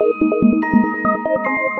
Thank you.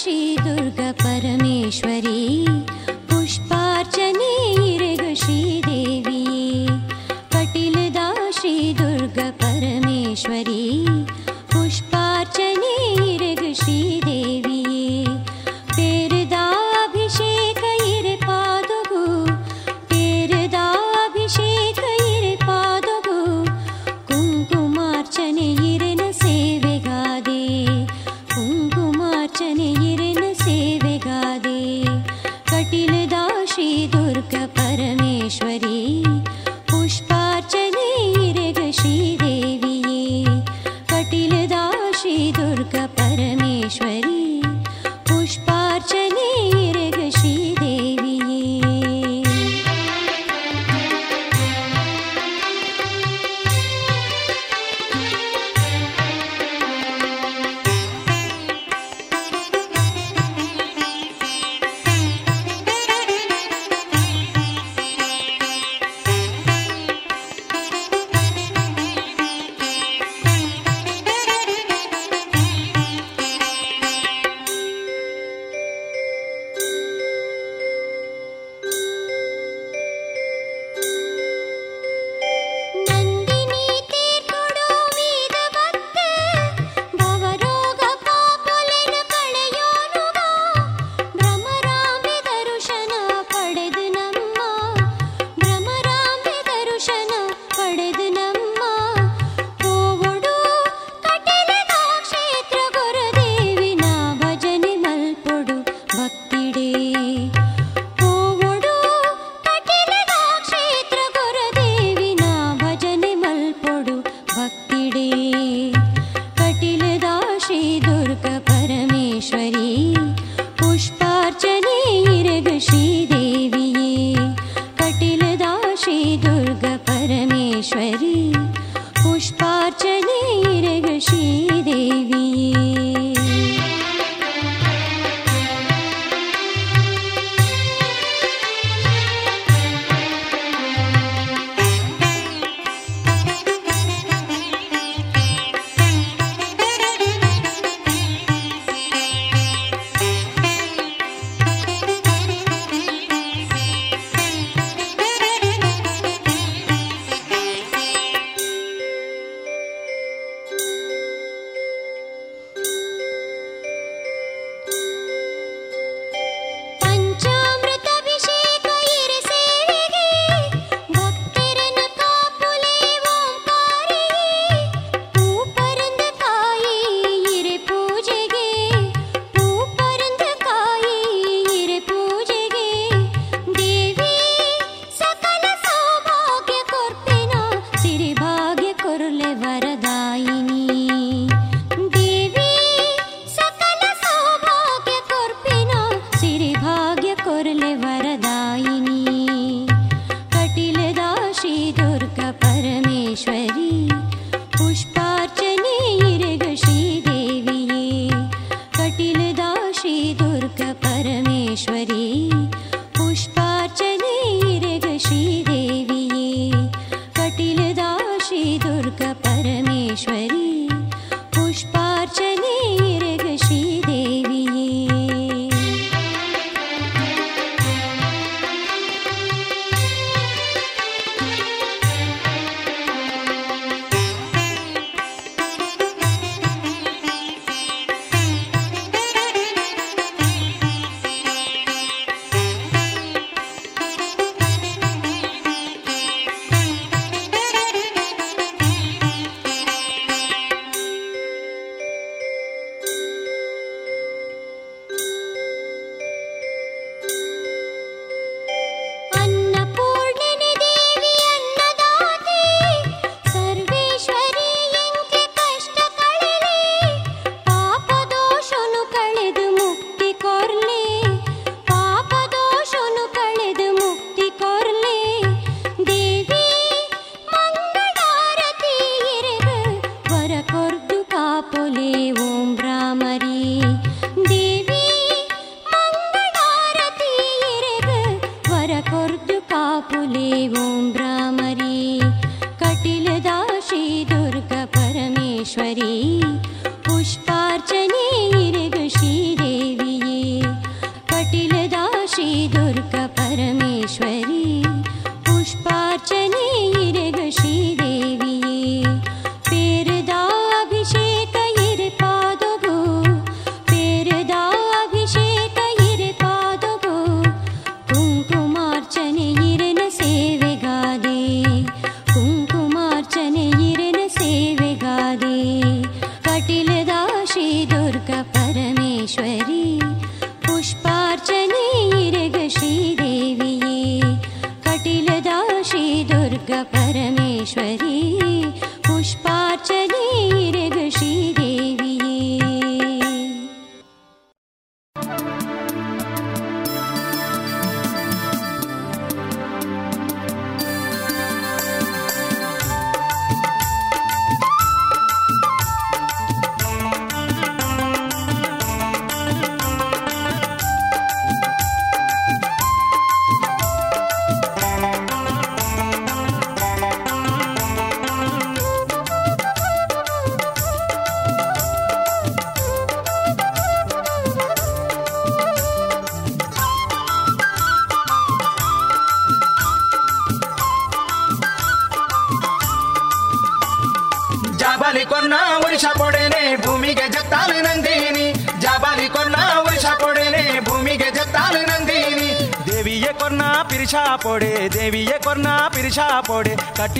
श्रीदुर्गपरमेश्वरी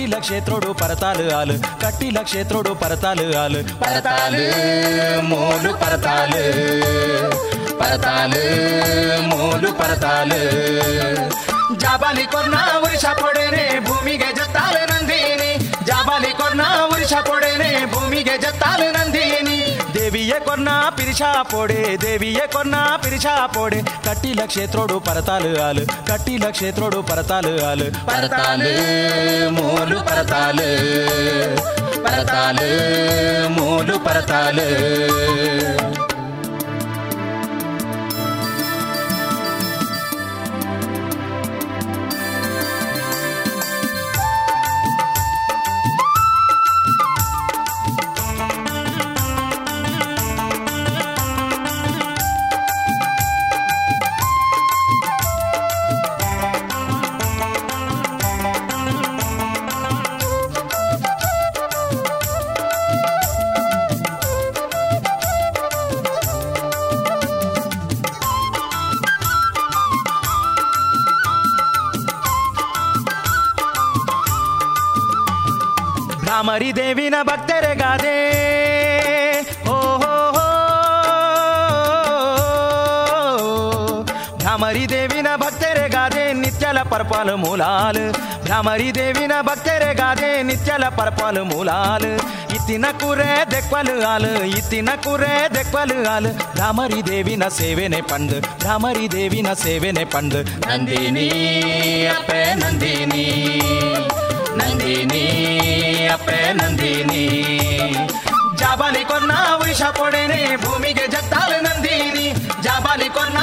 ಪೊಡೆ ಕಟ್ಟಿಲ ಕ್ಷೇತ್ರೋಡು ಪರತಾಲು ಆಲು ಕಟ್ಟಿಲ ಕ್ಷೇತ್ರೋಡು ಪರತಾಲು ಆಲು ಪರತಾಲು ಮೂಲು ಪರತಾಲು ಪರತಾಲು ಮೂಲು ಪರತಾಲು ಜಾಬಾಲಿ ಕೊರ್ನ ವರ್ಷ ಪೊಡೆನೆ ಭೂಮಿಗೆ ಜತ್ತಾಲು ನಂದಿನಿ ಜಾಬಾಲಿ ಕೊರ್ನ ವರ್ಷ ಪೊಡೆನೆ ಭೂಮಿಗೆ ಜತ್ತಾಲು ನಂದಿನಿ ದೇವಿಯೇ ಕೊರ್ನ ಪಿರಿಶಾ ಪೊಡೆ ದೇವಿಯೇ ಕೊರ್ನ ಪಿರಿಶಾ ಪೊಡೆ ಕಟ್ಟಿಲ ಕ್ಷೇತ್ರೋಡು ಪರತಾಲು ಆಲು ಕಟ್ಟಿಲ ಕ್ಷೇತ್ರೋಡು ಪರತಾಲು ಆಲು ಪರತಾಲು ಮೂಲು ಪರತಾಲು ಪರತಾಲು ಮೂಲು ಪರತಾಲು ಪರ್ಪಾಲು ಮೂಲಾಲ್. ಭ್ರಮರಿ ದೇವಿನ ಭಕ್ತರೆ ಗಾದೆ, ನಿತ್ಯಲ ಪರ್ಪಾಲು ಮೂಲಾಲ್. ಇತ್ತಿನ ಕುರೆ ದೆಕ್ವಲು ಹಾಲು, ಇತ್ತಿನ ಕುರೆ ದೆಕ್ವಲು ಹಾಲು. ಭ್ರಮರಿ ದೇವಿನ ಸೇವೆನೆ ಪಂಡ್, ಭ್ರಮರಿ ದೇವಿನ ಸೇವೆನೆ ಪಂಡ್. ನಂದಿನಿ ಅಪ್ಪೆ, ನಂದಿನಿ. ನಂದಿನಿ ಅಪ್ಪೆ, ನಂದಿನಿ. ಜಾಬಾಲಿ ಕೊನ್ನ ವೃಷ ಪೊಡೆನೆ ಭೂಮಿಗೆ ಜತ್ತಾಲು ನಂದಿನಿ. ಜಾಬಾಲಿ ಕೊನ್ನ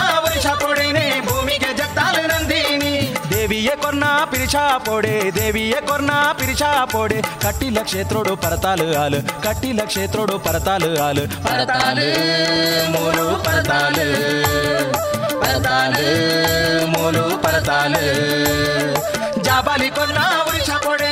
దేవియ కొన్నా పిరిచా పొడే దేవియ కొన్నా పిరిచా పొడే కట్టిల క్షేత్రుడు పరతాలు ఆలు కట్టిల క్షేత్రుడు పరతాలు ఆలు పరతాలు మూలు పరతాలు పరతాలు మూలు పరతాలు జాబాలి కొన్నా ఉరిచా పొడే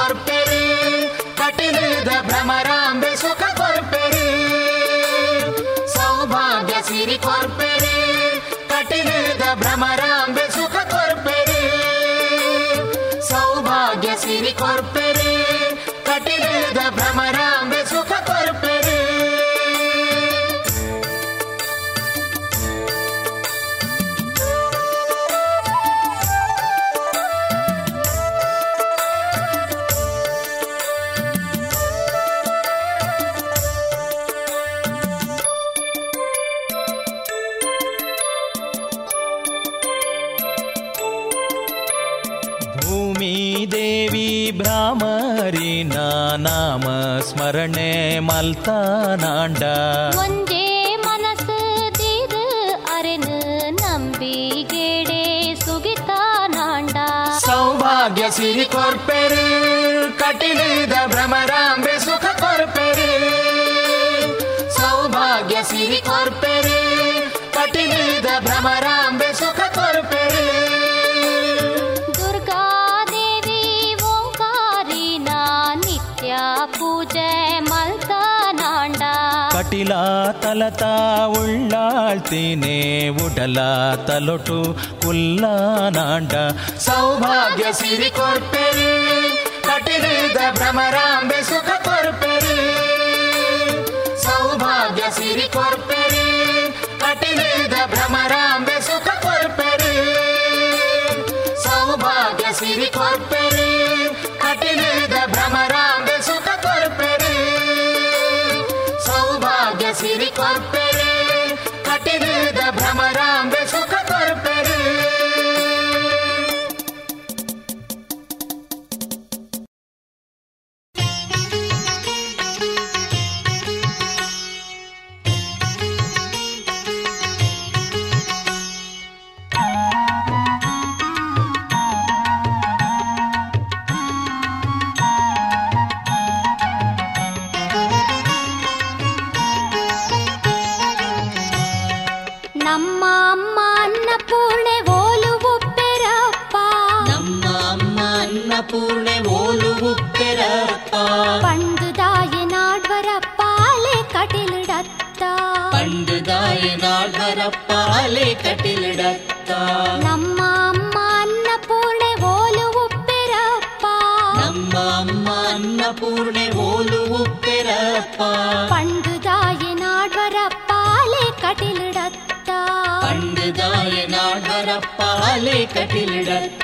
ಕೊರ್ಪೆರು ಕಟಿಲಿದ ಭ್ರಮರಾಂಬೆ ಸುಖ ಕೊರ್ಪೆರು. ಸೌಭಾಗ್ಯ ಸಿರಿ ಕೊರ್ಪೆರಿ ಕಟಿಲಿದ ಭ್ರಮರಾಂಬೆ ಸುಖ ಕೊರ್ಪೆರಿ. ಸೌಭಾಗ್ಯ ಸಿರಿ ಕೊರ್ಪೆರಿ ಕಟಿಲಿದ ಭ್ರಮರಾಂಬೆ ಸ್ಮರಣೆ ಮಲ್ತಾನಾಂಡ. ಒಂದೇ ಮನಸ್ಸು ದೀದು ಅರೆನು ನಂಬಿಗೆಡೆ ಸುಗಿತಾ ನಾಂಡ ಸೌಭಾಗ್ಯ ಸಿರಿ ಕೊರ್ಪೆರು ಕಟಿಲಿದ ಭ್ರಮರಾಂಬೆ ಸುಖ ಕೊರ್ಪೆರು. ಸೌಭಾಗ್ಯ ಸಿರಿ ಕೊರ್ಪೆರು ಕಟಿಲಿದ ಭ್ರಮರಾಂಬೆ ತಲತ ಉಳ್ಳಾಳ್ತೀನಿ ಉಡಲ ತಲೊಟು ಕುಲ್ಲಾನಾಂಡ ಸೌಭಾಗ್ಯ ಸಿರಿ ಕೊರ್ಪೆರು ಕಟಿಲಿದ ಭ್ರಮರಾಂಬೆ ಸುಖ ಕೊರ್ಪೆರು ಸೌಭಾಗ್ಯ ಸಿರಿ ಕೊರ್ಪೆರು ಕಟಿಲಿದ ಭ್ರಮರಾಂಬೆ ಸುಖ ಕೊರ್ಪೆರು ಸೌಭಾಗ್ಯ ಸಿರಿ ಕೊರ್ಪೆರು ಸೌಭಾಗ್ಯ that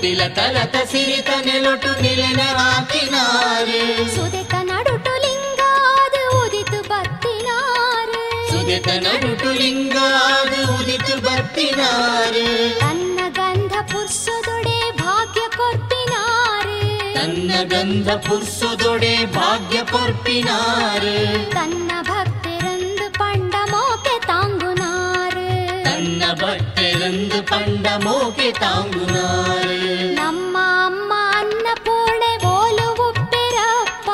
నటిల కలత సిరిత నెలొటు నిలన ఆకినారు సుదిత నడుటు లింగాదు ఉదితు బత్తినారు సుదిత నడుటు లింగాదు ఉదితు బత్తినారు తన్న గంధ పురుషుడుడే భాగ్య కొర్పినారు తన్న గంధ పురుషుడుడే భాగ్య కొర్పినారు తన్న ಬಟ್ಟೆರಂದು ಪಂಡ ಮೋಕೆ ತಾಂಗುನಾರು ನಮ್ಮ ಅಮ್ಮ ಅನ್ನಪೂರ್ಣೆ ಓಲು ಉಪ್ಪೆರಪ್ಪ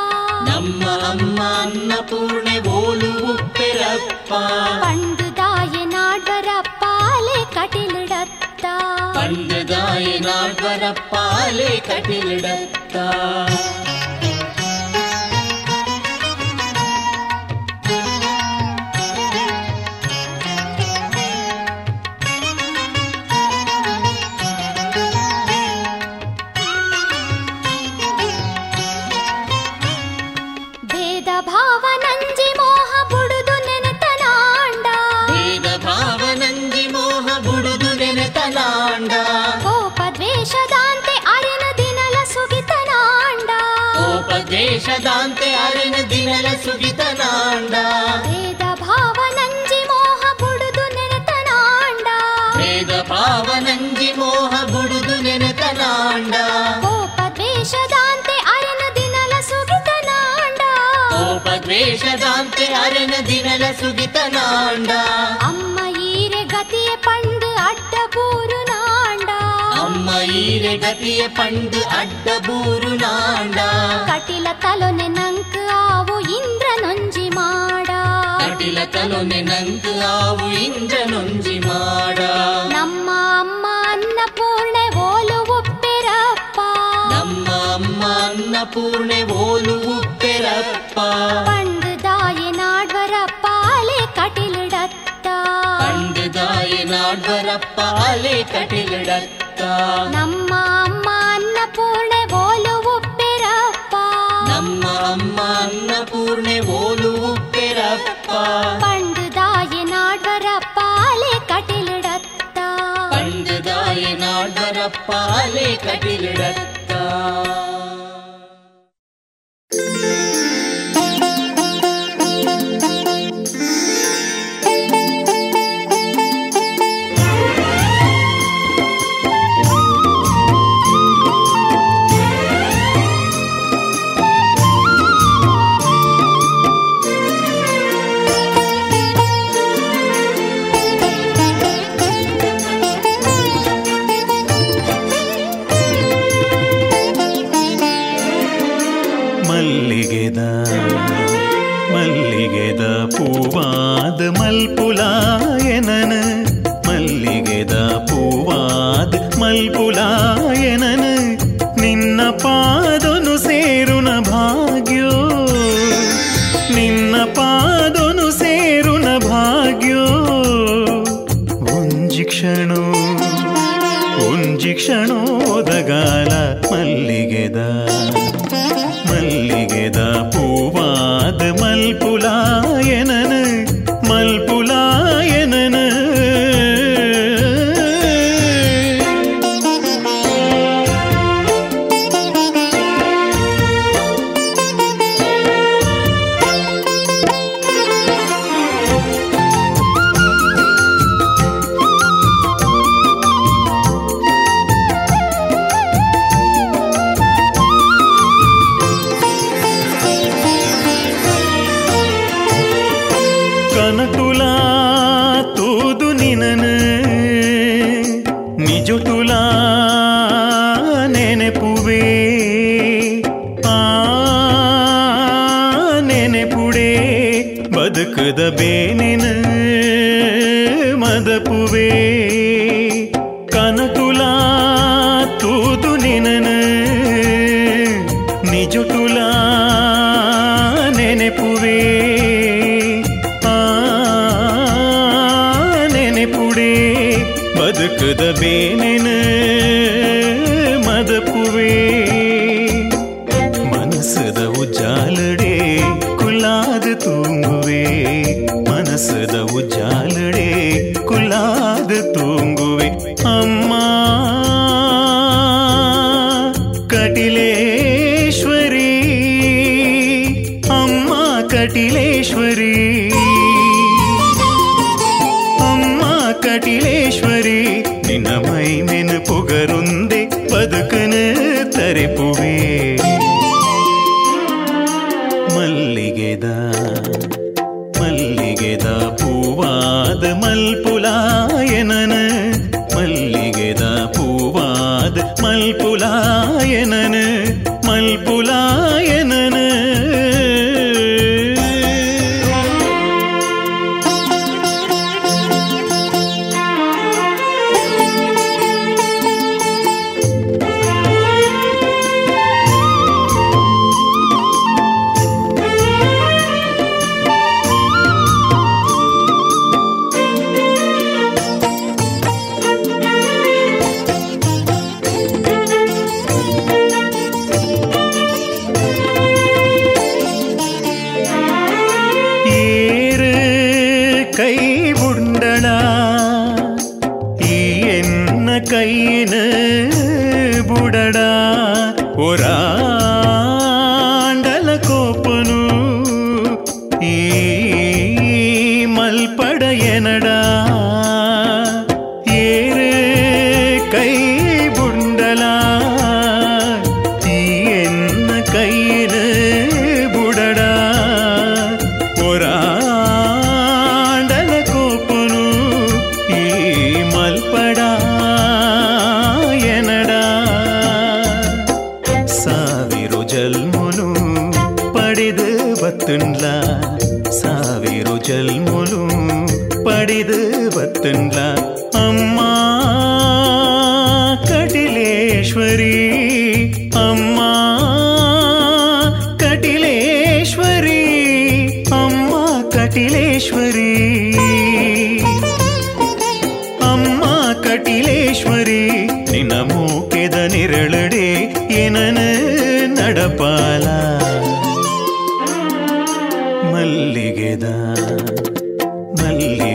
ನಮ್ಮ ಅಮ್ಮ ಅನ್ನಪೂರ್ಣೆ ಓಲು ಉಪ್ಪೆರಪ್ಪ ಪಂಡು ದಾಯ ನಾಡ್ವರಪ್ಪ ಅಲೆ ಕಟಿಲಿಡತ್ತ ಪಂಡದಾಯ ನಾಡ್ವರಪ್ಪ ಅಲೆ ಕಟಿಲಿಡತ್ತ ಅರೆನ ದಿನಲ ಸುಗಿತನಾಂಡ ಭೇದ ಭಾವ ನಂಜಿ ಮೋಹ ಬುಡುದು ನೆನೆತನಾಂಡ ಭೇದ ಭಾವ ನಂಜಿ ಮೋಹ ಬುಡುದು ನೆನೆತನಾಂಡ ಕೋಪ ದ್ವೇಷದಾಂತೆ ಅರೆನ ದಿನಲ ಸುಗಿತನಾಂಡ ಕೋಪ ದ್ವೇಷದಾಂತೆ ಅರೆನ ದಿನಲ ಸುಗಿತನಾಂಡ ಅಮ್ಮ ಈರೆ ಗತಿಯ ಪಂಡು ಅಡ್ಡ ಬೂರು ನಾಂಡ ಅಮ್ಮ ಈರೆ ಗತಿಯ ಪಂಡು ಅಡ್ಡ ಬೂರು ನಾಂಡ ಕಟಿಲ ತಲೊನೆ ನಂಕ್ ಕಟಿಲ ತಲೊನೆ ನಂಕು ಆವು ಇಂದ್ರ ನೊಂಜಿ ಮಾಡ ನಮ್ಮ ಅಮ್ಮ ಅನ್ನಪೂರ್ಣೆ ಓಲು ಉಪ್ಪೆರಪ್ಪ ನಮ್ಮ ಅಮ್ಮ ಅನ್ನಪೂರ್ಣೆ ಓಲು ಉಪ್ಪೆರಪ್ಪ ಪಂಡು ದಾಯ ನಾಡ್ವರಪ್ಪ ಅಲೆ ಕಟಿಲಿಡತ್ತ ಪಂಡದಾಯ ನಾಡ್ವರಪ್ಪ ಅಲೆ ಕಟಿಲಿಡತ್ತ पाले कबिल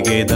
ವೇದ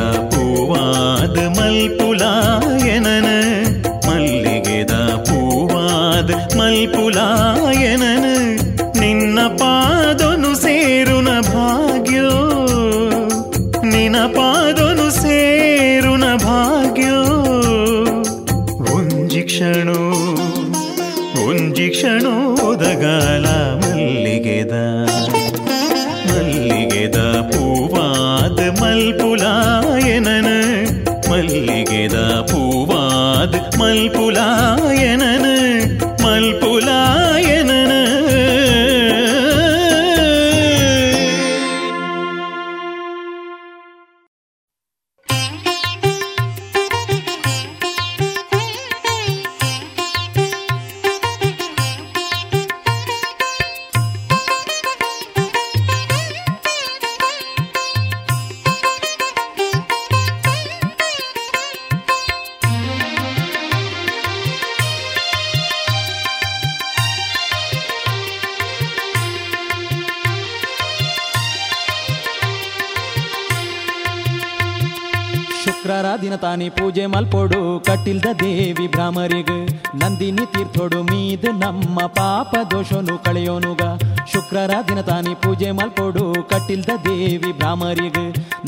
ಕಟ್ಟಿಲ್ದ ದೇವಿ ಭ್ರಾಮರಿಗ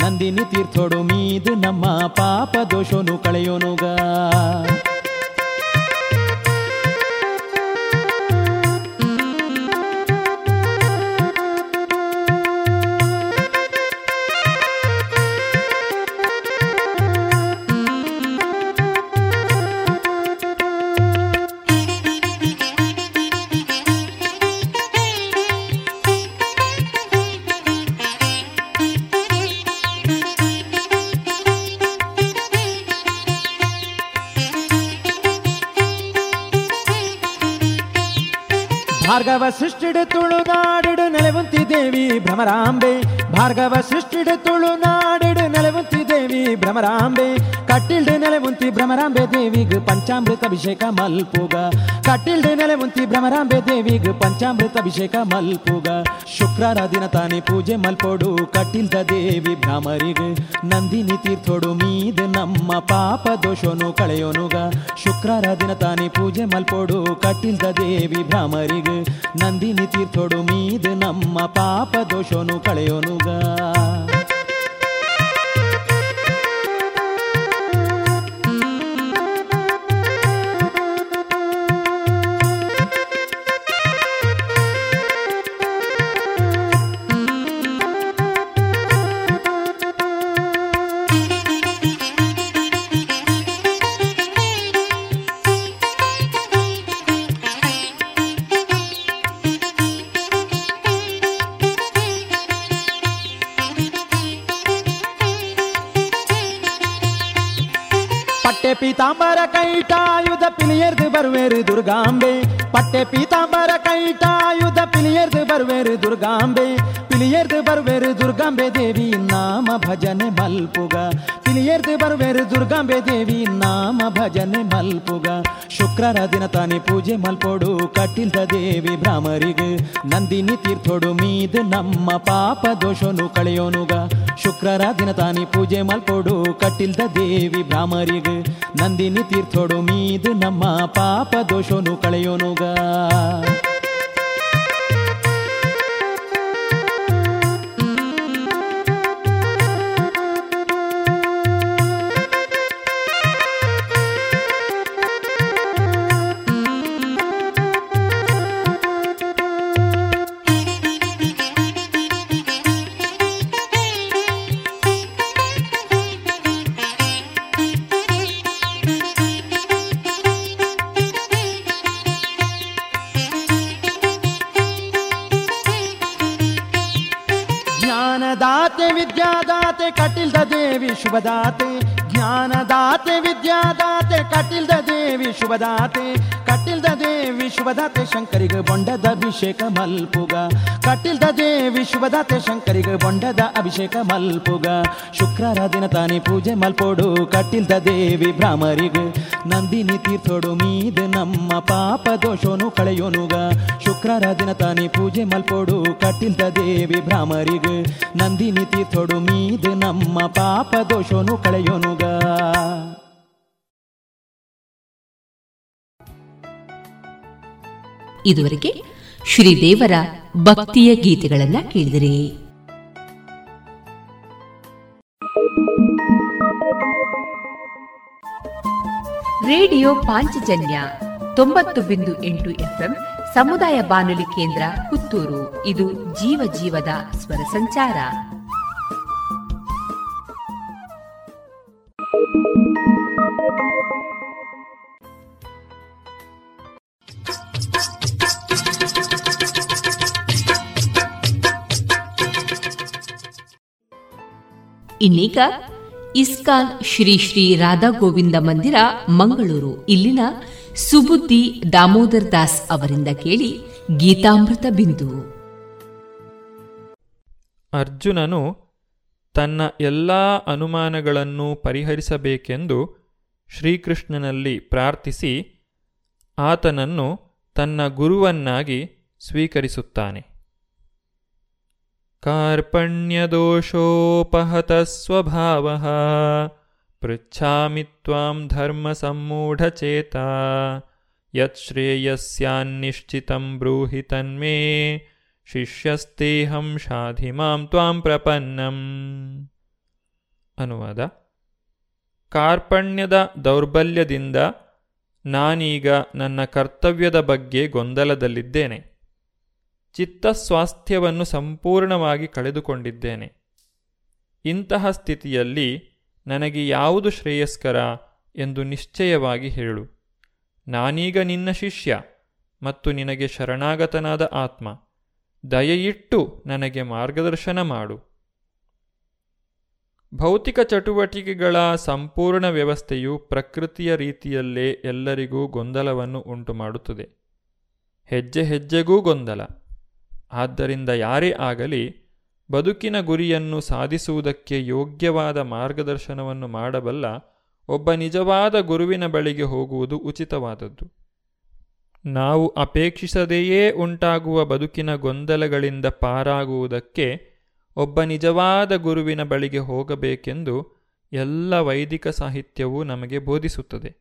ನಂದಿನಿ ತೀರ್ಥೋಡು ಮೀದು ನಮ್ಮ ಪಾಪ ದೋಷನು ಭಾರ್ಗವ ಸೃಷ್ಟಿಡ ತುಳುನಾಡಿಡು ನೆಲೆವಂತಿ ದೇವಿ ಭ್ರಮರಾಂಬೆ. ಭಾರ್ಗವ ಸೃಷ್ಟಿಡ ತುಳುನಾಡಿಡು ನೆಲೆವಂತಿ ದೇವಿ ಭ್ರಮರಾಂಬೆ ಕಟ್ಟಿಲ್ಡು ಮುಂತಿ ಭ್ರಮರಾಂಬೆ ದೇವಿಗ್ ಪಂಚಾಮೃತ ಅಭಿಷೇಕ ಮಲ್ಪುಗ. ಕಟ್ಟಿಲ್ಡು ಮುಂತಿ ಭ್ರಮರಾಂಬೆ ದೇವಿಗ್ ಪಂಚಾಮೃತ ಅಭಿಷೇಕ ಮಲ್ಪುಗ. ಶುಕ್ರರ ದಿನ ತಾನೇ ಪೂಜೆ ಮಲ್ಪೋಡು, ಕಟ್ಟಿಲ್ದ ದೇವಿ ಭ್ರಾಮರಿಗ್ ನಂದಿನಿ ತೀರ್ಥೋಡು, ಮೀದ ನಮ್ಮ ಪಾಪ ದೋಷನು ಕಳೆಯೋನುಗ. ಶುಕ್ರರ ದಿನ ತಾನೇ ಪೂಜೆ ಮಲ್ಪೋಡು, ಕಟ್ಟಿಲ್ದ ದೇವಿ ಭ್ರಾಮರಿಗ್ ನಂದಿನಿ ತೀರ್ಥೋಡು, ಮೀದ ನಮ್ಮ ಪಾಪ ದೋಷನು ಕಳೆಯೋನುಗ. ಕೈಟಾಯುಧ ಪಿಲಿಯರ್ದು ಬರುವೇರು ದುರ್ಗಾಂಬೆ ಪಟ್ಟೆ ಪೀತಾಂಬರ ಕೈಟಾಯುಧ ಪಿಲಿಯರ್ದು ಬರುವೇರು ದುರ್ಗಾಂಬೆ ಪಿಲಿಯರ್ದು ಬರುವೆರು ದುರ್ಗಾಂಬೆ ದೇವಿ, ನಾಮ ಭಜನೆ ಮಲ್ಪುಗ. ತಿಳಿಯರ್ದು ಬರುವೆರು ದುರ್ಗಾಂಬೆ ದೇವಿ, ನಾಮ ಭಜನೆ ಮಲ್ಪುಗ. ಶುಕ್ರರ ದಿನ ತಾನೇ ಪೂಜೆ ಮಲ್ಪೋಡು ಕಟ್ಟಿಲ್ದ ದೇವಿ ಭ್ರಾಮರಿಗೆ. ನಂದಿನಿ ತೀರ್ಥೋಡು ಮೀದ್ ನಮ್ಮ ಪಾಪ ದೋಷನು ಕಳೆಯೋನುಗ. ಶುಕ್ರರ ದಿನ ತಾನೇ ಪೂಜೆ ಮಲ್ಪೋಡು ಕಟ್ಟಿಲ್ದ ದೇವಿ ಭ್ರಾಮರಿಗೆ. ನಂದಿನಿ ತೀರ್ಥೋಡು ಮೀದ್ ನಮ್ಮ ಪಾಪ ದೋಷನು ಕಳೆಯೋನುಗ. ದೇವಿ ಶುಭದಾತೆ ವಿಶ್ವದಾತೆ ದೇವಿ ಶುಭದಾತೆ ಶಂಕರಿಗೆ ಬೊಂಡದ ಅಭಿಷೇಕ ಮಲ್ಪುಗ. ಕಟಿಲ್ದ ದೇವಿ ಶುಭದಾತೆ ಶಂಕರಿಗೆ ಬೊಂಡದ ಅಭಿಷೇಕ ಮಲ್ಪುಗ. ಶುಕ್ರರ ದಿನ ತಾನೇ ಪೂಜೆ ಮಲ್ಪೋಡು ಕಟ್ಟಿಲ್ದ ದೇವಿ ಭ್ರಾಮರಿಗೆ ನಂದಿನಿ ತೀರ್ಥೋಡು ಮೀದ ನಮ್ಮ ಪಾಪ ದೋಷೋನು ಕಳೆಯೋನುಗ. ಶುಕ್ರರ ದಿನ ತಾನೇ ಪೂಜೆ ಮಲ್ಪೋಡು ಕಟ್ಟಿಲ್ದ ದೇವಿ ಭ್ರಾಮರಿಗೆ ನಂದಿನಿ ತೀರ್ಥೋಡು ಮೀದ ನಮ್ಮ ಪಾಪ ದೋಷೋನು ಕಳೆಯೋನುಗ. ಇದುವರೆಗೆ ಶ್ರೀದೇವರ ಭಕ್ತಿಯ ಗೀತೆಗಳನ್ನ ಕೇಳಿದಿರಿ. ರೇಡಿಯೋ ಪಾಂಚಜನ್ಯ ತೊಂಬತ್ತು ಬಿಂದು ಎಂಟು ಎಫ್ಎಂ ಸಮುದಾಯ ಬಾನುಲಿ ಕೇಂದ್ರ ಪುತ್ತೂರು. ಇದು ಜೀವ ಜೀವದ ಸ್ವರ ಸಂಚಾರ. ಇನ್ನೀಗ ಇಸ್ಕಾನ್ ಶ್ರೀ ಶ್ರೀ ರಾಧಾ ಗೋವಿಂದ ಮಂದಿರ, ಮಂಗಳೂರು. ಇಲ್ಲಿನ ಸುಬುದ್ದಿ ದಾಮೋದರ್ ದಾಸ್ ಅವರಿಂದ ಕೇಳಿ ಗೀತಾಮೃತ ಬಿಂದು. ಅರ್ಜುನನು ತನ್ನ ಎಲ್ಲ ಅನುಮಾನಗಳನ್ನು ಪರಿಹರಿಸಬೇಕೆಂದು ಶ್ರೀಕೃಷ್ಣನಲ್ಲಿ ಪ್ರಾರ್ಥಿಸಿ ಆತನನ್ನು ತನ್ನ ಗುರುವನ್ನಾಗಿ ಸ್ವೀಕರಿಸುತ್ತಾನೆ. कार्पण्यदोषोपहतस्वभावः पृच्छामि त्वां धर्मसम्मूढचेता यच्छ्रेयस्यान्निश्चितं ब्रूहि तन्मे ಶಿಷ್ಯಸ್ತೇಹಂ ಶಾಧಿ ಮಾಂ ತ್ವಾಂ ಪ್ರಪನ್ನಂ ಅನುವಾದ ಕಾರ್ಪಣ್ಯದ ದೌರ್ಬಲ್ಯದಿಂದ ನಾನೀಗ ನನ್ನ ಕರ್ತವ್ಯದ ಬಗ್ಗೆ ಗೊಂದಲದಲ್ಲಿದ್ದೇನೆ ಚಿತ್ತಸ್ವಾಸ್ಥ್ಯವನ್ನು ಸಂಪೂರ್ಣವಾಗಿ ಕಳೆದುಕೊಂಡಿದ್ದೇನೆ. ಇಂತಹ ಸ್ಥಿತಿಯಲ್ಲಿ ನನಗೆ ಯಾವುದು ಶ್ರೇಯಸ್ಕರ ಎಂದು ನಿಶ್ಚಯವಾಗಿ ಹೇಳು. ನಾನೀಗ ನಿನ್ನ ಶಿಷ್ಯ ಮತ್ತು ನಿನಗೆ ಶರಣಾಗತನಾದ ಆತ್ಮ. ದಯೆಯಿಟ್ಟು ನನಗೆ ಮಾರ್ಗದರ್ಶನ ಮಾಡು. ಭೌತಿಕ ಚಟುವಟಿಕೆಗಳ ಸಂಪೂರ್ಣ ವ್ಯವಸ್ಥೆಯು ಪ್ರಕೃತಿಯ ರೀತಿಯಲ್ಲೇ ಎಲ್ಲರಿಗೂ ಗೊಂದಲವನ್ನು ಉಂಟುಮಾಡುತ್ತದೆ. ಹೆಜ್ಜೆ ಹೆಜ್ಜೆಗೂ ಗೊಂದಲ. ಆದ್ದರಿಂದ ಯಾರೇ ಆಗಲಿ ಬದುಕಿನ ಗುರಿಯನ್ನು ಸಾಧಿಸುವುದಕ್ಕೆ ಯೋಗ್ಯವಾದ ಮಾರ್ಗದರ್ಶನವನ್ನು ಮಾಡಬಲ್ಲ ಒಬ್ಬ ನಿಜವಾದ ಗುರುವಿನ ಬಳಿಗೆ ಹೋಗುವುದು ಉಚಿತವಾದದ್ದು. ನಾವು ಅಪೇಕ್ಷಿಸದೆಯೇ ಉಂಟಾಗುವ ಬದುಕಿನ ಗೊಂದಲಗಳಿಂದ ಪಾರಾಗುವುದಕ್ಕೆ ಒಬ್ಬ ನಿಜವಾದ ಗುರುವಿನ ಬಳಿಗೆ ಹೋಗಬೇಕೆಂದು ಎಲ್ಲ ವೈದಿಕ ಸಾಹಿತ್ಯವು ನಮಗೆ ಬೋಧಿಸುತ್ತದೆ.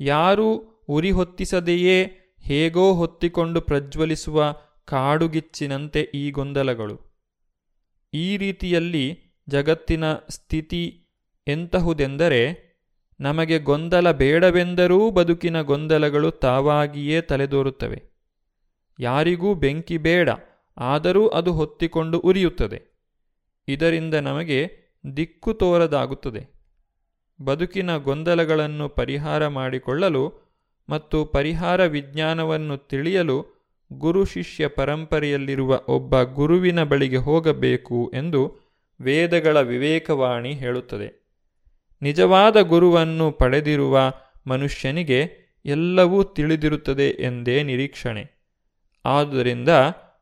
ಯಾರೂ ಉರಿ ಹೊತ್ತಿಸದೆಯೇ ಹೇಗೋ ಹೊತ್ತಿಕೊಂಡು ಪ್ರಜ್ವಲಿಸುವ ಕಾಡುಗಿಚ್ಚಿನಂತೆ ಈ ಗೊಂದಲಗಳು. ಈ ರೀತಿಯಲ್ಲಿ ಜಗತ್ತಿನ ಸ್ಥಿತಿ ಎಂತಹುದೆಂದರೆ, ನಮಗೆ ಗೊಂದಲ ಬೇಡವೆಂದರೂ ಬದುಕಿನ ಗೊಂದಲಗಳು ತಾವಾಗಿಯೇ ತಲೆದೋರುತ್ತವೆ. ಯಾರಿಗೂ ಬೆಂಕಿ ಬೇಡ, ಆದರೂ ಅದು ಹೊತ್ತಿಕೊಂಡು ಉರಿಯುತ್ತದೆ. ಇದರಿಂದ ನಮಗೆ ದಿಕ್ಕು ತೋರದಾಗುತ್ತದೆ. ಬದುಕಿನ ಗೊಂದಲಗಳನ್ನು ಪರಿಹಾರ ಮಾಡಿಕೊಳ್ಳಲು ಮತ್ತು ಪರಿಹಾರ ವಿಜ್ಞಾನವನ್ನು ತಿಳಿಯಲು ಗುರು ಶಿಷ್ಯ ಪರಂಪರೆಯಲ್ಲಿರುವ ಒಬ್ಬ ಗುರುವಿನ ಬಳಿಗೆ ಹೋಗಬೇಕು ಎಂದು ವೇದಗಳ ವಿವೇಕವಾಣಿ ಹೇಳುತ್ತದೆ. ನಿಜವಾದ ಗುರುವನ್ನು ಪಡೆದಿರುವ ಮನುಷ್ಯನಿಗೆ ಎಲ್ಲವೂ ತಿಳಿದಿರುತ್ತದೆ ಎಂದೇ ನಿರೀಕ್ಷಣೆ. ಆದ್ದರಿಂದ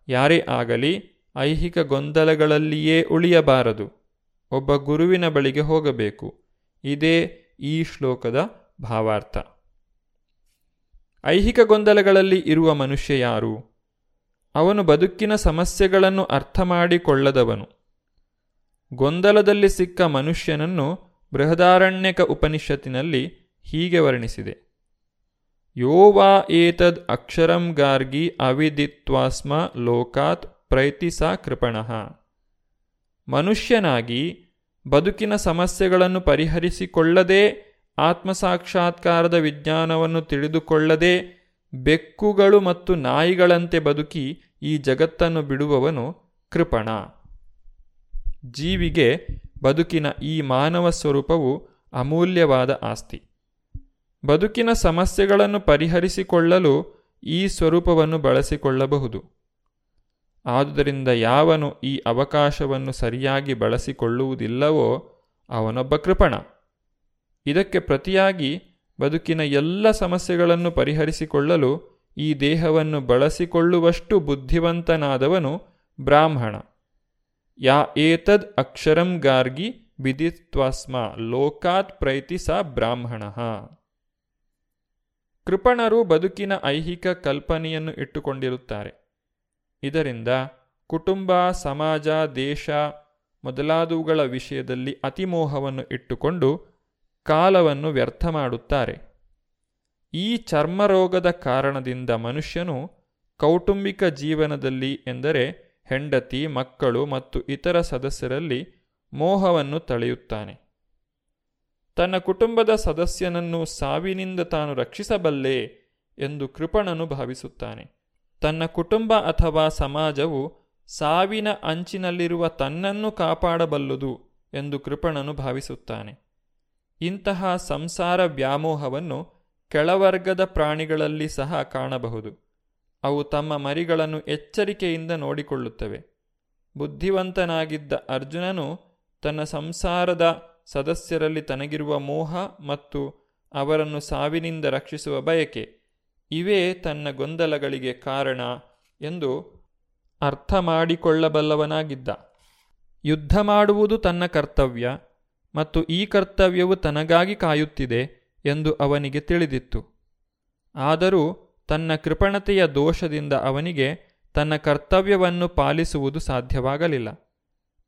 ಯಾರೇ ಆಗಲಿ ಐಹಿಕ ಗೊಂದಲಗಳಲ್ಲಿಯೇ ಉಳಿಯಬಾರದು. ಒಬ್ಬ ಗುರುವಿನ ಬಳಿಗೆ ಹೋಗಬೇಕು. ಇದೇ ಈ ಶ್ಲೋಕದ ಭಾವಾರ್ಥ. ಐಹಿಕ ಗೊಂದಲಗಳಲ್ಲಿ ಇರುವ ಮನುಷ್ಯ ಯಾರು? ಅವನು ಬದುಕಿನ ಸಮಸ್ಯೆಗಳನ್ನು ಅರ್ಥ ಮಾಡಿಕೊಳ್ಳದವನು ಗೊಂದಲದಲ್ಲಿ ಸಿಕ್ಕ ಮನುಷ್ಯನನ್ನು ಬೃಹದಾರಣ್ಯಕ ಉಪನಿಷತ್ತಿನಲ್ಲಿ ಹೀಗೆ ವರ್ಣಿಸಿದೆ. ಯೋ ವಾ ಏತದ್ ಅಕ್ಷರಂ ಗಾರ್ಗಿ ಅವಿದಿತ್ವಾಸ್ಮ ಲೋಕಾತ್ ಪ್ರೈತಿಸ ಕೃಪಣಃ. ಮನುಷ್ಯನಾಗಿ ಬದುಕಿನ ಸಮಸ್ಯೆಗಳನ್ನು ಪರಿಹರಿಸಿಕೊಳ್ಳದೇ ಆತ್ಮಸಾಕ್ಷಾತ್ಕಾರದ ವಿಜ್ಞಾನವನ್ನು ತಿಳಿದುಕೊಳ್ಳದೆ ಬೆಕ್ಕುಗಳು ಮತ್ತು ನಾಯಿಗಳಂತೆ ಬದುಕಿ ಈ ಜಗತ್ತನ್ನು ಬಿಡುವವನು ಕೃಪಣ. ಜೀವಿಗೆ ಬದುಕಿನ ಈ ಮಾನವ ಸ್ವರೂಪವು ಅಮೂಲ್ಯವಾದ ಆಸ್ತಿ. ಬದುಕಿನ ಸಮಸ್ಯೆಗಳನ್ನು ಪರಿಹರಿಸಿಕೊಳ್ಳಲು ಈ ಸ್ವರೂಪವನ್ನು ಬಳಸಿಕೊಳ್ಳಬಹುದು. ಆದುದರಿಂದ ಯಾವನು ಈ ಅವಕಾಶವನ್ನು ಸರಿಯಾಗಿ ಬಳಸಿಕೊಳ್ಳುವುದಿಲ್ಲವೋ ಅವನೊಬ್ಬ ಕೃಪಣ. ಇದಕ್ಕೆ ಪ್ರತಿಯಾಗಿ ಬದುಕಿನ ಎಲ್ಲ ಸಮಸ್ಯೆಗಳನ್ನು ಪರಿಹರಿಸಿಕೊಳ್ಳಲು ಈ ದೇಹವನ್ನು ಬಳಸಿಕೊಳ್ಳುವಷ್ಟು ಬುದ್ಧಿವಂತನಾದವನು ಬ್ರಾಹ್ಮಣ. ಯಾ ಏತದ್ ಅಕ್ಷರಂ ಗಾರ್ಗಿ ಬಿದಿತ್ವಾಸ್ಮ ಲೋಕಾತ್ ಪ್ರೈತಿ ಸ ಬ್ರಾಹ್ಮಣ. ಕೃಪಣರು ಬದುಕಿನ ಐಹಿಕ ಕಲ್ಪನೆಯನ್ನು ಇಟ್ಟುಕೊಂಡಿರುತ್ತಾರೆ. ಇದರಿಂದ ಕುಟುಂಬ, ಸಮಾಜ, ದೇಶ ಮೊದಲಾದವುಗಳ ವಿಷಯದಲ್ಲಿ ಅತಿಮೋಹವನ್ನು ಇಟ್ಟುಕೊಂಡು ಕಾಲವನ್ನು ವ್ಯರ್ಥ ಮಾಡುತ್ತಾರೆ. ಈ ಚರ್ಮರೋಗದ ಕಾರಣದಿಂದ ಮನುಷ್ಯನು ಕೌಟುಂಬಿಕ ಜೀವನದಲ್ಲಿ ಎಂದರೆ ಹೆಂಡತಿ, ಮಕ್ಕಳು ಮತ್ತು ಇತರ ಸದಸ್ಯರಲ್ಲಿ ಮೋಹವನ್ನು ತಳೆಯುತ್ತಾನೆ. ತನ್ನ ಕುಟುಂಬದ ಸದಸ್ಯನನ್ನು ಸಾವಿನಿಂದ ತಾನು ರಕ್ಷಿಸಬಲ್ಲೆ ಎಂದು ಕೃಪಣನು ಭಾವಿಸುತ್ತಾನೆ. ತನ್ನ ಕುಟುಂಬ ಅಥವಾ ಸಮಾಜವು ಸಾವಿನ ಅಂಚಿನಲ್ಲಿರುವ ತನ್ನನ್ನು ಕಾಪಾಡಬಲ್ಲುದು ಎಂದು ಕೃಪಣನು ಭಾವಿಸುತ್ತಾನೆ. ಇಂತಹ ಸಂಸಾರ ವ್ಯಾಮೋಹವನ್ನು ಕೆಳವರ್ಗದ ಪ್ರಾಣಿಗಳಲ್ಲಿ ಸಹ ಕಾಣಬಹುದು. ಅವು ತಮ್ಮ ಮರಿಗಳನ್ನು ಎಚ್ಚರಿಕೆಯಿಂದ ನೋಡಿಕೊಳ್ಳುತ್ತವೆ. ಬುದ್ಧಿವಂತನಾಗಿದ್ದ ಅರ್ಜುನನು ತನ್ನ ಸಂಸಾರದ ಸದಸ್ಯರಲ್ಲಿ ತನಗಿರುವ ಮೋಹ ಮತ್ತು ಅವರನ್ನು ಸಾವಿನಿಂದ ರಕ್ಷಿಸುವ ಬಯಕೆ ಇವೇ ತನ್ನ ಗೊಂದಲಗಳಿಗೆ ಕಾರಣ ಎಂದು ಅರ್ಥ ಮಾಡಿಕೊಳ್ಳಬಲ್ಲವನಾಗಿದ್ದ. ಯುದ್ಧ ಮಾಡುವುದು ತನ್ನ ಕರ್ತವ್ಯ. ಮತ್ತು ಈ ಕರ್ತವ್ಯವು ತನಗಾಗಿ ಕಾಯುತ್ತಿದೆ ಎಂದು ಅವನಿಗೆ ತಿಳಿದಿತ್ತು. ಆದರೂ ತನ್ನ ಕೃಪಣತೆಯ ದೋಷದಿಂದ ಅವನಿಗೆ ತನ್ನ ಕರ್ತವ್ಯವನ್ನು ಪಾಲಿಸುವುದು ಸಾಧ್ಯವಾಗಲಿಲ್ಲ.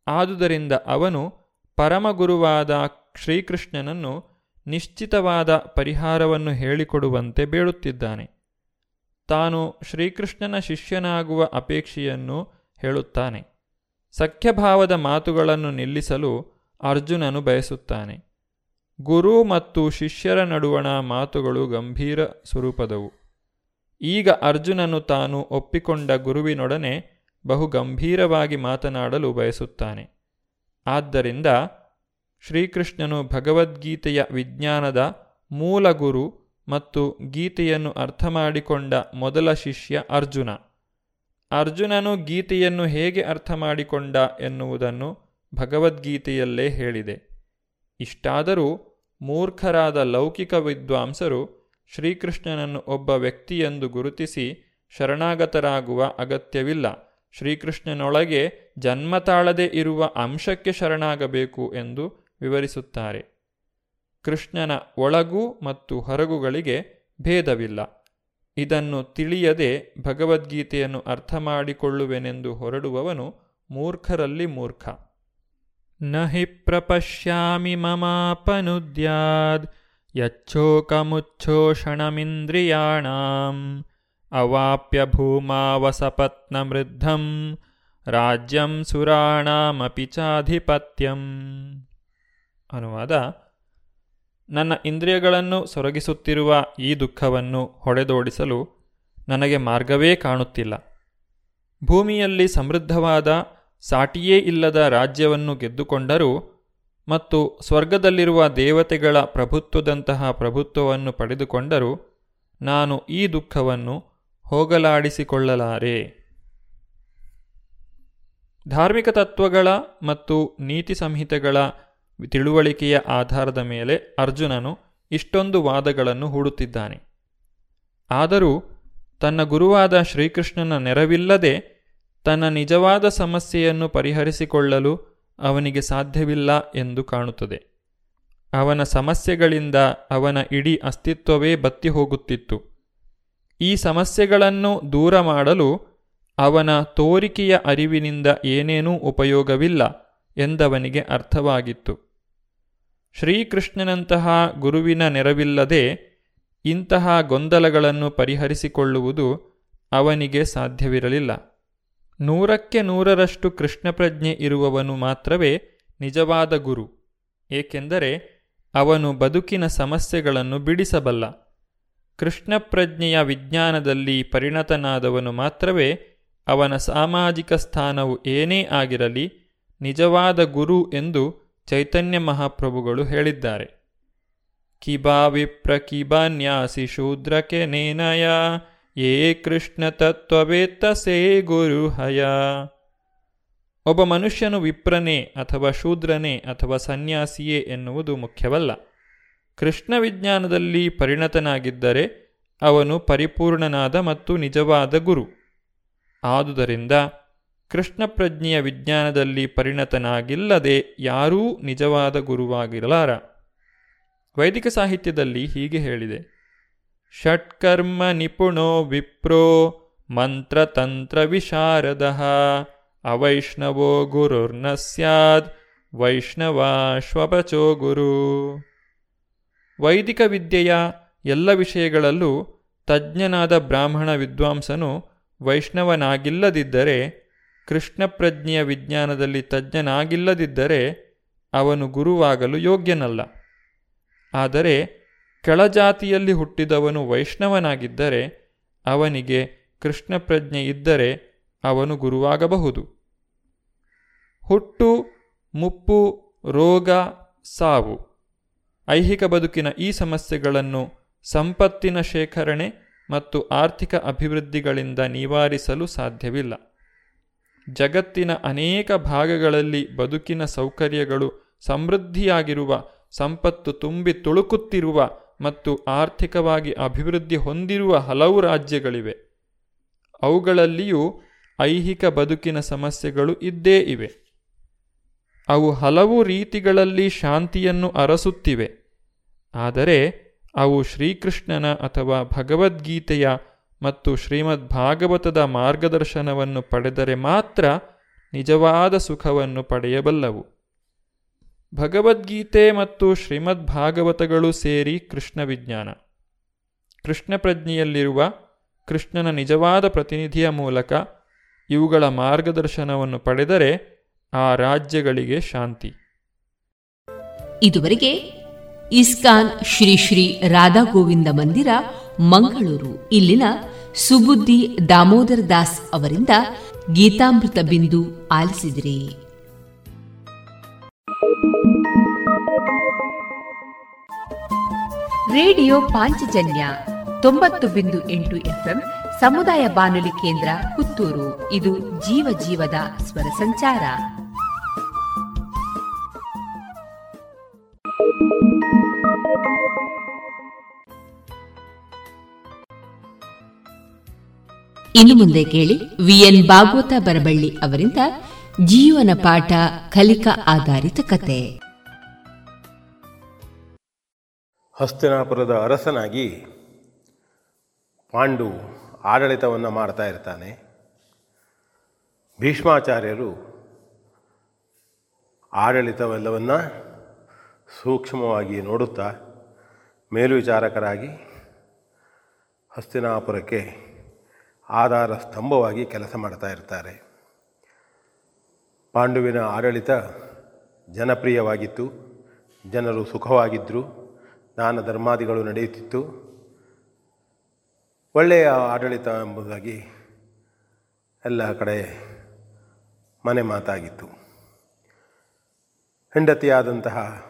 ಆದುದರಿಂದ ಅವನು ಪರಮಗುರುವಾದ ಶ್ರೀಕೃಷ್ಣನನ್ನು ನಿಶ್ಚಿತವಾದ ಪರಿಹಾರವನ್ನು ಹೇಳಿಕೊಡುವಂತೆ ಬೇಡುತ್ತಿದ್ದಾನೆ. ತಾನು ಶ್ರೀಕೃಷ್ಣನ ಶಿಷ್ಯನಾಗುವ ಅಪೇಕ್ಷೆಯನ್ನು ಹೇಳುತ್ತಾನೆ. ಸಖ್ಯಭಾವದ ಮಾತುಗಳನ್ನು ನಿಲ್ಲಿಸಲು ಅರ್ಜುನನು ಬಯಸುತ್ತಾನೆ. ಗುರು ಮತ್ತು ಶಿಷ್ಯರ ನಡುವಣ ಮಾತುಗಳು ಗಂಭೀರ ಸ್ವರೂಪದವು. ಈಗ ಅರ್ಜುನನು ತಾನು ಒಪ್ಪಿಕೊಂಡ ಗುರುವಿನೊಡನೆ ಬಹು ಗಂಭೀರವಾಗಿ ಮಾತನಾಡಲು ಬಯಸುತ್ತಾನೆ. ಆದ್ದರಿಂದ ಶ್ರೀಕೃಷ್ಣನು ಭಗವದ್ಗೀತೆಯ ವಿಜ್ಞಾನದ ಮೂಲ ಗುರು ಮತ್ತು ಗೀತೆಯನ್ನು ಅರ್ಥ ಮಾಡಿಕೊಂಡ ಮೊದಲ ಶಿಷ್ಯ ಅರ್ಜುನ. ಅರ್ಜುನನು ಗೀತೆಯನ್ನು ಹೇಗೆ ಅರ್ಥ ಮಾಡಿಕೊಂಡ ಎನ್ನುವುದನ್ನು ಭಗವದ್ಗೀತೆಯಲ್ಲೇ ಹೇಳಿದೆ. ಇಷ್ಟಾದರೂ ಮೂರ್ಖರಾದ ಲೌಕಿಕ ವಿದ್ವಾಂಸರು ಶ್ರೀಕೃಷ್ಣನನ್ನು ಒಬ್ಬ ವ್ಯಕ್ತಿಯೆಂದು ಗುರುತಿಸಿ ಶರಣಾಗತರಾಗುವ ಅಗತ್ಯವಿಲ್ಲ. ಶ್ರೀಕೃಷ್ಣನೊಳಗೆ ಜನ್ಮ ತಾಳದೆ ಇರುವ ಅಂಶಕ್ಕೆ ಶರಣಾಗಬೇಕು ಎಂದು ವಿವರಿಸುತ್ತಾರೆ. ಕೃಷ್ಣನ ಒಳಗು ಮತ್ತು ಹೊರಗುಗಳಿಗೆ ಭೇದವಿಲ್ಲ. ಇದನ್ನು ತಿಳಿಯದೆ ಭಗವದ್ಗೀತೆಯನ್ನು ಅರ್ಥ ಮಾಡಿಕೊಳ್ಳುವೆನೆಂದು ಹೊರಡುವವನು ಮೂರ್ಖರಲ್ಲಿ ಮೂರ್ಖ. ನ ಹಿ ಪ್ರಪಶ್ಯಾಮಿ ಮಮಾಪನುದ್ಯಾದ್ यच्छोकमुच्छोषणमिन्द्रियाणाम् ಅವಾಪ್ಯ ಭೂಮಾವಸಪತ್ನಮೃದ್ಧಂ ರಾಜ್ಯಂ ಸುರಾಣಾಮಪಿ ಚಾಧಿಪತ್ಯಂ ಅನುವಾದ ನನ್ನ ಇಂದ್ರಿಯಗಳನ್ನು ಸೊರಗಿಸುತ್ತಿರುವ ಈ ದುಃಖವನ್ನು ಹೊಡೆದೋಡಿಸಲು ನನಗೆ ಮಾರ್ಗವೇ ಕಾಣುತ್ತಿಲ್ಲ. ಭೂಮಿಯಲ್ಲಿ ಸಮೃದ್ಧವಾದ ಸಾಟಿಯೇ ಇಲ್ಲದ ರಾಜ್ಯವನ್ನು ಗೆದ್ದುಕೊಂಡರು ಮತ್ತು ಸ್ವರ್ಗದಲ್ಲಿರುವ ದೇವತೆಗಳ ಪ್ರಭುತ್ವದಂತಹ ಪ್ರಭುತ್ವವನ್ನು ಪಡೆದುಕೊಂಡರೂ ನಾನು ಈ ದುಃಖವನ್ನು ಹೋಗಲಾಡಿಸಿಕೊಳ್ಳಲಾರೆ. ಧಾರ್ಮಿಕ ತತ್ವಗಳ ಮತ್ತು ನೀತಿ ಸಂಹಿತೆಗಳ ತಿಳುವಳಿಕೆಯ ಆಧಾರದ ಮೇಲೆ ಅರ್ಜುನನು ಇಷ್ಟೊಂದು ವಾದಗಳನ್ನು ಹೂಡುತ್ತಿದ್ದಾನೆ. ಆದರೂ ತನ್ನ ಗುರುವಾದ ಶ್ರೀಕೃಷ್ಣನ ನೆರವಿಲ್ಲದೆ ತನ್ನ ನಿಜವಾದ ಸಮಸ್ಯೆಯನ್ನು ಪರಿಹರಿಸಿಕೊಳ್ಳಲು ಅವನಿಗೆ ಸಾಧ್ಯವಿಲ್ಲ ಎಂದು ಕಾಣುತ್ತದೆ. ಅವನ ಸಮಸ್ಯೆಗಳಿಂದ ಅವನ ಇಡೀ ಅಸ್ತಿತ್ವವೇ ಬತ್ತಿ ಹೋಗುತ್ತಿತ್ತು. ಈ ಸಮಸ್ಯೆಗಳನ್ನು ದೂರ ಮಾಡಲು ಅವನ ತೋರಿಕೆಯ ಅರಿವಿನಿಂದ ಏನೇನೂ ಉಪಯೋಗವಿಲ್ಲ ಎಂದವನಿಗೆ ಅರ್ಥವಾಗಿತ್ತು. ಶ್ರೀಕೃಷ್ಣನಂತಹ ಗುರುವಿನ ನೆರವಿಲ್ಲದೆ ಇಂತಹ ಗೊಂದಲಗಳನ್ನು ಪರಿಹರಿಸಿಕೊಳ್ಳುವುದು ಅವನಿಗೆ ಸಾಧ್ಯವಿರಲಿಲ್ಲ. ನೂರಕ್ಕೆ ನೂರರಷ್ಟು ಕೃಷ್ಣಪ್ರಜ್ಞೆ ಇರುವವನು ಮಾತ್ರವೇ ನಿಜವಾದ ಗುರು. ಏಕೆಂದರೆ ಅವನು ಬದುಕಿನ ಸಮಸ್ಯೆಗಳನ್ನು ಬಿಡಿಸಬಲ್ಲ. ಕೃಷ್ಣಪ್ರಜ್ಞೆಯ ವಿಜ್ಞಾನದಲ್ಲಿ ಪರಿಣತನಾದವನು ಮಾತ್ರವೇ ಅವನ ಸಾಮಾಜಿಕ ಸ್ಥಾನವು ಏನೇ ಆಗಿರಲಿ ನಿಜವಾದ ಗುರು ಎಂದು ಚೈತನ್ಯ ಮಹಾಪ್ರಭುಗಳು ಹೇಳಿದ್ದಾರೆ. ಕಿಬಾ ವಿಪ್ರ ಕಿಬಾನ್ಯಾಸಿ ಶೂದ್ರಕೆ ನೇನಯ. ಯೇ ಕೃಷ್ಣ ಸೇ ಗುರು ಹಯ. ಒಬ್ಬ ಮನುಷ್ಯನು ವಿಪ್ರನೇ ಅಥವಾ ಶೂದ್ರನೇ ಅಥವಾ ಸನ್ಯಾಸಿಯೇ ಎನ್ನುವುದು ಮುಖ್ಯವಲ್ಲ. ಕೃಷ್ಣ ವಿಜ್ಞಾನದಲ್ಲಿ ಪರಿಣತನಾಗಿದ್ದರೆ ಅವನು ಪರಿಪೂರ್ಣನಾದ ಮತ್ತು ನಿಜವಾದ ಗುರು. ಆದುದರಿಂದ ಕೃಷ್ಣ ಪ್ರಜ್ಞೆಯ ವಿಜ್ಞಾನದಲ್ಲಿ ಪರಿಣತನಾಗಿಲ್ಲದೆ ಯಾರೂ ನಿಜವಾದ ಗುರುವಾಗಿರಲಾರ. ವೈದಿಕ ಸಾಹಿತ್ಯದಲ್ಲಿ ಹೀಗೆ ಹೇಳಿದೆ. ಷಟ್ಕರ್ಮ ನಿಪುಣೋ ವಿಪ್ರೋ ಮಂತ್ರತಂತ್ರ ವಿಶಾರದ. ಅವೈಷ್ಣವೋ ಗುರುರ್ನ ಸ್ಯಾದ್ ವೈಷ್ಣವಾಶ್ವಪಚೋ ಗುರು. ವೈದಿಕ ವಿದ್ಯೆಯ ಎಲ್ಲ ವಿಷಯಗಳಲ್ಲೂ ತಜ್ಞನಾದ ಬ್ರಾಹ್ಮಣ ವಿದ್ವಾಂಸನು ವೈಷ್ಣವನಾಗಿಲ್ಲದಿದ್ದರೆ, ಕೃಷ್ಣ ಪ್ರಜ್ಞೆಯ ವಿಜ್ಞಾನದಲ್ಲಿ ತಜ್ಞನಾಗಿಲ್ಲದಿದ್ದರೆ ಅವನು ಗುರುವಾಗಲು ಯೋಗ್ಯನಲ್ಲ. ಆದರೆ ಕೆಳಜಾತಿಯಲ್ಲಿ ಹುಟ್ಟಿದವನು ವೈಷ್ಣವನಾಗಿದ್ದರೆ ಅವನಿಗೆ ಕೃಷ್ಣ ಪ್ರಜ್ಞೆ ಇದ್ದರೆ ಅವನು ಗುರುವಾಗಬಹುದು. ಹುಟ್ಟು, ಮುಪ್ಪು, ರೋಗ, ಸಾವು. ಐಹಿಕ ಬದುಕಿನ ಈ ಸಮಸ್ಯೆಗಳನ್ನು ಸಂಪತ್ತಿನ ಶೇಖರಣೆ ಮತ್ತು ಆರ್ಥಿಕ ಅಭಿವೃದ್ಧಿಗಳಿಂದ ನಿವಾರಿಸಲು ಸಾಧ್ಯವಿಲ್ಲ. ಜಗತ್ತಿನ ಅನೇಕ ಭಾಗಗಳಲ್ಲಿ ಬದುಕಿನ ಸೌಕರ್ಯಗಳು ಸಮೃದ್ಧಿಯಾಗಿರುವ, ಸಂಪತ್ತು ತುಂಬಿ ತುಳುಕುತ್ತಿರುವ ಮತ್ತು ಆರ್ಥಿಕವಾಗಿ ಅಭಿವೃದ್ಧಿ ಹೊಂದಿರುವ ಹಲವು ರಾಜ್ಯಗಳಿವೆ. ಅವುಗಳಲ್ಲಿಯೂ ಐಹಿಕ ಬದುಕಿನ ಸಮಸ್ಯೆಗಳು ಇದ್ದೇ ಇವೆ. ಅವು ಹಲವು ರೀತಿಗಳಲ್ಲಿ ಶಾಂತಿಯನ್ನು ಅರಸುತ್ತಿವೆ. ಆದರೆ ಅವು ಶ್ರೀಕೃಷ್ಣನ ಅಥವಾ ಭಗವದ್ಗೀತೆಯ ಮತ್ತು ಶ್ರೀಮದ್ ಭಾಗವತದ ಮಾರ್ಗದರ್ಶನವನ್ನು ಪಡೆದರೆ ಮಾತ್ರ ನಿಜವಾದ ಸುಖವನ್ನು ಪಡೆಯಬಲ್ಲವು. ಭಗವದ್ಗೀತೆ ಮತ್ತು ಶ್ರೀಮದ್ ಭಾಗವತಗಳು ಸೇರಿ ಕೃಷ್ಣ ವಿಜ್ಞಾನ. ಕೃಷ್ಣ ಪ್ರಜ್ಞೆಯಲ್ಲಿರುವ ಕೃಷ್ಣನ ನಿಜವಾದ ಪ್ರತಿನಿಧಿಯ ಮೂಲಕ ಇವುಗಳ ಮಾರ್ಗದರ್ಶನವನ್ನು ಪಡೆದರೆ ಆ ರಾಜ್ಯಗಳಿಗೆ ಶಾಂತಿ. ಇದುವರೆಗೆ ಇಸ್ಕಾನ್ ಶ್ರೀ ಶ್ರೀ ರಾಧಾ ಗೋವಿಂದ ಮಂದಿರ, ಮಂಗಳೂರು. ಇಲ್ಲಿನ ಸುಬುದ್ದಿ ದಾಮೋದರ ದಾಸ್ ಅವರಿಂದ ಗೀತಾಮೃತ ಬಿಂದು ಆಲಿಸಿದಿರಿ. ರೇಡಿಯೋ ಪಾಂಚಜನ್ಯ ತೊಂಬತ್ತು ಬಿಂದು ಎಂಟು ಎಫ್ಎಂ ಸಮುದಾಯ ಬಾನುಲಿ ಕೇಂದ್ರ ಪುತ್ತೂರು. ಇದು ಜೀವ ಜೀವದ ಸ್ವರ ಸಂಚಾರ. ಇನ್ನು ಮುಂದೆ ಕೇಳಿ ವಿಎನ್ ಭಾಗವತ ಬರಬಳ್ಳಿ ಅವರಿಂದ ಜೀವನ ಪಾಠ ಕಲಿಕಾ ಆಧಾರಿತ ಕತೆ. ಹಸ್ತಿನಾಪುರದ ಅರಸನಾಗಿ ಪಾಂಡು ಆಡಳಿತವನ್ನು ಮಾಡ್ತಾ ಇರ್ತಾನೆ. ಭೀಷ್ಮಾಚಾರ್ಯರು ಆಡಳಿತವೆಲ್ಲವನ್ನು ಸೂಕ್ಷ್ಮವಾಗಿ ನೋಡುತ್ತಾ ಮೇಲ್ವಿಚಾರಕರಾಗಿ ಹಸ್ತಿನಾಪುರಕ್ಕೆ ಆಧಾರ ಸ್ತಂಭವಾಗಿ ಕೆಲಸ ಮಾಡ್ತಾ ಇರ್ತಾರೆ. ಪಾಂಡುವಿನ ಆಡಳಿತ ಜನಪ್ರಿಯವಾಗಿತ್ತು, ಜನರು ಸುಖವಾಗಿದ್ದರು ದಾನ ಧರ್ಮಾದಿಗಳು ನಡೆಯುತ್ತಿತ್ತು. ಒಳ್ಳೆಯ ಆಡಳಿತ ಎಂಬುದಾಗಿ ಎಲ್ಲ ಕಡೆ ಮನೆ ಮಾತಾಗಿತ್ತು. ಹೆಂಡತಿಯಾದಂತಹ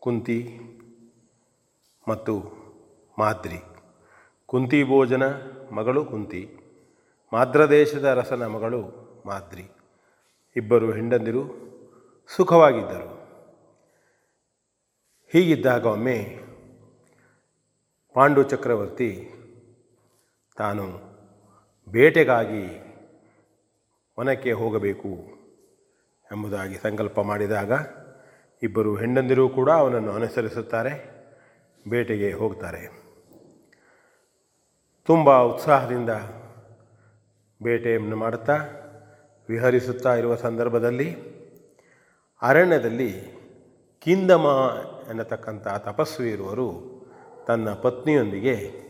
ಕುಂತಿ ಮತ್ತು ಮಾದ್ರಿ. ಕುಂತಿ ಭೋಜನ, ಮಗಳು ಕುಂತಿ. ಮಾದ್ರದೇಶದ ರಸನ ಮಗಳು ಮಾದ್ರಿ. ಇಬ್ಬರು ಹೆಂಡಂದಿರು ಸುಖವಾಗಿದ್ದರು. ಹೀಗಿದ್ದಾಗ ಒಮ್ಮೆ ಪಾಂಡು ಚಕ್ರವರ್ತಿ ತಾನು ಬೇಟೆಗಾಗಿ ವನಕ್ಕೆ ಹೋಗಬೇಕು ಎಂಬುದಾಗಿ ಸಂಕಲ್ಪ ಮಾಡಿದಾಗ ಇಬ್ಬರು ಹೆಂಡಂದಿರು ಕೂಡ ಅವನನ್ನು ಅನುಸರಿಸುತ್ತಾರೆ, ಬೇಟೆಗೆ ಹೋಗ್ತಾರೆ. ತುಂಬ ಉತ್ಸಾಹದಿಂದ ಬೇಟೆಯನ್ನು ಮಾಡುತ್ತಾ ವಿಹರಿಸುತ್ತಾ ಇರುವ ಸಂದರ್ಭದಲ್ಲಿ ಅರಣ್ಯದಲ್ಲಿ ಕಿಂದಮ ಎನ್ನತಕ್ಕಂಥ ತಪಸ್ವಿರುವರು ತನ್ನ ಪತ್ನಿಯೊಂದಿಗೆ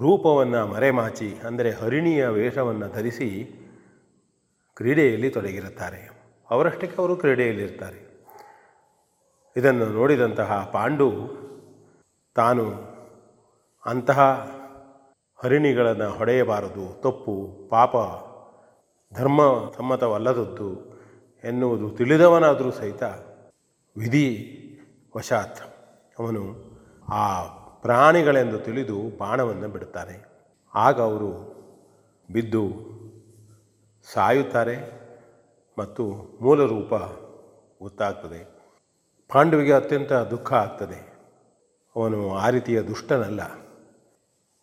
ರೂಪವನ್ನು ಮರೆಮಾಚಿ, ಅಂದರೆ ಹರಿಣಿಯ ವೇಷವನ್ನು ಧರಿಸಿ ಕ್ರೀಡೆಯಲ್ಲಿ ತೊಡಗಿರುತ್ತಾರೆ. ಅವರಷ್ಟಕ್ಕೆ ಅವರು ಕ್ರೀಡೆಯಲ್ಲಿರ್ತಾರೆ. ಇದನ್ನು ನೋಡಿದಂತಹ ಪಾಂಡು ತಾನು ಅಂತಹ ಹರಿಣಿಗಳನ್ನು ಹೊಡೆಯಬಾರದು, ತಪ್ಪು, ಪಾಪ, ಧರ್ಮ ಸಮ್ಮತವಲ್ಲದದ್ದು ಎನ್ನುವುದು ತಿಳಿದವನಾದರೂ ಸಹಿತ ವಿಧಿ ವಶಾತ್. ಅವನು ಆ ಪ್ರಾಣಿಗಳೆಂದು ತಿಳಿದು ಬಾಣವನ್ನು ಬಿಡುತ್ತಾನೆ ಆಗ ಅವರು ಬಿದ್ದು ಸಾಯುತ್ತಾರೆ ಮತ್ತು ಮೂಲ ರೂಪ ಗೊತ್ತಾಗ್ತದೆ. ಪಾಂಡವಿಗೆ ಅತ್ಯಂತ ದುಃಖ ಆಗ್ತದೆ. ಅವನು ಆ ರೀತಿಯ ದುಷ್ಟನಲ್ಲ.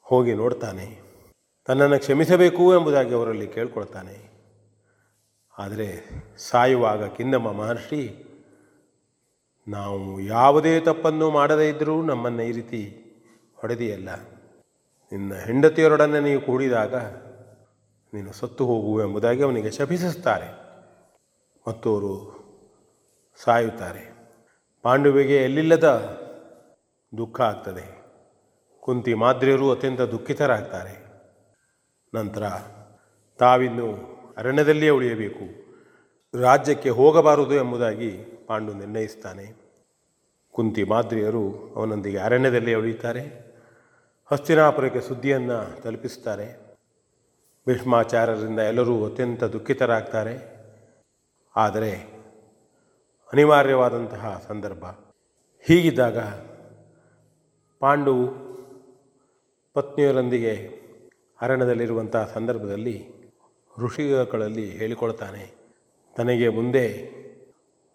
ಹೋಗಿ ನೋಡ್ತಾನೆ. ತನ್ನನ್ನು ಕ್ಷಮಿಸಬೇಕು ಎಂಬುದಾಗಿ ಅವರಲ್ಲಿ ಕೇಳ್ಕೊಳ್ತಾನೆ. ಆದರೆ ಸಾಯುವಾಗ ಕಿನ್ನಮ್ಮ ಮಹರ್ಷಿ ನಾವು ಯಾವುದೇ ತಪ್ಪನ್ನು ಮಾಡದೇ ಇದ್ದರೂ ನಮ್ಮನ್ನು ಈ ರೀತಿ ಹೊಡೆದಿಯಲ್ಲ. ನಿನ್ನ ಹೆಂಡತಿಯರೊಡನೆ ನೀವು ಕೂಡಿದಾಗ ನೀನು ಸತ್ತು ಹೋಗು ಎಂಬುದಾಗಿ ಅವನಿಗೆ ಶಪಿಸುತ್ತಾರೆ. ಮತ್ತು ಅವರು ಸಾಯುತ್ತಾರೆ. ಪಾಂಡುವಿಗೆ ಎಲ್ಲಿಲ್ಲದ ದುಃಖ ಆಗ್ತದೆ. ಕುಂತಿ ಮಾದ್ರಿಯರು ಅತ್ಯಂತ ದುಃಖಿತರಾಗ್ತಾರೆ. ನಂತರ ತಾವಿನ್ನು ಅರಣ್ಯದಲ್ಲಿಯೇ ಉಳಿಯಬೇಕು. ರಾಜ್ಯಕ್ಕೆ ಹೋಗಬಾರದು ಎಂಬುದಾಗಿ ಪಾಂಡು ನಿರ್ಣಯಿಸ್ತಾನೆ. ಕುಂತಿ ಮಾದ್ರಿಯರು ಅವನೊಂದಿಗೆ ಅರಣ್ಯದಲ್ಲಿ ಉಳಿಯುತ್ತಾರೆ. ಹಸ್ತಿನಾಪುರಕ್ಕೆ ಸುದ್ದಿಯನ್ನು ತಲುಪಿಸ್ತಾರೆ ಭೀಷ್ಮಾಚಾರ್ಯರಿಂದ ಎಲ್ಲರೂ ಅತ್ಯಂತ ದುಃಖಿತರಾಗ್ತಾರೆ. ಆದರೆ ಅನಿವಾರ್ಯವಾದಂತಹ ಸಂದರ್ಭ. ಹೀಗಿದ್ದಾಗ ಪಾಂಡು ಪತ್ನಿಯರೊಂದಿಗೆ ಅರಣ್ಯದಲ್ಲಿರುವಂತಹ ಸಂದರ್ಭದಲ್ಲಿ ಋಷಿಗಳಲ್ಲಿ ಹೇಳಿಕೊಳ್ತಾನೆ. ತನಗೆ ಮುಂದೆ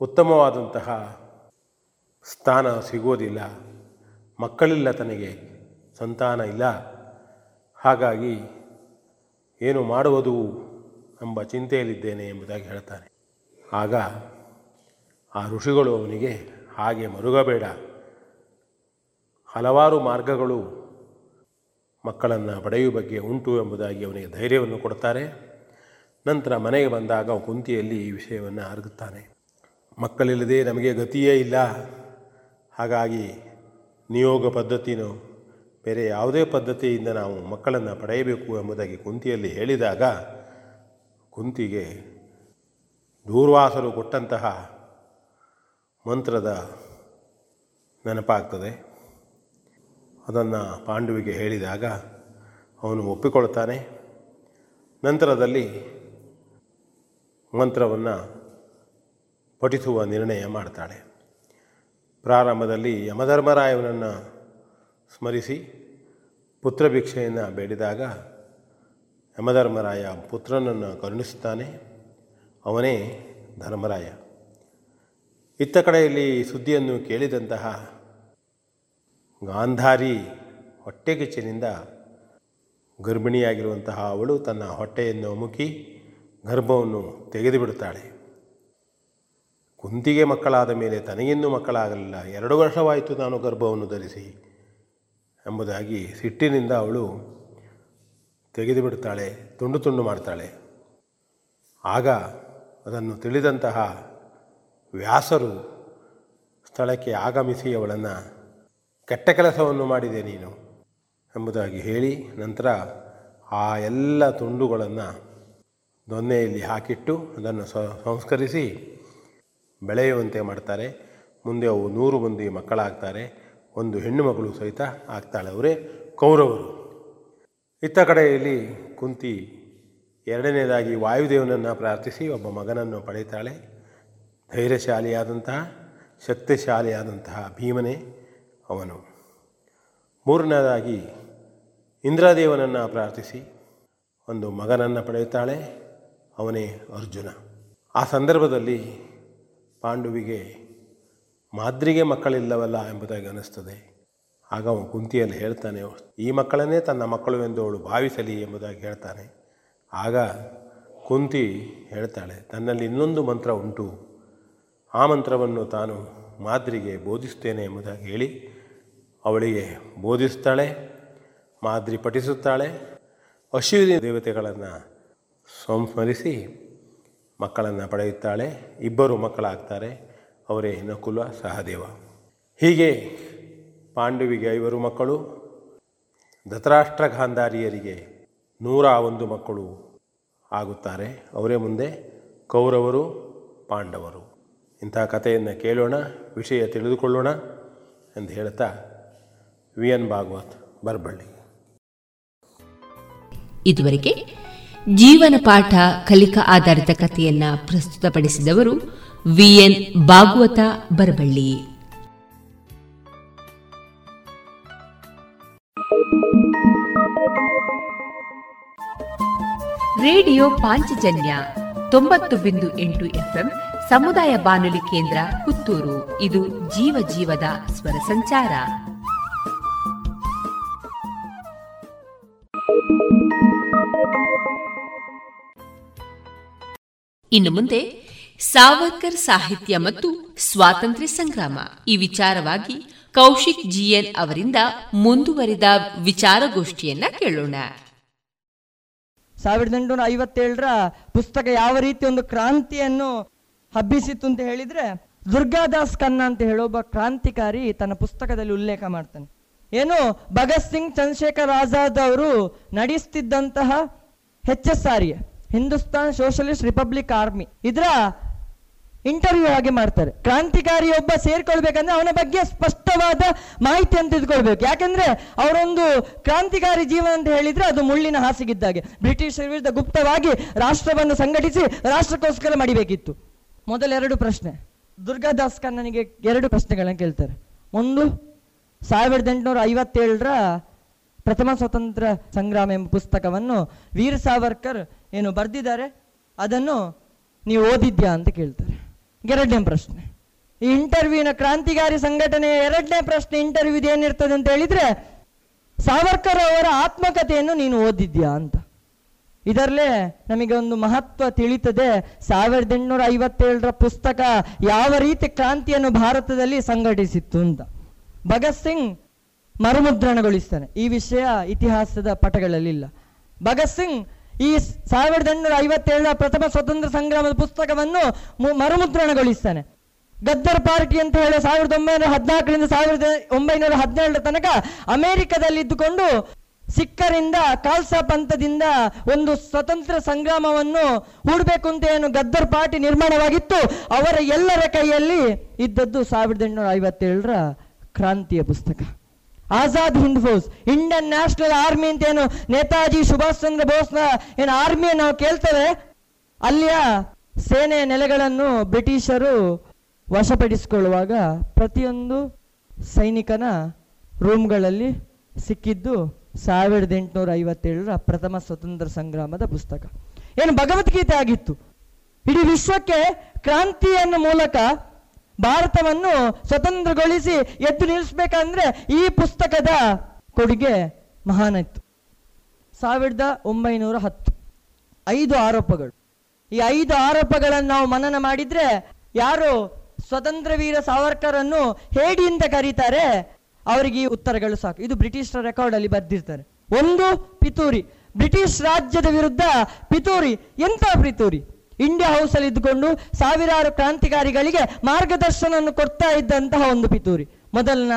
ಉತ್ತಮವಾದಂತಹ ಸ್ಥಾನ ಸಿಗೋದಿಲ್ಲ. ಮಕ್ಕಳಿಲ್ಲ ತನಗೆ, ಸಂತಾನ ಇಲ್ಲ. ಹಾಗಾಗಿ ಏನು ಮಾಡುವುದು ಎಂಬ ಚಿಂತೆಯಲ್ಲಿದ್ದೇನೆ ಎಂಬುದಾಗಿ ಹೇಳ್ತಾನೆ. ಆಗ ಆ ಋಷಿಗಳು ಅವನಿಗೆ, ಹಾಗೆ ಮರುಗಬೇಡ. ಹಲವಾರು ಮಾರ್ಗಗಳು ಮಕ್ಕಳನ್ನು ಪಡೆಯುವ ಬಗ್ಗೆ ಉಂಟು ಎಂಬುದಾಗಿ ಅವನಿಗೆ ಧೈರ್ಯವನ್ನು ಕೊಡ್ತಾರೆ. ನಂತರ ಮನೆಗೆ ಬಂದಾಗ ಕುಂತಿಯಲ್ಲಿ ಈ ವಿಷಯವನ್ನು ಅರಗುತ್ತಾನೆ. ಮಕ್ಕಳಿಲ್ಲದೆ ನಮಗೆ ಗತಿಯೇ ಇಲ್ಲ. ಹಾಗಾಗಿ ನಿಯೋಗ ಪದ್ಧತಿನೋ ಬೇರೆ ಯಾವುದೇ ಪದ್ಧತಿಯಿಂದ ನಾವು ಮಕ್ಕಳನ್ನು ಪಡೆಯಬೇಕು ಎಂಬುದಾಗಿ ಕುಂತಿಯಲ್ಲಿ ಹೇಳಿದಾಗ ಕುಂತಿಗೆ ದೂರ್ವಾಸರು ಕೊಟ್ಟಂತಹ ಮಂತ್ರದ ನೆನಪಾಗ್ತದೆ. ಅದನ್ನು ಪಾಂಡುವಿಗೆ ಹೇಳಿದಾಗ ಅವನು ಒಪ್ಪಿಕೊಳ್ತಾನೆ. ನಂತರದಲ್ಲಿ ಮಂತ್ರವನ್ನು ಪಠಿಸುವ ನಿರ್ಣಯ ಮಾಡ್ತಾಳೆ. ಪ್ರಾರಂಭದಲ್ಲಿ ಯಮಧರ್ಮರಾಯವನನ್ನು ಸ್ಮರಿಸಿ ಪುತ್ರಭಿಕ್ಷೆಯನ್ನು ಬೇಡಿದಾಗ ಯಮಧರ್ಮರಾಯ ಪುತ್ರನನ್ನು ಕರುಣಿಸುತ್ತಾನೆ. ಅವನೇ ಧರ್ಮರಾಯ. ಇತ್ತ ಕಡೆಯಲ್ಲಿ ಸುದ್ದಿಯನ್ನು ಕೇಳಿದಂತಹ ಗಾಂಧಾರಿ ಹೊಟ್ಟೆಗಿಚ್ಚಿನಿಂದ ಗರ್ಭಿಣಿಯಾಗಿರುವಂತಹ ಅವಳು ತನ್ನ ಹೊಟ್ಟೆಯನ್ನು ಅಮುಕಿ ಗರ್ಭವನ್ನು ತೆಗೆದು ಬಿಡುತ್ತಾಳೆ ಕುಂತಿಗೆ ಮಕ್ಕಳಾದ ಮೇಲೆ ತನಗಿನ್ನೂ ಮಕ್ಕಳಾಗಲಿಲ್ಲ. ಎರಡು ವರ್ಷವಾಯಿತು ನಾನು ಗರ್ಭವನ್ನು ಧರಿಸಿ. ಎಂಬುದಾಗಿ ಸಿಟ್ಟಿನಿಂದ ಅವಳು ತೆಗೆದು ಬಿಡ್ತಾಳೆ ತುಂಡು ತುಂಡು ಮಾಡ್ತಾಳೆ. ಆಗ ಅದನ್ನು ತಿಳಿದಂತಹ ವ್ಯಾಸರು ಸ್ಥಳಕ್ಕೆ ಆಗಮಿಸಿ ಅವಳನ್ನು, ಕೆಟ್ಟ ಕೆಲಸವನ್ನು ಮಾಡಿದೆ ನೀನು ಎಂಬುದಾಗಿ ಹೇಳಿ ನಂತರ ಆ ಎಲ್ಲ ತುಂಡುಗಳನ್ನು ದೊನ್ನೆಯಲ್ಲಿ ಹಾಕಿಟ್ಟು ಅದನ್ನು ಸಂಸ್ಕರಿಸಿ ಬೆಳೆಯುವಂತೆ ಮಾಡ್ತಾರೆ. ಮುಂದೆ ಅವು ನೂರು ಮಂದಿ ಮಕ್ಕಳಾಗ್ತಾರೆ. ಒಂದು ಹೆಣ್ಣು ಮಗಳು ಸಹಿತ ಆಗ್ತಾಳೆ ಅವರೇ ಕೌರವರು. ಇತ್ತ ಕಡೆಯಲ್ಲಿ ಕುಂತಿ ಎರಡನೇದಾಗಿ ವಾಯುದೇವನನ್ನು ಪ್ರಾರ್ಥಿಸಿ ಒಬ್ಬ ಮಗನನ್ನು ಪಡೆಯುತ್ತಾಳೆ. ಧೈರ್ಯಶಾಲಿಯಾದಂತಹ, ಶಕ್ತಿಶಾಲಿಯಾದಂತಹ ಭೀಮನೇ ಅವನು. ಮೂರನೇದಾಗಿ ಇಂದ್ರದೇವನನ್ನು ಪ್ರಾರ್ಥಿಸಿ ಒಂದು ಮಗನನ್ನು ಪಡೆಯುತ್ತಾಳೆ. ಅವನೇ ಅರ್ಜುನ. ಆ ಸಂದರ್ಭದಲ್ಲಿ ಪಾಂಡುವಿಗೆ ಮಾದ್ರಿಗೆ ಮಕ್ಕಳಿಲ್ಲವಲ್ಲ ಎಂಬುದಾಗಿ ಅನ್ನಿಸ್ತದೆ. ಆಗ ಅವನು ಕುಂತಿಯಲ್ಲಿ ಹೇಳ್ತಾನೆ, ಈ ಮಕ್ಕಳನ್ನೇ ತನ್ನ ಮಕ್ಕಳು ಎಂದು ಅವಳು ಭಾವಿಸಲಿ ಎಂಬುದಾಗಿ ಹೇಳ್ತಾನೆ. ಆಗ ಕುಂತಿ ಹೇಳ್ತಾಳೆ, ತನ್ನಲ್ಲಿ ಇನ್ನೊಂದು ಮಂತ್ರ ಉಂಟು. ಆ ಮಂತ್ರವನ್ನು ತಾನು ಮಾದ್ರಿಗೆ ಬೋಧಿಸ್ತೇನೆ ಎಂಬುದಾಗಿ ಹೇಳಿ, ಅವಳಿಗೆ ಬೋಧಿಸ್ತಾಳೆ, ಮಾದ್ರಿ ಪಠಿಸುತ್ತಾಳೆ, ಅಶ್ವಿನಿ ದೇವತೆಗಳನ್ನು ಸಂಸ್ಮರಿಸಿ ಮಕ್ಕಳನ್ನು ಪಡೆಯುತ್ತಾಳೆ. ಇಬ್ಬರು ಮಕ್ಕಳಾಗ್ತಾರೆ. ಅವರೇ ನಕುಲ ಸಹದೇವ. ಹೀಗೆ ಪಾಂಡುವಿಗೆ ಐವರು ಮಕ್ಕಳು ಧತರಾಷ್ಟ್ರ ಗಾಂಧಾರಿಯರಿಗೆ ನೂರ ಒಂದು ಮಕ್ಕಳು ಆಗುತ್ತಾರೆ. ಅವರೇ ಮುಂದೆ ಕೌರವರು, ಪಾಂಡವರು. ಇಂಥ ಕಥೆಯನ್ನು ಕೇಳೋಣ, ವಿಷಯ ತಿಳಿದುಕೊಳ್ಳೋಣ ಎಂದು ಹೇಳ್ತಾ ವಿ ಎನ್ ಭಾಗವತ್ ಬರ್ಬಳ್ಳಿ. ಇದುವರೆಗೆ ಜೀವನ ಪಾಠ ಕಲಿಕಾ ಆಧಾರಿತ ಕಥೆಯನ್ನ ಪ್ರಸ್ತುತಪಡಿಸಿದವರು V N Bhagavat Baraballi. Radio Panchajanya ತೊಂಬತ್ತು ಬಿಂದು ಎಂಟು ಎಫ್ಎಂ ಸಮುದಾಯ ಬಾನುಲಿ ಕೇಂದ್ರ ಪುತ್ತೂರು. ಇದು ಜೀವ ಜೀವದ ಸ್ವರ ಸಂಚಾರ. ಇನ್ನು ಮುಂದೆ ಸಾವರ್ಕರ್ ಸಾಹಿತ್ಯ ಮತ್ತು ಸ್ವಾತಂತ್ರ್ಯ ಸಂಗ್ರಾಮ. ಈ ವಿಚಾರವಾಗಿ ಕೌಶಿಕ್ ಜಿಎನ್ ಅವರಿಂದ ಮುಂದುವರಿದ ವಿಚಾರಗೋಷ್ಠಿಯನ್ನ ಕೇಳೋಣ. ಸಾವಿರದ ಎಂಟುನೂರ ಐವತ್ತೇಳರ ಪುಸ್ತಕ ಯಾವ ರೀತಿ ಒಂದು ಕ್ರಾಂತಿಯನ್ನು ಹಬ್ಬಿಸಿತ್ತು ಅಂತ ಹೇಳಿದ್ರೆ ದುರ್ಗಾದಾಸ್ ಖನ್ನಾ ಅಂತ ಹೇಳೋ ಒಬ್ಬ ಕ್ರಾಂತಿಕಾರಿ ತನ್ನ ಪುಸ್ತಕದಲ್ಲಿ ಉಲ್ಲೇಖ ಮಾಡ್ತಾನೆ. ಏನು? ಭಗತ್ ಸಿಂಗ್ ಚಂದ್ರಶೇಖರ್ ಆಜಾದ್ ಅವರು ನಡೆಸ್ತಿದ್ದಂತಹ a Hindustan Socialist Republic Army. ಇದರ ಇಂಟರ್ವ್ಯೂ ಆಗಿ ಮಾಡ್ತಾರೆ. ಕ್ರಾಂತಿಕಾರಿ ಒಬ್ಬ ಸೇರ್ಕೊಳ್ಬೇಕಂದ್ರೆ ಅವನ ಬಗ್ಗೆ ಸ್ಪಷ್ಟವಾದ ಮಾಹಿತಿಯನ್ನು ತಿಳ್ಕೊಳ್ಬೇಕು ಯಾಕಂದ್ರೆ ಅವರೊಂದು ಕ್ರಾಂತಿಕಾರಿ ಜೀವನ ಅಂತ ಹೇಳಿದ್ರೆ ಅದು ಮುಳ್ಳಿನ ಹಾಸಿಗಿದ್ದಾಗೆ. ಬ್ರಿಟಿಷರ ವಿರುದ್ಧ ಗುಪ್ತವಾಗಿ ರಾಷ್ಟ್ರವನ್ನು ಸಂಘಟಿಸಿ ರಾಷ್ಟ್ರಕ್ಕೋಸ್ಕರ ಮಡಿಬೇಕಿತ್ತು. ಮೊದಲೆರಡು ಪ್ರಶ್ನೆ. ದುರ್ಗಾದಾಸ್ ಕನ್ನನಿಗೆ ಎರಡು ಪ್ರಶ್ನೆಗಳನ್ನು ಕೇಳ್ತಾರೆ. ಒಂದು, ಸಾವಿರದ ಎಂಟುನೂರ ಐವತ್ತೇಳರ ಪ್ರಥಮ ಸ್ವತಂತ್ರ ಸಂಗ್ರಾಮ ಎಂಬ ಪುಸ್ತಕವನ್ನು ವೀರ್ ಸಾವರ್ಕರ್ ಏನು ಬರೆದಿದ್ದಾರೆ? ಅದನ್ನು ನೀವು ಓದಿದ್ಯಾ ಅಂತ ಕೇಳ್ತಾರೆ. ಎರಡನೇ ಪ್ರಶ್ನೆ. ಈ ಇಂಟರ್ವ್ಯೂನ ಕ್ರಾಂತಿಕಾರಿ ಸಂಘಟನೆಯ ಎರಡನೇ ಪ್ರಶ್ನೆ ಇಂಟರ್ವ್ಯೂ ಏನಿರ್ತದೆ ಅಂತ ಹೇಳಿದ್ರೆ, ಸಾವರ್ಕರ್ ಅವರ ಆತ್ಮಕಥೆಯನ್ನು ನೀನು ಓದಿದ್ಯಾ ಅಂತ. ಇದರಲ್ಲೇ ನಮಗೆ ಒಂದು ಮಹತ್ವ ತಿಳಿತದೆ. ಸಾವಿರದ ಎಂಟುನೂರ ಐವತ್ತೇಳರ ಪುಸ್ತಕ ಯಾವ ರೀತಿ ಕ್ರಾಂತಿಯನ್ನು ಭಾರತದಲ್ಲಿ ಸಂಘಟಿಸಿತ್ತು ಅಂತ. ಭಗತ್ ಸಿಂಗ್ ಮರುಮುದ್ರಣಗೊಳಿಸ್ತಾನೆ. ಈ ವಿಷಯ ಇತಿಹಾಸದ ಪಟಗಳಲ್ಲಿಲ್ಲ. ಭಗತ್ ಸಿಂಗ್ ಈ ಸಾವಿರದ ಎಂಟುನೂರ ಐವತ್ತೇಳರ ಪ್ರಥಮ ಸ್ವತಂತ್ರ ಸಂಗ್ರಾಮದ ಪುಸ್ತಕವನ್ನು ಮರುಮುದ್ರಣಗೊಳಿಸ್ತಾನೆ. ಗದ್ದರ್ ಪಾರ್ಟಿ ಅಂತ ಹೇಳಿ ಸಾವಿರದ ಒಂಬೈನೂರ ಹದಿನಾಲ್ಕರಿಂದ ಸಾವಿರದ ಒಂಬೈನೂರ ಹದಿನೇಳರ ತನಕ ಅಮೆರಿಕದಲ್ಲಿ ಇದ್ದುಕೊಂಡು ಸಿಕ್ಕರಿಂದ ಖಾಲ್ಸಾ ಪಂಥದಿಂದ ಒಂದು ಸ್ವತಂತ್ರ ಸಂಗ್ರಾಮವನ್ನು ಹೂಡಬೇಕು ಅಂತ ಏನು ಗದ್ದರ್ ಪಾರ್ಟಿ ನಿರ್ಮಾಣವಾಗಿತ್ತು, ಅವರ ಎಲ್ಲರ ಕೈಯಲ್ಲಿ ಇದ್ದದ್ದು ಸಾವಿರದ ಎಂಟುನೂರ ಐವತ್ತೇಳರ ಕ್ರಾಂತಿಯ ಪುಸ್ತಕ. Azad Hind Force Indian National Army ಅಂತ ಏನು ನೇತಾಜಿ ಸುಭಾಷ್ ಚಂದ್ರ ಬೋಸ್ನ ಏನು ಆರ್ಮಿ ನಾವು ಕೇಳ್ತೇವೆ, ಅಲ್ಲಿಯ ಸೇನೆಯ ನೆಲೆಗಳನ್ನು ಬ್ರಿಟಿಷರು ವಶಪಡಿಸಿಕೊಳ್ಳುವಾಗ ಪ್ರತಿಯೊಂದು ಸೈನಿಕನ ರೂಮ್ಗಳಲ್ಲಿ ಸಿಕ್ಕಿದ್ದು ಸಾವಿರದ ಎಂಟುನೂರ ಐವತ್ತೇಳರ ಪ್ರಥಮ ಸ್ವತಂತ್ರ ಸಂಗ್ರಾಮದ ಪುಸ್ತಕ. ಏನು ಭಗವದ್ಗೀತೆ ಆಗಿತ್ತು. ಇಡೀ ವಿಶ್ವಕ್ಕೆ ಕ್ರಾಂತಿಯನ್ನು ಮೂಲಕ ಭಾರತವನ್ನು ಸ್ವತಂತ್ರಗೊಳಿಸಿ ಎದ್ದು ನಿಲ್ಲಿಸ್ಬೇಕಂದ್ರೆ ಈ ಪುಸ್ತಕದ ಕೊಡುಗೆ ಮಹಾನ್ ಇತ್ತು ಸಾವಿರದ ಒಂಬೈನೂರ ಹತ್ತು. ಐದು ಆರೋಪಗಳು. ಈ ಐದು ಆರೋಪಗಳನ್ನು ನಾವು ಮನನ ಮಾಡಿದ್ರೆ ಯಾರು ಸ್ವತಂತ್ರ ವೀರ ಸಾವರ್ಕರ್ ಅನ್ನು ಹೇಡಿ ಅಂತ ಕರೀತಾರೆ, ಅವರಿಗೆ ಈ ಉತ್ತರಗಳು ಸಾಕು. ಇದು ಬ್ರಿಟಿಷರ ರೆಕಾರ್ಡ್ ಅಲ್ಲಿ ಬರ್ದಿರ್ತಾರೆ. ಒಂದು ಪಿತೂರಿ. ಬ್ರಿಟಿಷ್ ರಾಜ್ಯದ ವಿರುದ್ಧ ಪಿತೂರಿ. ಎಂತ ಪಿತೂರಿ? ಇಂಡಿಯಾ ಹೌಸ್ ಅಲ್ಲಿ ಇದ್ದುಕೊಂಡು ಸಾವಿರಾರು ಕ್ರಾಂತಿಕಾರಿಗಳಿಗೆ ಮಾರ್ಗದರ್ಶನವನ್ನು ಕೊಡ್ತಾ ಇದ್ದಂತಹ ಒಂದು ಪಿತೂರಿ. ಮೊದಲನ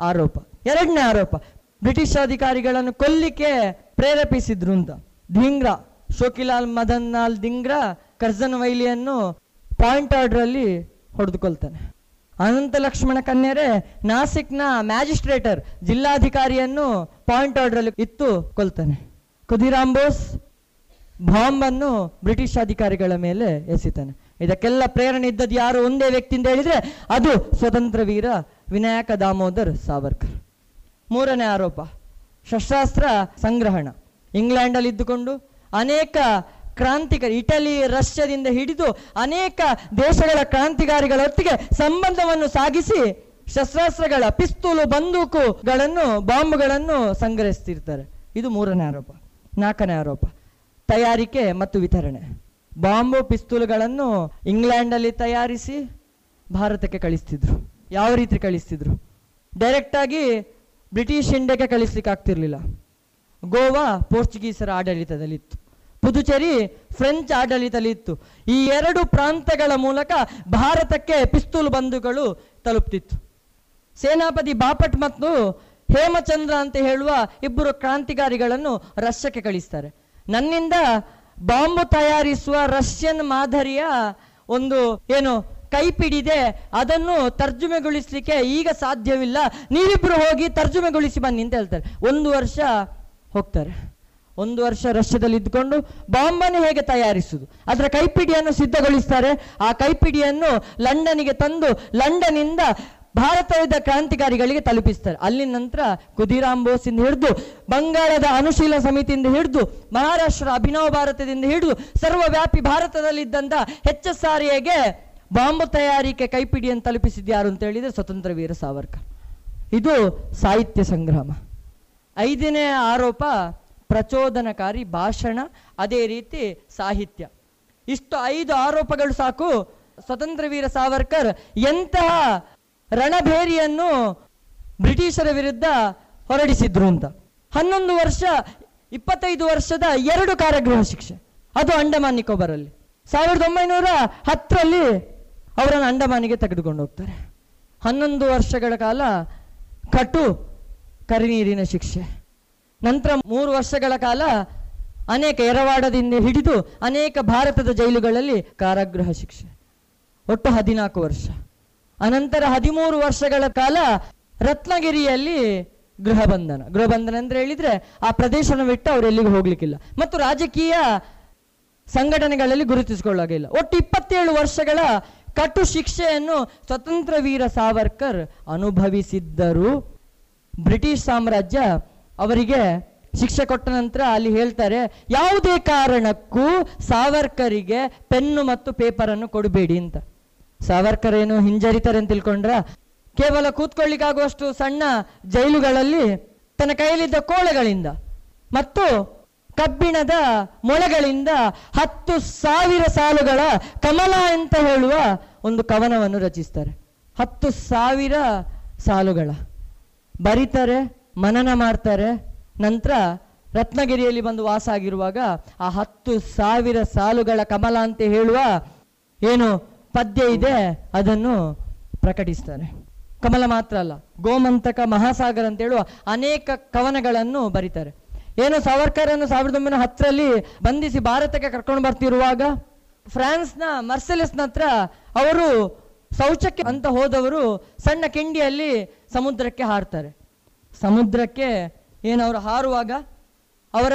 ಆರೋಪ. ಎರಡನೇ ಆರೋಪ. ಬ್ರಿಟಿಷ್ ಅಧಿಕಾರಿಗಳನ್ನು ಕೊಲ್ಲಿಕ್ಕೆ ಪ್ರೇರೇಪಿಸಿದ್ರು ಅಂತ. ಧಿಂಗ್ರಾ, ಶೋಕಿಲಾಲ್ ಮದನ್ ಲಾಲ್ ದಿಂಗ್ರಾ ಕರ್ಜನ್ ವೈಲಿಯನ್ನು ಪಾಯಿಂಟ್ ಆರ್ಡರ್ ಅಲ್ಲಿ ಹೊಡೆದುಕೊಳ್ತಾನೆ. ಅನಂತ ಲಕ್ಷ್ಮಣ ಕನ್ಯರೆ ನಾಸಿಕ್ನ ಮ್ಯಾಜಿಸ್ಟ್ರೇಟರ್, ಜಿಲ್ಲಾಧಿಕಾರಿಯನ್ನು ಪಾಯಿಂಟ್ ಆರ್ಡರ್ ಅಲ್ಲಿ ಇತ್ತು ಕೊಲ್ತಾನೆ. ಖುದಿರಾಮ್ ಬೋಸ್ ಬಾಂಬ್ ಅನ್ನು ಬ್ರಿಟಿಷ್ ಅಧಿಕಾರಿಗಳ ಮೇಲೆ ಎಸಿತಾನೆ. ಇದಕ್ಕೆಲ್ಲ ಪ್ರೇರಣೆ ಇದ್ದದ್ದು ಯಾರು? ಒಂದೇ ವ್ಯಕ್ತಿ ಅಂತ ಹೇಳಿದ್ರೆ ಅದು ಸ್ವತಂತ್ರ ವೀರ ವಿನಾಯಕ ದಾಮೋದರ್ ಸಾವರ್ಕರ್. ಮೂರನೇ ಆರೋಪ, ಶಸ್ತ್ರಾಸ್ತ್ರ ಸಂಗ್ರಹಣ. ಇಂಗ್ಲೆಂಡ್ ಅಲ್ಲಿ ಇದ್ದುಕೊಂಡು ಅನೇಕ ಕ್ರಾಂತಿಕಾರಿ ಇಟಲಿ, ರಷ್ಯಾದಿಂದ ಹಿಡಿದು ಅನೇಕ ದೇಶಗಳ ಕ್ರಾಂತಿಕಾರಿಗಳೊಟ್ಟಿಗೆ ಸಂಬಂಧವನ್ನು ಸಾಗಿಸಿ ಶಸ್ತ್ರಾಸ್ತ್ರಗಳ ಪಿಸ್ತೂಲು ಬಂದೂಕುಗಳನ್ನು ಬಾಂಬ್ಗಳನ್ನು ಸಂಗ್ರಹಿಸ್ತಿರ್ತಾರೆ. ಇದು ಮೂರನೇ ಆರೋಪ. ನಾಲ್ಕನೇ ಆರೋಪ ತಯಾರಿಕೆ ಮತ್ತು ವಿತರಣೆ. ಬಾಂಬು ಪಿಸ್ತೂಲ್ಗಳನ್ನು ಇಂಗ್ಲೆಂಡಲ್ಲಿ ತಯಾರಿಸಿ ಭಾರತಕ್ಕೆ ಕಳಿಸ್ತಿದ್ರು. ಯಾವ ರೀತಿ ಕಳಿಸ್ತಿದ್ರು? ಡೈರೆಕ್ಟಾಗಿ ಬ್ರಿಟಿಷ್ ಇಂಡಿಯಾಗೆ ಕಳಿಸ್ಲಿಕ್ಕೆ ಆಗ್ತಿರ್ಲಿಲ್ಲ. ಗೋವಾ ಪೋರ್ಚುಗೀಸರ ಆಡಳಿತದಲ್ಲಿತ್ತು. ಪುದುಚೇರಿ ಫ್ರೆಂಚ್ ಆಡಳಿತದಲ್ಲಿತ್ತು. ಈ ಎರಡು ಪ್ರಾಂತಗಳ ಮೂಲಕ ಭಾರತಕ್ಕೆ ಪಿಸ್ತೂಲ್ ಬಂಧುಗಳು ತಲುಪ್ತಿತ್ತು. ಸೇನಾಪತಿ ಬಾಪಟ್ ಮತ್ತು ಹೇಮಚಂದ್ರ ಅಂತ ಹೇಳುವ ಇಬ್ಬರು ಕ್ರಾಂತಿಕಾರಿಗಳನ್ನು ರಷ್ಯಕ್ಕೆ ಕಳಿಸ್ತಾರೆ. ನನ್ನಿಂದ ಬಾಂಬು ತಯಾರಿಸುವ ರಷ್ಯನ್ ಮಾದರಿಯ ಒಂದು ಏನು ಕೈಪಿಡಿದೆ, ಅದನ್ನು ತರ್ಜುಮೆಗೊಳಿಸಲಿಕ್ಕೆ ಈಗ ಸಾಧ್ಯವಿಲ್ಲ. ನೀವಿಬ್ರು ಹೋಗಿ ತರ್ಜುಮೆಗೊಳಿಸಿ ಬನ್ನಿ ಅಂತ ಹೇಳ್ತಾರೆ. ಒಂದು ವರ್ಷ ಹೋಗ್ತಾರೆ. ಒಂದು ವರ್ಷ ರಷ್ಯಾದಲ್ಲಿ ಇದ್ದುಕೊಂಡು ಬಾಂಬನ್ನು ಹೇಗೆ ತಯಾರಿಸುವುದು? ಅದರ ಕೈಪಿಡಿಯನ್ನು ಸಿದ್ಧಗೊಳಿಸ್ತಾರೆ. ಆ ಕೈಪಿಡಿಯನ್ನು ಲಂಡನ್ಗೆ ತಂದು ಲಂಡನ್ನಿಂದ ಭಾರತದ ಕ್ರಾಂತಿಕಾರಿಗಳಿಗೆ ತಲುಪಿಸ್ತಾರೆ. ಅಲ್ಲಿ ನಂತರ ಕುದಿರಾಮ್ ಬೋಸಿಂದ ಹಿಡಿದು, ಬಂಗಾಳದ ಅನುಶೀಲ ಸಮಿತಿಯಿಂದ ಹಿಡಿದು, ಮಹಾರಾಷ್ಟ್ರ ಅಭಿನವ ಭಾರತದಿಂದ ಹಿಡಿದು, ಸರ್ವವ್ಯಾಪಿ ಭಾರತದಲ್ಲಿದ್ದಂಥ ಆರ್ ಎಗೆ ಬಾಂಬು ತಯಾರಿಕೆ ಕೈಪಿಡಿಯನ್ನು ತಲುಪಿಸಿದ್ದು ಯಾರು ಅಂತ ಹೇಳಿದರೆ ಸ್ವತಂತ್ರ ವೀರ ಸಾವರ್ಕರ್. ಇದು ಸಾಹಿತ್ಯ ಸಂಗ್ರಾಮ. ಐದನೇ ಆರೋಪ, ಪ್ರಚೋದನಕಾರಿ ಭಾಷಣ, ಅದೇ ರೀತಿ ಸಾಹಿತ್ಯ. ಇಷ್ಟು ಐದು ಆರೋಪಗಳು ಸಾಕು. ಸ್ವತಂತ್ರ ವೀರ ಸಾವರ್ಕರ್ ಎಂತಹ ರಣಭೇರಿಯನ್ನು ಬ್ರಿಟಿಷರ ವಿರುದ್ಧ ಹೊರಡಿಸಿದ್ರು ಅಂತ. ಹನ್ನೊಂದು ವರ್ಷ, ಇಪ್ಪತ್ತೈದು ವರ್ಷದ ಎರಡು ಕಾರಾಗೃಹ ಶಿಕ್ಷೆ. ಅದು ಅಂಡಮಾನ್ ನಿಕೋಬಾರಲ್ಲಿ. ಸಾವಿರದ ಒಂಬೈನೂರ ಹತ್ತರಲ್ಲಿ ಅವರನ್ನು ಅಂಡಮಾನಿಗೆ ತೆಗೆದುಕೊಂಡು ಹೋಗ್ತಾರೆ. ಹನ್ನೊಂದು ವರ್ಷಗಳ ಕಾಲ ಕಟು ಕರಿನೀರಿನ ಶಿಕ್ಷೆ. ನಂತರ ಮೂರು ವರ್ಷಗಳ ಕಾಲ ಅನೇಕ ಎರವಾಡದಿಂದ ಹಿಡಿದು ಅನೇಕ ಭಾರತದ ಜೈಲುಗಳಲ್ಲಿ ಕಾರಾಗೃಹ ಶಿಕ್ಷೆ. ಒಟ್ಟು ಹದಿನಾಲ್ಕು ವರ್ಷ. ಅನಂತರ ಹದಿಮೂರು ವರ್ಷಗಳ ಕಾಲ ರತ್ನಗಿರಿಯಲ್ಲಿ ಗೃಹ ಬಂಧನ ಗೃಹ ಅಂದ್ರೆ ಹೇಳಿದ್ರೆ ಆ ಪ್ರದೇಶವನ್ನು ಬಿಟ್ಟು ಅವ್ರು ಎಲ್ಲಿಗೂ ಹೋಗ್ಲಿಕ್ಕಿಲ್ಲ. ಮತ್ತು ರಾಜಕೀಯ ಸಂಘಟನೆಗಳಲ್ಲಿ ಗುರುತಿಸಿಕೊಳ್ಳಾಗಿಲ್ಲ. ಒಟ್ಟು ಇಪ್ಪತ್ತೇಳು ವರ್ಷಗಳ ಕಟು ಶಿಕ್ಷೆಯನ್ನು ಸ್ವತಂತ್ರ ವೀರ ಸಾವರ್ಕರ್ ಅನುಭವಿಸಿದ್ದರು. ಬ್ರಿಟಿಷ್ ಸಾಮ್ರಾಜ್ಯ ಅವರಿಗೆ ಶಿಕ್ಷೆ ಕೊಟ್ಟ ನಂತರ ಅಲ್ಲಿ ಹೇಳ್ತಾರೆ, ಯಾವುದೇ ಕಾರಣಕ್ಕೂ ಸಾವರ್ಕರಿಗೆ ಪೆನ್ನು ಮತ್ತು ಪೇಪರನ್ನು ಕೊಡಬೇಡಿ ಅಂತ. ಸಾವರ್ಕರ್ ಏನು ಹಿಂಜರಿತಾರೆ ಅಂತ ತಿಳ್ಕೊಂಡ್ರ? ಕೇವಲ ಕೂತ್ಕೊಳ್ಳಿಕ್ಕಾಗುವಷ್ಟು ಸಣ್ಣ ಜೈಲುಗಳಲ್ಲಿ ತನ್ನ ಕೈಯಲ್ಲಿದ್ದ ಕೋಳೆಗಳಿಂದ ಮತ್ತು ಕಬ್ಬಿಣದ ಮೊಳೆಗಳಿಂದ ಹತ್ತು ಸಾವಿರ ಸಾಲುಗಳ ಕಮಲ ಅಂತ ಹೇಳುವ ಒಂದು ಕವನವನ್ನು ರಚಿಸ್ತಾರೆ. ಹತ್ತು ಸಾವಿರ ಸಾಲುಗಳ. ಬರೀತಾರೆ, ಮನನ ಮಾಡ್ತಾರೆ. ನಂತರ ರತ್ನಗಿರಿಯಲ್ಲಿ ಬಂದು ವಾಸ ಆಗಿರುವಾಗ ಆ ಹತ್ತು ಸಾವಿರ ಸಾಲುಗಳ ಕಮಲ ಅಂತ ಹೇಳುವ ಏನು? ಪದ್ಯ ಇದೆ, ಅದನ್ನು ಪ್ರಕಟಿಸ್ತಾರೆ. ಕಮಲ ಮಾತ್ರ ಅಲ್ಲ, ಗೋಮಂತಕ ಮಹಾಸಾಗರ ಅಂತ ಹೇಳುವ ಅನೇಕ ಕವನಗಳನ್ನು ಬರೀತಾರೆ. ಏನು ಸಾವರ್ಕರನ್ನು ಸಾವಿರದ ಒಂಬೈನೂರ ಹತ್ತರಲ್ಲಿ ಬಂಧಿಸಿ ಭಾರತಕ್ಕೆ ಕರ್ಕೊಂಡು ಬರ್ತಿರುವಾಗ ಫ್ರಾನ್ಸ್ನ ಮರ್ಸೆಲೆಸ್ನ ಹತ್ರ ಅವರು ಶೌಚಕ್ಕೆ ಅಂತ ಹೋದವರು ಸಣ್ಣ ಕಿಂಡಿಯಲ್ಲಿ ಸಮುದ್ರಕ್ಕೆ ಹಾರ್ತಾರೆ. ಸಮುದ್ರಕ್ಕೆ ಏನು ಅವರು ಹಾರುವಾಗ ಅವರ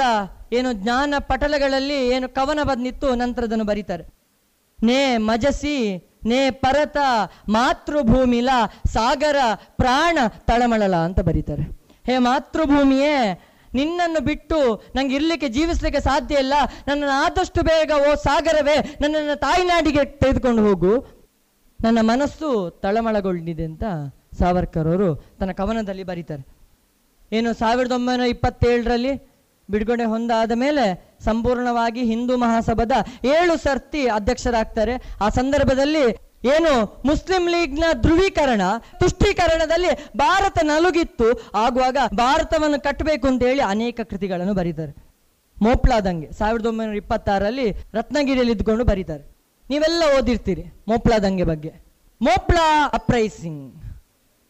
ಏನು ಜ್ಞಾನ ಪಟಲಗಳಲ್ಲಿ ಏನು ಕವನ ಬಂದಿತ್ತು ನಂತರ ಅದನ್ನು ಬರೀತಾರೆ. ನೇ ಮಜಸಿ, ನೇ ಪರತ, ಮಾತೃಭೂಮಿಲ, ಸಾಗರ, ಪ್ರಾಣ ತಳಮಳಲ ಅಂತ ಬರೀತಾರೆ. ಹೇ ಮಾತೃಭೂಮಿಯೇ, ನಿನ್ನನ್ನು ಬಿಟ್ಟು ನಂಗೆ ಇರ್ಲಿಕ್ಕೆ, ಜೀವಿಸ್ಲಿಕ್ಕೆ ಸಾಧ್ಯ ಇಲ್ಲ. ನನ್ನನ್ನು ಆದಷ್ಟು ಬೇಗ ಓ ಸಾಗರವೇ, ನನ್ನನ್ನು ತಾಯಿನಾಡಿಗೆ ತೆಗೆದುಕೊಂಡು ಹೋಗು. ನನ್ನ ಮನಸ್ಸು ತಳಮಳಗೊಂಡಿದೆ ಅಂತ ಸಾವರ್ಕರ್ ಅವರು ತನ್ನ ಕವನದಲ್ಲಿ ಬರೀತಾರೆ. ಏನು ಸಾವಿರದ ಒಂಬೈನೂರ ಇಪ್ಪತ್ತೇಳರಲ್ಲಿ ಬಿಡುಗಡೆ ಹೊಂದಾದ ಮೇಲೆ ಸಂಪೂರ್ಣವಾಗಿ ಹಿಂದೂ ಮಹಾಸಭಾದ ಏಳು ಸರ್ತಿ ಅಧ್ಯಕ್ಷರಾಗ್ತಾರೆ. ಆ ಸಂದರ್ಭದಲ್ಲಿ ಏನು ಮುಸ್ಲಿಂ ಲೀಗ್ನ ಧ್ರುವೀಕರಣ, ತುಷ್ಟೀಕರಣದಲ್ಲಿ ಭಾರತ ನಲುಗಿತ್ತು. ಆಗುವಾಗ ಭಾರತವನ್ನು ಕಟ್ಟಬೇಕು ಅಂತ ಹೇಳಿ ಅನೇಕ ಕೃತಿಗಳನ್ನು ಬರೀತಾರೆ. ಮೋಪ್ಲಾದಂಗೆ ಸಾವಿರದ ಒಂಬೈನೂರ ಇಪ್ಪತ್ತಾರರಲ್ಲಿ ರತ್ನಗಿರಿಯಲ್ಲಿ ಇದ್ಕೊಂಡು ಬರೀತಾರೆ. ನೀವೆಲ್ಲ ಓದಿರ್ತೀರಿ ಮೋಪ್ಲಾದಂಗೆ ಬಗ್ಗೆ. ಮೋಪ್ಲಾ ಅಪ್ರೈಸಿಂಗ್.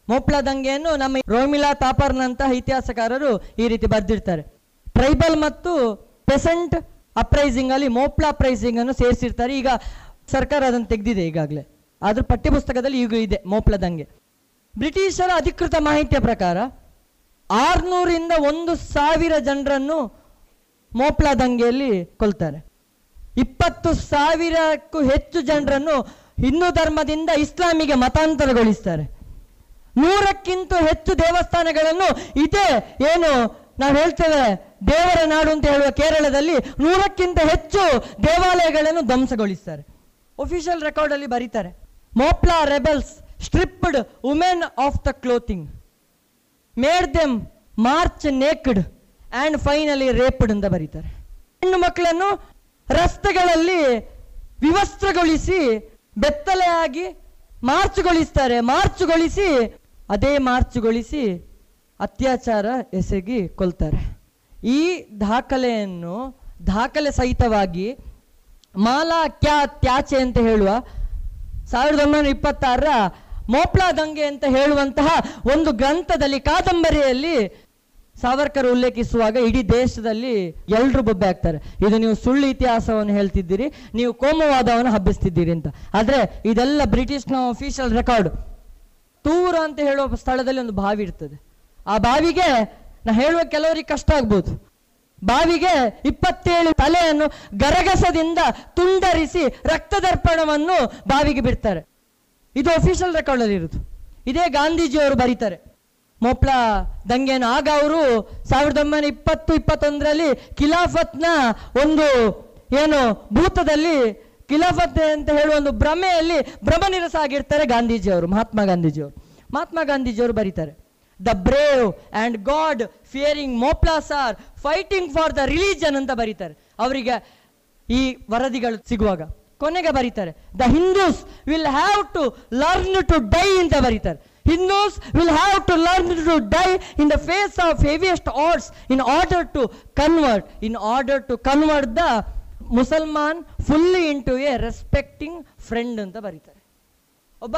ಮೋಪ್ಲಾ ದಂಗೆಯನ್ನು ನಮ್ಮ ರೋಮಿಲಾ ತಾಪರ್ನಂತಹ ಇತಿಹಾಸಕಾರರು ಈ ರೀತಿ ಬರೆದಿರ್ತಾರೆ. ಟ್ರೈಬಲ್ ಮತ್ತು ಪೆಸೆಂಟ್ ಅಪ್ರೈಸಿಂಗ್ ಅಲ್ಲಿ ಮೋಪ್ಲ ಅಪ್ರೈಸಿಂಗ್ ಅನ್ನು ಸೇರಿಸಿರ್ತಾರೆ. ಈಗ ಸರ್ಕಾರ ಅದನ್ನು ತೆಗೆದಿದೆ ಈಗಾಗಲೇ. ಆದ್ರೂ ಪಠ್ಯಪುಸ್ತಕದಲ್ಲಿ ಈಗ ಇದೆ ಮೋಪ್ಲದಂಗೆ. ಬ್ರಿಟಿಷರ ಅಧಿಕೃತ ಮಾಹಿತಿಯ ಪ್ರಕಾರ ಆರ್ನೂರಿಂದ ಒಂದು ಸಾವಿರ ಜನರನ್ನು ಮೋಪ್ಲ ದಂಗೆಯಲ್ಲಿ ಕೊಲ್ತಾರೆ. ಇಪ್ಪತ್ತು ಸಾವಿರಕ್ಕೂ ಹೆಚ್ಚು ಜನರನ್ನು ಹಿಂದೂ ಧರ್ಮದಿಂದ ಇಸ್ಲಾಮಿಗೆ ಮತಾಂತರಗೊಳಿಸ್ತಾರೆ. ನೂರಕ್ಕಿಂತ ಹೆಚ್ಚು ದೇವಸ್ಥಾನಗಳನ್ನು ಇದೇ ಏನು ನಾವು ಹೇಳ್ತೇವೆ ದೇವರ ನಾಡು ಅಂತ ಹೇಳುವ ಕೇರಳದಲ್ಲಿ ನೂರಕ್ಕಿಂತ ಹೆಚ್ಚು ದೇವಾಲಯಗಳನ್ನು ಧ್ವಂಸಗೊಳಿಸ್ತಾರೆ. ಒಫಿಷಿಯಲ್ ರೆಕಾರ್ಡ್ ಅಲ್ಲಿ ಬರೀತಾರೆ. Moplah rebels stripped women of the clothing made them march naked and finally raped ಅಂತ ಬರೀತಾರೆ. ಹೆಣ್ಣು ಮಕ್ಕಳನ್ನು ರಸ್ತೆಗಳಲ್ಲಿ ವಿವಸ್ತ್ರಗೊಳಿಸಿ ಬೆತ್ತಲೆಯಾಗಿ ಮಾರ್ಚ್ಗೊಳಿಸ್ತಾರೆ. ಮಾರ್ಚ್ಗೊಳಿಸಿ, ಅದೇ ಮಾರ್ಚ್ಗೊಳಿಸಿ ಅತ್ಯಾಚಾರ ಎಸಗಿ ಕೊಲ್ತಾರೆ. ಈ ದಾಖಲೆಯನ್ನು ದಾಖಲೆ ಸಹಿತವಾಗಿ ಮಾಲಾ ಕ್ಯಾ ತ್ಯಾಚೆ ಅಂತ ಹೇಳುವ ಸಾವಿರದ ಒಂಬೈನೂರ ಇಪ್ಪತ್ತಾರರ ಮೋಪ್ಲಾ ದಂಗೆ ಅಂತ ಹೇಳುವಂತಹ ಒಂದು ಗ್ರಂಥದಲ್ಲಿ ಕಾದಂಬರಿಯಲ್ಲಿ ಸಾವರ್ಕರ್ ಉಲ್ಲೇಖಿಸುವಾಗ ಇಡೀ ದೇಶದಲ್ಲಿ ಎಲ್ಲರೂ ಬೊಬ್ಬೆ ಆಗ್ತಾರೆ. ಇದು ನೀವು ಸುಳ್ಳು ಇತಿಹಾಸವನ್ನು ಹೇಳ್ತಿದ್ದೀರಿ, ನೀವು ಕೋಮುವಾದವನ್ನು ಹಬ್ಬಿಸ್ತಿದ್ದೀರಿ ಅಂತ. ಆದರೆ ಇದೆಲ್ಲ ಬ್ರಿಟಿಷ್ನ ಅಫಿಷಿಯಲ್ ರೆಕಾರ್ಡ್ ತೂರ ಅಂತ ಹೇಳುವ ಸ್ಥಳದಲ್ಲಿ ಒಂದು ಬಾವಿ ಇರ್ತದೆ. ಆ ಬಾವಿಗೆ ನಾ ಹೇಳುವ ಕೆಲವರಿಗೆ ಕಷ್ಟ ಆಗ್ಬೋದು. ಬಾವಿಗೆ ಇಪ್ಪತ್ತೇಳು ತಲೆಯನ್ನು ಗರಗಸದಿಂದ ತುಂಡರಿಸಿ ರಕ್ತದರ್ಪಣವನ್ನು ಬಾವಿಗೆ ಬಿಡ್ತಾರೆ. ಇದು ಅಫಿಷಿಯಲ್ ರೆಕಾರ್ಡ್ ಅಲ್ಲಿ ಇದೇ ಗಾಂಧೀಜಿಯವರು ಬರೀತಾರೆ. ಮೊಪ್ಳ ದಂಗೆನ ಆಗ ಅವರು ಸಾವಿರದ ಒಂಬೈನೂರ ಇಪ್ಪತ್ತು, ಇಪ್ಪತ್ತೊಂದರಲ್ಲಿ ಖಿಲಾಫತ್ನ ಒಂದು ಏನು ಭೂತದಲ್ಲಿ ಖಿಲಾಫತ್ ಅಂತ ಹೇಳುವ ಒಂದು ಭ್ರಮೆಯಲ್ಲಿ ಭ್ರಮನಿರಸ ಆಗಿರ್ತಾರೆ ಗಾಂಧೀಜಿಯವರು, ಮಹಾತ್ಮ ಗಾಂಧೀಜಿಯವರು. ಮಹಾತ್ಮ ಗಾಂಧೀಜಿಯವರು ಬರೀತಾರೆ. The brave and God fearing Moplahs are fighting for the religion ಅಂತ ಬರೀತಾರೆ. ಅವರಿಗೆ ಈ ವರದಿಗಳು ಸಿಗುವಾಗ ಕೊನೆಗೆ ಬರೀತಾರೆ the Hindus will have to learn to die ಅಂತ ಬರೀತಾರೆ. Hindus will have to learn to die in the face of heaviest odds in order to convert in order to convert the Mussalman fully into a respecting friend ಅಂತ ಬರೀತಾರೆ. ಒಬ್ಬ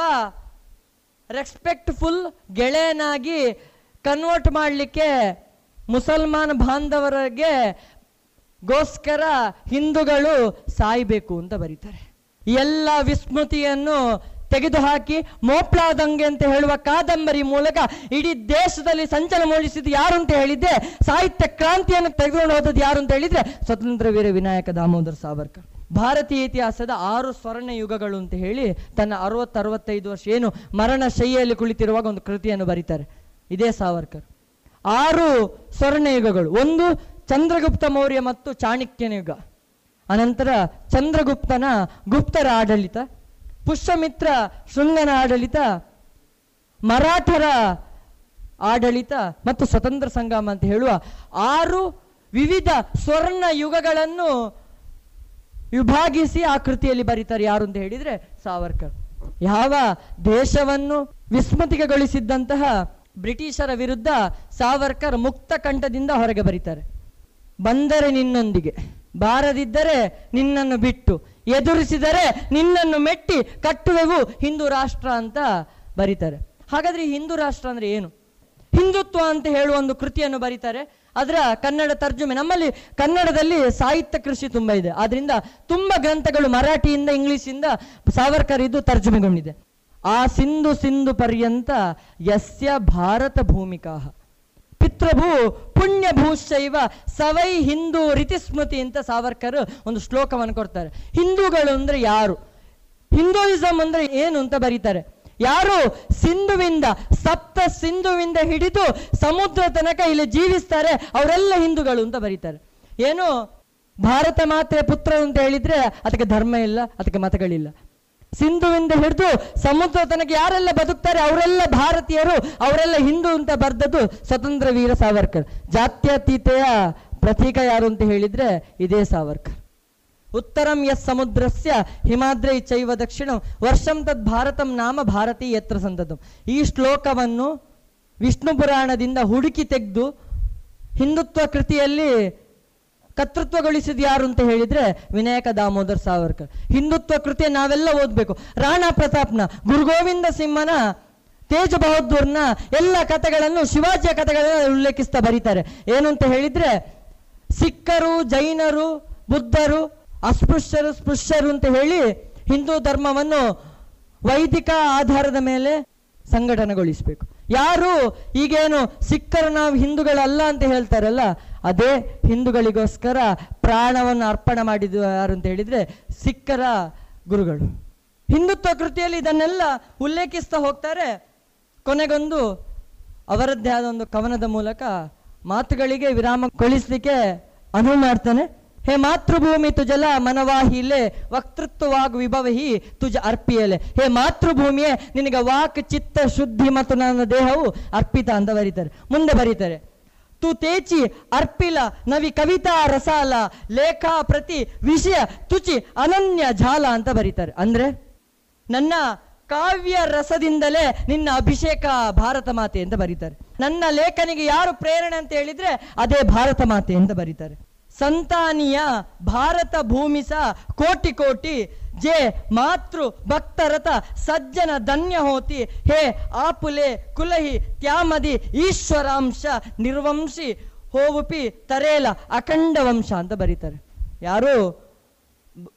respectful ಗೆಳೆಯನಾಗಿ convert ಮಾಡಲಿಕ್ಕೆ ಮುಸಲ್ಮಾನ್ ಬಾಂಧವರಿಗೆ ಗೋಸ್ಕರ ಹಿಂದೂಗಳು ಸಾಯ್ಬೇಕು ಅಂತ ಬರೀತಾರೆ. ಎಲ್ಲ ವಿಸ್ಮೃತಿಯನ್ನು ತೆಗೆದುಹಾಕಿ ಮೋಪ್ಲಾದಂಗೆ ಅಂತ ಹೇಳುವ ಕಾದಂಬರಿ ಮೂಲಕ ಇಡೀ ದೇಶದಲ್ಲಿ ಸಂಚಲನ ಮೂಡಿಸಿದ್ದು ಯಾರು ಅಂತ ಹೇಳಿದ್ದೆ? ಸಾಹಿತ್ಯ ಕ್ರಾಂತಿಯನ್ನು ತೆಗೆದುಕೊಂಡು ಹೋದದ್ದು ಯಾರು ಅಂತ ಹೇಳಿದ್ರೆ ಸ್ವತಂತ್ರ ವೀರ ವಿನಾಯಕ ದಾಮೋದರ್ ಸಾವರ್ಕರ್. ಭಾರತೀಯ ಇತಿಹಾಸದ ಆರು ಸ್ವರ್ಣ ಯುಗಗಳು ಅಂತ ಹೇಳಿ ತನ್ನ ಅರವತ್ತು ಅರವತ್ತೈದು ವರ್ಷ ಏನು ಮರಣ ಶೈಲಿಯಲ್ಲಿ ಕುಳಿತಿರುವಾಗ ಒಂದು ಕೃತಿಯನ್ನು ಬರೀತಾರೆ. ಇದೇ ಸಾವರ್ಕರ್. ಆರು ಸ್ವರ್ಣ ಯುಗಗಳು. ಒಂದು ಚಂದ್ರಗುಪ್ತ ಮೌರ್ಯ ಮತ್ತು ಚಾಣಕ್ಯನ ಯುಗ. ಅನಂತರ ಚಂದ್ರಗುಪ್ತನ ಗುಪ್ತರ ಆಡಳಿತ ಪುಷ್ಯಮಿತ್ರ ಶೃಂಗನ ಆಡಳಿತ, ಮರಾಠರ ಆಡಳಿತ ಮತ್ತು ಸ್ವತಂತ್ರ ಸಂಗ್ರಾಮ ಅಂತ ಹೇಳುವ ಆರು ವಿವಿಧ ಸ್ವರ್ಣ ಯುಗಗಳನ್ನು ವಿಭಾಗಿಸಿ ಆ ಕೃತಿಯಲ್ಲಿ ಬರೀತಾರೆ ಯಾರು ಅಂತ ಹೇಳಿದ್ರೆ ಸಾವರ್ಕರ್. ಯಾವ ದೇಶವನ್ನು ವಿಸ್ಮೃತಿಗೊಳಿಸಿದ್ದಂತಹ ಬ್ರಿಟಿಷರ ವಿರುದ್ಧ ಸಾವರ್ಕರ್ ಮುಕ್ತ ಕಂಠದಿಂದ ಹೊರಗೆ ಬರೀತಾರೆ. ಬಂದರೆ ನಿನ್ನೊಂದಿಗೆ, ಬಾರದಿದ್ದರೆ ನಿನ್ನನ್ನು ಬಿಟ್ಟು, ಎದುರಿಸಿದರೆ ನಿನ್ನನ್ನು ಮೆಟ್ಟಿ ಕಟ್ಟುವೆವು ಹಿಂದೂ ರಾಷ್ಟ್ರ ಅಂತ ಬರೀತಾರೆ. ಹಾಗಾದ್ರೆ ಹಿಂದೂ ರಾಷ್ಟ್ರ ಅಂದ್ರೆ ಏನು? ಹಿಂದುತ್ವ ಅಂತ ಹೇಳುವ ಒಂದು ಕೃತಿಯನ್ನು ಬರೀತಾರೆ. ಅದರ ಕನ್ನಡ ತರ್ಜುಮೆ, ನಮ್ಮಲ್ಲಿ ಕನ್ನಡದಲ್ಲಿ ಸಾಹಿತ್ಯ ಕೃಷಿ ತುಂಬ ಇದೆ. ಆದ್ರಿಂದ ತುಂಬ ಗ್ರಂಥಗಳು ಮರಾಠಿಯಿಂದ ಇಂಗ್ಲಿಷಿಂದ ಸಾವರ್ಕರ್ ಇದು ತರ್ಜುಮೆಗೊಂಡಿದೆ. ಆ ಸಿಂಧು ಸಿಂಧು ಪರ್ಯಂತ ಯಸ್ಯ ಭಾರತ ಭೂಮಿಕಾ ಪಿತೃಭೂ ಪುಣ್ಯ ಭೂಶೈವ ಸವೈ ಹಿಂದೂ ರೀತಿ ಸ್ಮೃತಿ ಅಂತ ಸಾವರ್ಕರ್ ಒಂದು ಶ್ಲೋಕವನ್ನು ಕೊಡ್ತಾರೆ. ಹಿಂದೂಗಳು ಅಂದ್ರೆ ಯಾರು? ಹಿಂದೂಯಿಸಂ ಅಂದ್ರೆ ಏನು ಅಂತ ಬರೀತಾರೆ. ಯಾರು ಸಿಂಧುವಿಂದ, ಸಪ್ತ ಸಿಂಧುವಿಂದ ಹಿಡಿದು ಸಮುದ್ರ ತನಕ ಇಲ್ಲಿ ಜೀವಿಸ್ತಾರೆ, ಅವರೆಲ್ಲ ಹಿಂದೂಗಳು ಅಂತ ಬರೀತಾರೆ. ಏನು? ಭಾರತ ಮಾತೆಯ ಪುತ್ರ ಅಂತ ಹೇಳಿದ್ರೆ ಅದಕ್ಕೆ ಧರ್ಮ ಇಲ್ಲ, ಅದಕ್ಕೆ ಮತಗಳಿಲ್ಲ. ಸಿಂಧುವಿಂದ ಹಿಡಿದು ಸಮುದ್ರ ತನಕ ಯಾರೆಲ್ಲ ಬದುಕ್ತಾರೆ, ಅವರೆಲ್ಲ ಭಾರತೀಯರು, ಅವರೆಲ್ಲ ಹಿಂದೂ ಅಂತ ಬರ್ದದ್ದು ಸ್ವತಂತ್ರ ವೀರ ಸಾವರ್ಕರ್. ಜಾತ್ಯತೀತೆಯ ಪ್ರತೀಕ ಯಾರು ಅಂತ ಹೇಳಿದ್ರೆ ಇದೇ ಸಾವರ್ಕರ್. ಉತ್ತರಂ ಯಸ್ ಸಮುದ್ರಸ್ಯ ಹಿಮಾದ್ರೈ ಚೈವ ದಕ್ಷಿಣ ವರ್ಷಂ ತದ್ ಭಾರತಂ ನಾಮ ಭಾರತೀ ಎತ್ರ ಸಂತತಂ ಈ ಶ್ಲೋಕವನ್ನು ವಿಷ್ಣು ಪುರಾಣದಿಂದ ಹುಡುಕಿ ತೆಗೆದು ಹಿಂದುತ್ವ ಕೃತಿಯಲ್ಲಿ ಕರ್ತೃತ್ವಗೊಳಿಸಿದ ಯಾರು ಅಂತ ಹೇಳಿದ್ರೆ ವಿನಾಯಕ ದಾಮೋದರ್ ಸಾವರ್ಕರ್. ಹಿಂದುತ್ವ ಕೃತಿಯ ನಾವೆಲ್ಲ ಓದ್ಬೇಕು. ರಾಣಾ ಪ್ರತಾಪ್ನ, ಗುರುಗೋವಿಂದ ಸಿಂಹನ, ತೇಜ ಬಹದ್ದೂರ್ನ ಎಲ್ಲ ಕಥೆಗಳನ್ನು ಶಿವಾಜಿಯ ಕಥೆಗಳನ್ನು ಉಲ್ಲೇಖಿಸ್ತಾ ಬರೀತಾರೆ. ಏನು ಅಂತ ಹೇಳಿದ್ರೆ ಸಿಖ್ಖರು ಜೈನರು, ಬುದ್ಧರು ಅಸ್ಪೃಶ್ಯರು ಸ್ಪೃಶ್ಯರು ಅಂತ ಹೇಳಿ ಹಿಂದೂ ಧರ್ಮವನ್ನು ವೈದಿಕ ಆಧಾರದ ಮೇಲೆ ಸಂಘಟನೆಗೊಳಿಸಬೇಕು. ಯಾರು ಈಗೇನು ಸಿಕ್ಕರು ನಾವು ಹಿಂದೂಗಳಲ್ಲ ಅಂತ ಹೇಳ್ತಾರಲ್ಲ, ಅದೇ ಹಿಂದೂಗಳಿಗೋಸ್ಕರ ಪ್ರಾಣವನ್ನು ಅರ್ಪಣೆ ಮಾಡಿದ್ದು ಯಾರು ಅಂತ ಹೇಳಿದ್ರೆ ಸಿಕ್ಕರ ಗುರುಗಳು. ಹಿಂದುತ್ವ ಕೃತಿಯಲ್ಲಿ ಇದನ್ನೆಲ್ಲ ಉಲ್ಲೇಖಿಸ್ತಾ ಹೋಗ್ತಾರೆ. ಕೊನೆಗೊಂದು ಅವರದ್ದೇ ಆದ ಒಂದು ಕವನದ ಮೂಲಕ ಮಾತುಗಳಿಗೆ ವಿರಾಮ ಕೊಳಿಸ್ಲಿಕ್ಕೆ ಅನುವು ಮಾಡ್ತಾನೆ. ಹೇ ಮಾತೃಭೂಮಿ ತುಜಲ ಮನವಾಹಿಲೆ, ವಕ್ತೃತ್ವವಾಗು ವಿಭವಹಿ ತುಜ ಅರ್ಪಿಯಲೆ. ಹೇ ಮಾತೃಭೂಮಿಯೇ, ನಿನಗೆ ವಾಕ್, ಚಿತ್ತ, ಶುದ್ಧಿ ಮತ್ತು ನನ್ನ ದೇಹವು ಅರ್ಪಿತ ಅಂತ ಬರೀತಾರೆ. ಮುಂದೆ ಬರೀತಾರೆ. ತು ತೇಚಿ ಅರ್ಪಿಲ ನವಿ ಕವಿತಾ ರಸಾಲ, ಲೇಖಾ ಪ್ರತಿ ವಿಷಯ ತುಚಿ ಅನನ್ಯ ಜಾಲ ಅಂತ ಬರೀತಾರೆ. ಅಂದ್ರೆ ನನ್ನ ಕಾವ್ಯ ರಸದಿಂದಲೇ ನಿನ್ನ ಅಭಿಷೇಕ ಭಾರತ ಮಾತೆ ಅಂತ ಬರೀತಾರೆ. ನನ್ನ ಲೇಖನಿಗೆ ಯಾರು ಪ್ರೇರಣೆ ಅಂತ ಹೇಳಿದ್ರೆ ಅದೇ ಭಾರತ ಮಾತೆ ಅಂತ ಬರೀತಾರೆ. ಸಂತಾನಿಯ ಭಾರತ ಭೂಮಿಸ ಕೋಟಿ ಕೋಟಿ ಜೆ ಮಾತೃ ಭಕ್ತರತ ಸಜ್ಜನ ಧನ್ಯ ಹೋತಿ ಹೇ ಆಪುಲೆ ಕುಲಹಿ ತ್ಯಾಮದಿ ಈಶ್ವರಾಂಶ ನಿರ್ವಂಶಿ ಹೋವುಪಿ ತರೇಲ ಅಖಂಡ ವಂಶ ಅಂತ ಬರೀತಾರೆ. ಯಾರು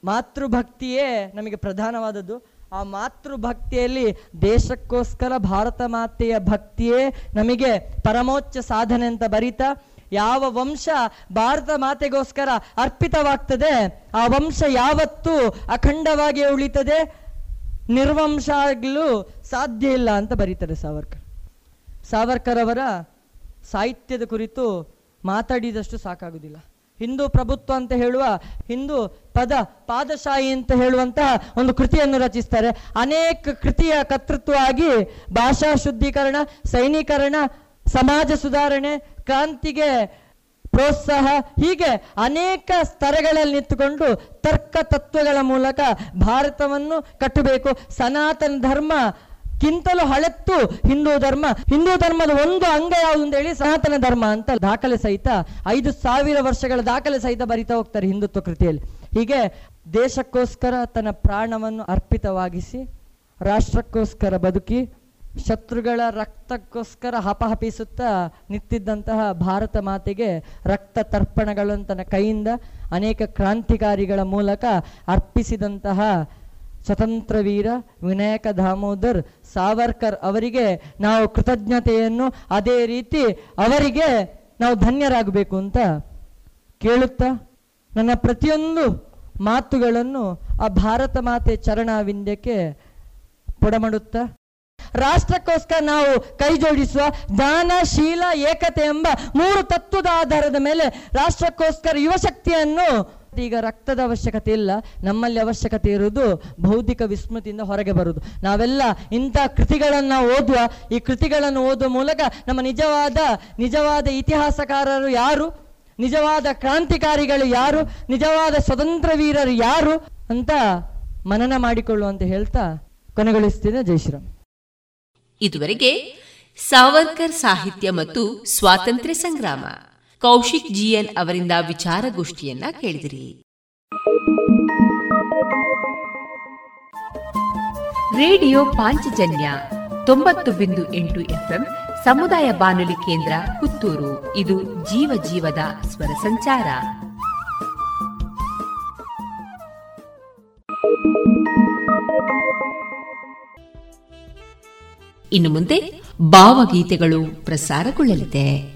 ಮಾತೃಭಕ್ತಿಯೇ ನಮಗೆ ಪ್ರಧಾನವಾದದ್ದು. ಆ ಮಾತೃಭಕ್ತಿಯಲ್ಲಿ ದೇಶಕ್ಕೋಸ್ಕರ ಭಾರತ ಮಾತೆಯ ಭಕ್ತಿಯೇ ನಮಗೆ ಪರಮೋಚ್ಚ ಸಾಧನೆ ಅಂತ ಬರೀತಾ ಯಾವ ವಂಶ ಭಾರತ ಮಾತೆಗೋಸ್ಕರ ಅರ್ಪಿತವಾಗ್ತದೆ, ಆ ವಂಶ ಯಾವತ್ತೂ ಅಖಂಡವಾಗಿ ಉಳಿತದೆ? ನಿರ್ವಂಶ ಆಗಲು ಸಾಧ್ಯ ಇಲ್ಲ ಅಂತ ಬರೀತಾರೆ ಸಾವರ್ಕರ್. ಸಾವರ್ಕರ್ ಅವರ ಸಾಹಿತ್ಯದ ಕುರಿತು ಮಾತಾಡಿದಷ್ಟು ಸಾಕಾಗುವುದಿಲ್ಲ. ಹಿಂದೂ ಪ್ರಭುತ್ವ ಅಂತ ಹೇಳುವ, ಹಿಂದೂ ಪದ, ಪಾದಶಾಹಿ ಅಂತ ಹೇಳುವಂತಹ ಒಂದು ಕೃತಿಯನ್ನು ರಚಿಸ್ತಾರೆ. ಅನೇಕ ಕೃತಿಯ ಕರ್ತೃತ್ವ ಆಗಿ ಭಾಷಾ ಶುದ್ಧೀಕರಣ, ಸೈನೀಕರಣ, ಸಮಾಜ ಸುಧಾರಣೆ ಕ್ರಾಂತಿಗೆ ಪ್ರೋತ್ಸಾಹ, ಹೀಗೆ ಅನೇಕ ಸ್ತರಗಳಲ್ಲಿ ನಿಂತುಕೊಂಡು ತರ್ಕ ತತ್ವಗಳ ಮೂಲಕ ಭಾರತವನ್ನು ಕಟ್ಟಬೇಕು. ಸನಾತನ ಧರ್ಮ ಕಿಂತಲೂ ಹಳೆತ್ತು ಹಿಂದೂ ಧರ್ಮ. ಹಿಂದೂ ಧರ್ಮದ ಒಂದು ಅಂಗ ಯಾವುದು ಅಂತ ಹೇಳಿ ಸನಾತನ ಧರ್ಮ ಅಂತ ದಾಖಲೆ ಸಹಿತ ಐದು ಸಾವಿರ ವರ್ಷಗಳ ದಾಖಲೆ ಸಹಿತ ಬರಿತಾ ಹೋಗ್ತಾರೆ ಹಿಂದುತ್ವ ಕೃತಿಯಲ್ಲಿ. ಹೀಗೆ ದೇಶಕ್ಕೋಸ್ಕರ ತನ್ನ ಪ್ರಾಣವನ್ನು ಅರ್ಪಿತವಾಗಿಸಿ, ರಾಷ್ಟ್ರಕ್ಕೋಸ್ಕರ ಬದುಕಿ ಶತ್ರುಗಳ ರಕ್ತಕ್ಕೋಸ್ಕರ ಹಪಹಪಿಸುತ್ತಾ ನಿಂತಿದ್ದಂತಹ ಭಾರತ ಮಾತೆಗೆ ರಕ್ತ ತರ್ಪಣಗಳನ್ನು ತನ್ನ ಕೈಯಿಂದ ಅನೇಕ ಕ್ರಾಂತಿಕಾರಿಗಳ ಮೂಲಕ ಅರ್ಪಿಸಿದಂತಹ ಸ್ವತಂತ್ರ ವೀರ ವಿನಾಯಕ ದಾಮೋದರ್ ಸಾವರ್ಕರ್ ಅವರಿಗೆ ನಾವು ಕೃತಜ್ಞತೆಯನ್ನು ಅದೇ ರೀತಿ ಅವರಿಗೆ ನಾವು ಧನ್ಯರಾಗಬೇಕು ಅಂತ ಕೇಳುತ್ತಾ ನನ್ನ ಪ್ರತಿಯೊಂದು ಮಾತುಗಳನ್ನು ಆ ಭಾರತ ಮಾತೆ ಚರಣಾವಿಂದ್ಯಕ್ಕೆ ಪೊಡಮಾಡುತ್ತಾ ರಾಷ್ಟ್ರಕ್ಕೋಸ್ಕರ ನಾವು ಕೈ ಜೋಡಿಸುವ ದಾನ ಶೀಲ ಏಕತೆ ಎಂಬ ಮೂರು ತತ್ವದ ಆಧಾರದ ಮೇಲೆ ರಾಷ್ಟ್ರಕ್ಕೋಸ್ಕರ ಯುವಶಕ್ತಿಯನ್ನು ಈಗ ರಕ್ತದ ಅವಶ್ಯಕತೆ ಇಲ್ಲ, ನಮ್ಮಲ್ಲಿ ಅವಶ್ಯಕತೆ ಇರುವುದು ಬೌದ್ಧಿಕ ವಿಸ್ಮೃತಿಯಿಂದ ಹೊರಗೆ ಬರುವುದು. ನಾವೆಲ್ಲ ಇಂಥ ಕೃತಿಗಳನ್ನು ಓದುವ, ಈ ಕೃತಿಗಳನ್ನು ಓದುವ ಮೂಲಕ ನಮ್ಮ ನಿಜವಾದ ನಿಜವಾದ ಇತಿಹಾಸಕಾರರು ಯಾರು? ನಿಜವಾದ ಕ್ರಾಂತಿಕಾರಿಗಳು ಯಾರು? ನಿಜವಾದ ಸ್ವತಂತ್ರ ವೀರರು ಯಾರು? ಅಂತ ಮನನ ಮಾಡಿಕೊಳ್ಳುವಂತ ಹೇಳ್ತಾ ಕೊನೆಗೊಳಿಸ್ತೀನಿ. ಜೈ ಇದುವರೆಗೆ ಸಾವರ್ಕರ್ ಸಾಹಿತ್ಯ ಮತ್ತು ಸ್ವಾತಂತ್ರ್ಯ ಸಂಗ್ರಾಮ, ಕೌಶಿಕ್ ಜಿಎನ್ ಅವರಿಂದ ವಿಚಾರಗೋಷ್ಠಿಯನ್ನ ಕೇಳಿದಿರಿ. ರೇಡಿಯೋ ಪಾಂಚಜನ್ಯ ತೊಂಬತ್ತು ಬಿಂದು ಎಂಟು ಎಫ್ಎಂ ಸಮುದಾಯ ಬಾನುಲಿ ಕೇಂದ್ರ ಪುತ್ತೂರು. ಇದು ಜೀವ ಜೀವದ ಸ್ವರ ಸಂಚಾರ. ಇನ್ನು ಮುಂದೆ ಭಾವಗೀತೆಗಳು ಪ್ರಸಾರಗೊಳ್ಳಲಿದೆ.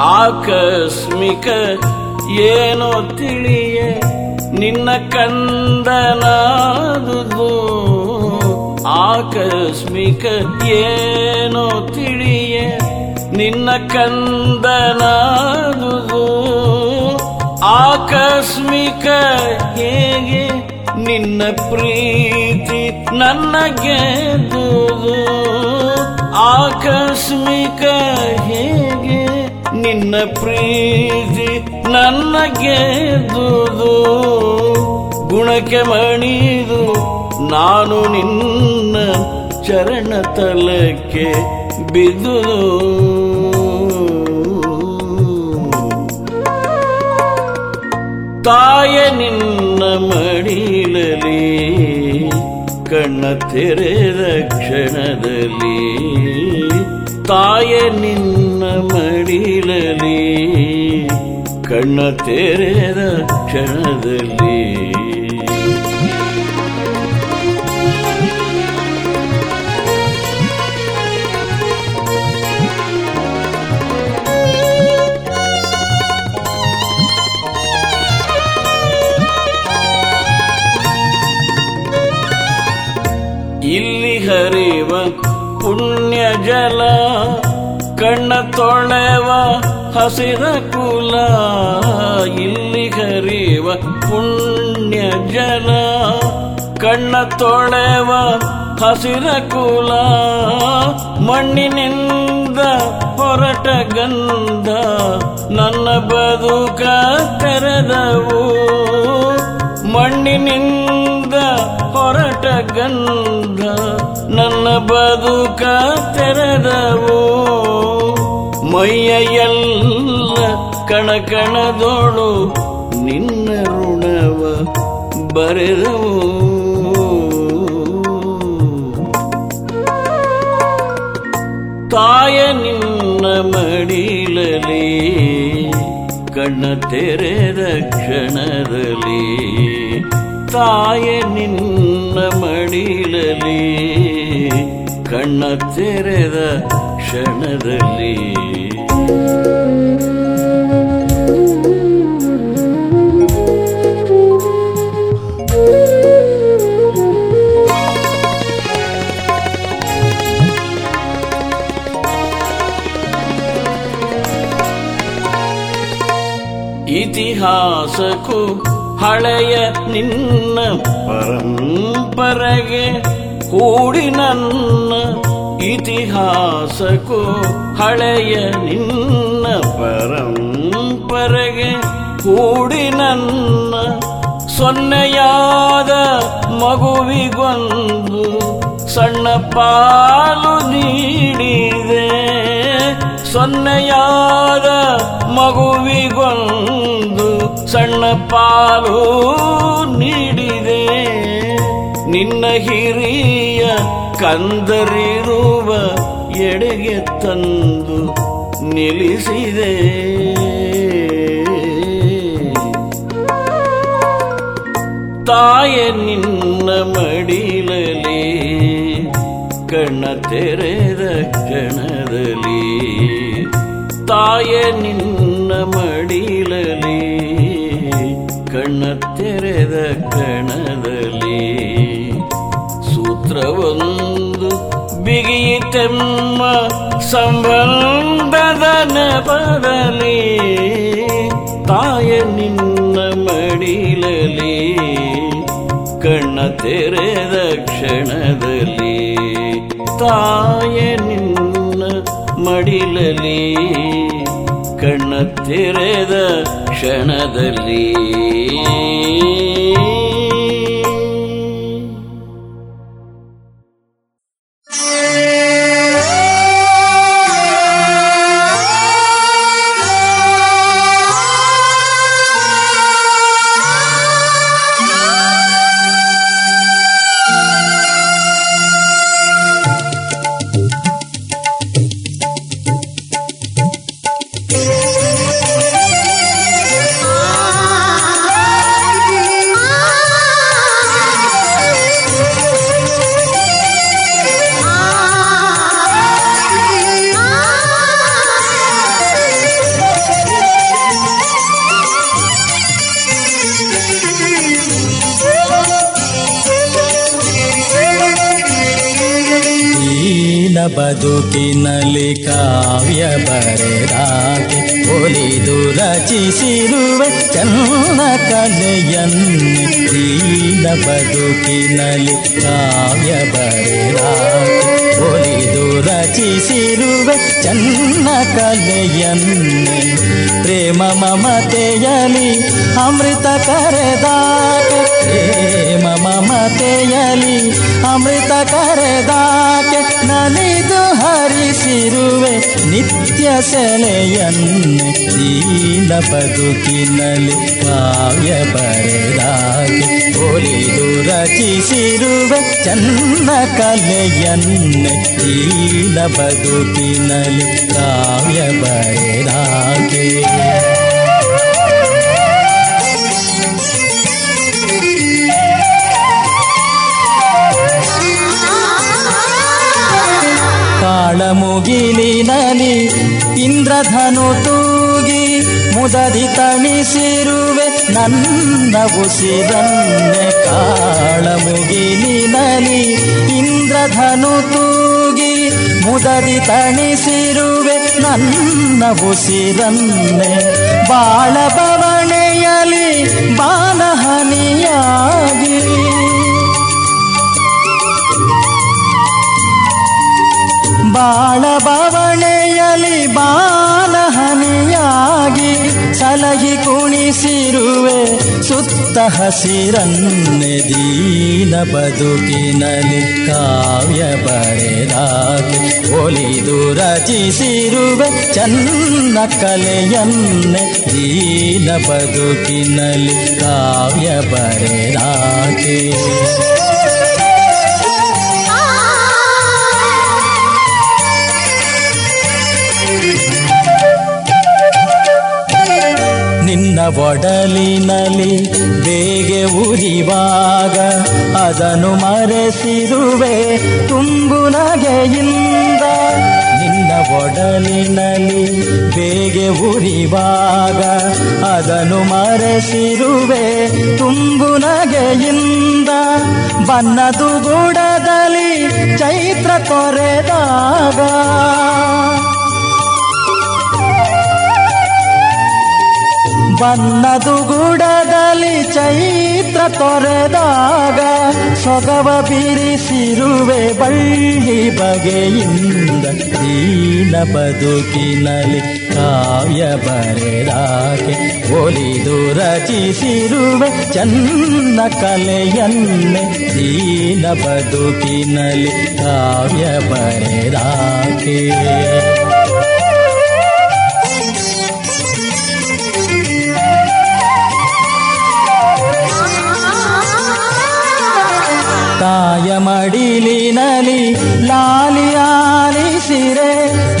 ಆಕಸ್ಮಿಕ ಏನೋ ತಿಳಿಯೇ ನಿನ್ನ ಕಂದನಾದುದು. ಆಕಸ್ಮಿಕ ಏನೋ ತಿಳಿಯ ನಿನ್ನ ಕಂದನಾದುದು. ಆಕಸ್ಮಿಕ ಹೇಗೆ ನಿನ್ನ ಪ್ರೀತಿ ನನ್ನ ಗೆದ್ದುದು. ಆಕಸ್ಮಿಕ ಹೇಗೆ ನಿನ್ನ ಪ್ರೀತಿ ನನ್ನ ಗೆದ್ದುದು. ಗುಣಕ್ಕೆ ಮಣಿದು ನಾನು ನಿನ್ನ ಚರಣ ತಲಕ್ಕೆ ಬಿದ್ದು. ತಾಯ ನಿನ್ನ ಮಡಿಲಲಿ ಕಣ್ಣ ತೆರೆದ ಕ್ಷಣದಲ್ಲಿ. ತಾಯ ನಿನ್ನ ಮಡಿಲಲಿ ಕಣ್ಣ ತೆರೆದ ಕ್ಷಣದಲ್ಲಿ. ಜಲ ಕಣ್ಣ ತೊಳೆವ, ಹಸಿರ ಕುಲ, ಇಲ್ಲಿ ಹರಿವ ಪುಣ್ಯ ಜಲ. ಕಣ್ಣ ತೊಳೆವ, ಹಸಿರ ಕುಲ, ಮಣ್ಣಿನಿಂದ ಹೊರಟ ಗಂಧ. ನನ್ನ ಬದುಕ ತೆರೆದವು, ಮಣ್ಣಿನಿಂದ ಹೊರಟ ಗಂಧ. ನನ್ನ ಬದುಕ ತೆರೆದವು. ಮೈಯ ಎಲ್ಲ ಕಣಕಣದೋಳು ನಿನ್ನ ಋಣವ ಬರೆದವು. ತಾಯ ನಿನ್ನ ಮಡಿಲಲಿ ಕಣ್ಣ ತೆರೆದ ಕ್ಷಣದಲ್ಲಿ. ತಾಯ ನಿನ್ನ ಮಡಿಲಲಿ ಕಣ್ಣ ತೆರೆದ ಕ್ಷಣದಲ್ಲಿ. ಇತಿಹಾಸಕ್ಕೂ ಹಳೆಯ ನಿನ್ನ ಪರಂಪರೆಗೆ ಕೂಡಿ ನನ್ನ ಇತಿಹಾಸಕ್ಕೂ ಹಳೆಯ ನಿನ್ನ ಪರಂಪರೆಗೆ ಕೂಡಿ ನನ್ನ ಸೊನ್ನೆಯಾದ ಮಗುವಿಗೊಂದು ಸಣ್ಣ ಪಾಲು ನೀಡಿದೆ. ಸೊನ್ನೆಯಾದ ಮಗುವಿಗೊಂದು ಸಣ್ಣ ಪಾಲು ನೀಡಿದೆ. ನಿನ್ನ ಹಿರಿಯ ಕಂದರಿರುವ ಎಡೆಗೆ ತಂದು ನಿಲ್ಲಿಸಿದೆ. ತಾಯ ನಿನ್ನ ಮಡಿಲಲಿ ಕಣ್ಣ ತೆರೆದ ಕ್ಷಣದಲ್ಲಿ. ತಾಯ ನಿನ್ನ ಮಡಿಲಲಿ ತೆರೆದ ಕಣದಲ್ಲಿ ಸೂತ್ರವೊಂದು ಬಿಗಿಯಿತೆಮ್ಮ ಸಂಬಂಧದ ನೆಪದಲ್ಲಿ ತಾಯ ನಿನ್ನ ಮಡಿಲಲಿ, ಕಣ್ಣ ತೆರೆದ ಕ್ಷಣದಲ್ಲಿ. ತಾಯ ನಿನ್ನ ಮಡಿಲಲಿ, ಕಣ್ಣ ತೆರೆದ ಕ್ಷಣದಲ್ಲಿ ದೀನ ಬದುಕಿನಲ್ಲಿ ಕಾವ್ಯ ಬರೆದಾಕೆ. ಕಾಳಮುಗಿಲಿನಲ್ಲಿ ಇಂದ್ರಧನು ತೂಗಿ ಮುದದಿ ತಣಿಸಿರುವೆ ನನ್ನ ಉಸಿರನ್ನೆ ಕಾಳಮುಗಿಲಿನಲಿ ಇಂದ್ರಧನು ತೂಗಿ ಮುದರಿ ತಣಿಸಿರುವೆ ನನ್ನ ಉಸಿರನ್ನೆ. ಬಾಳ ಬವಣೆಯಲಿ ಬಾಲಹನಿಯಾಗಿ. ಬಾಳ ಬವಣೆಯಲಿ ಬಾಲಹನಿಯಾಗಿ. ಸಲಹಿ ಕುಣಿಸಿರುವೆ, ಸುತ್ತ ಹಸಿರನ್ನೆ ದೀನ ಬದುಕಿನಲ್ಲಿ ಕಾವ್ಯ ಬರೆದಾಗೆ. ಒಲಿದು ರಚಿಸಿರುವೆ ಚನ್ನ ಕಲೆಯನ್ನೆ ದೀನ ಬದುಕಿನಲ್ಲಿ ಕಾವ್ಯ ಬರೆದಾಗೆ. ಒಡಲಿನಲ್ಲಿ ಬೇಗೆ ಉರಿವಾಗ ಅದನ್ನು ಮರೆಸಿರುವೆ ತುಂಬು ನಗೆಯಿಂದ. ನಿನ್ನ ಒಡಲಿನಲ್ಲಿ ಬೇಗೆ ಉರಿವಾಗ ಅದನ್ನು ಮರೆಸಿರುವೆ ತುಂಬು ನಗೆಯಿಂದ. ಬನ್ನದು ಗುಡದಲ್ಲಿ ಚೈತ್ರ ತೊರೆದಾಗ ಬನ್ನದು ಗುಡದಲ್ಲಿ ಚೈತ್ರ ತೊರೆದಾಗ ಸೊಗವ ಬಿರಿಸಿರುವೆ ಬಳ್ಳಿ ಬಗೆಯಿಂದ ದೀನ ಬದುಕಿನಲ್ಲಿ ಕಾವ್ಯ ಬರೆದಾಕೆ ಒಲಿದು ರಚಿಸಿರುವೆ ಚನ್ನ ಕಲೆಯನ್ನೇ ದೀನ ಬದುಕಿನಲ್ಲಿ ಕಾವ್ಯ ಬರೆದಾಕೆ. ತಾಯ ಮಡಿಲಿನಲಿ ಲಾಲಿಯಾಲಿಸಿರೆ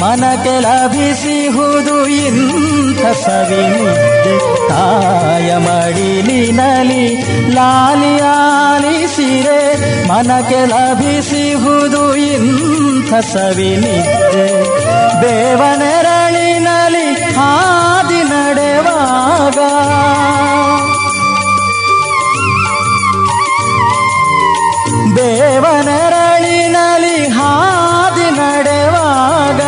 ಮನಕ್ಕೆ ಲಭಿಸಿಹುದು ಇಂಥ ಸವಿನಿದ್ದೆ. ತಾಯ ಮಡಿಲಿನಲಿ ಲಾಲಿಯಾಲಿಸಿರೆ ಮನಕ್ಕೆ ಲಭಿಸಿಹುದು ಇಂಥ ಸವಿನಿದ್ದೆ. ಬೇವನೆರಳಿನಲಿ ದೇವನರಳಿನಲಿ ಹಾದಿ ನಡೆವಾಗ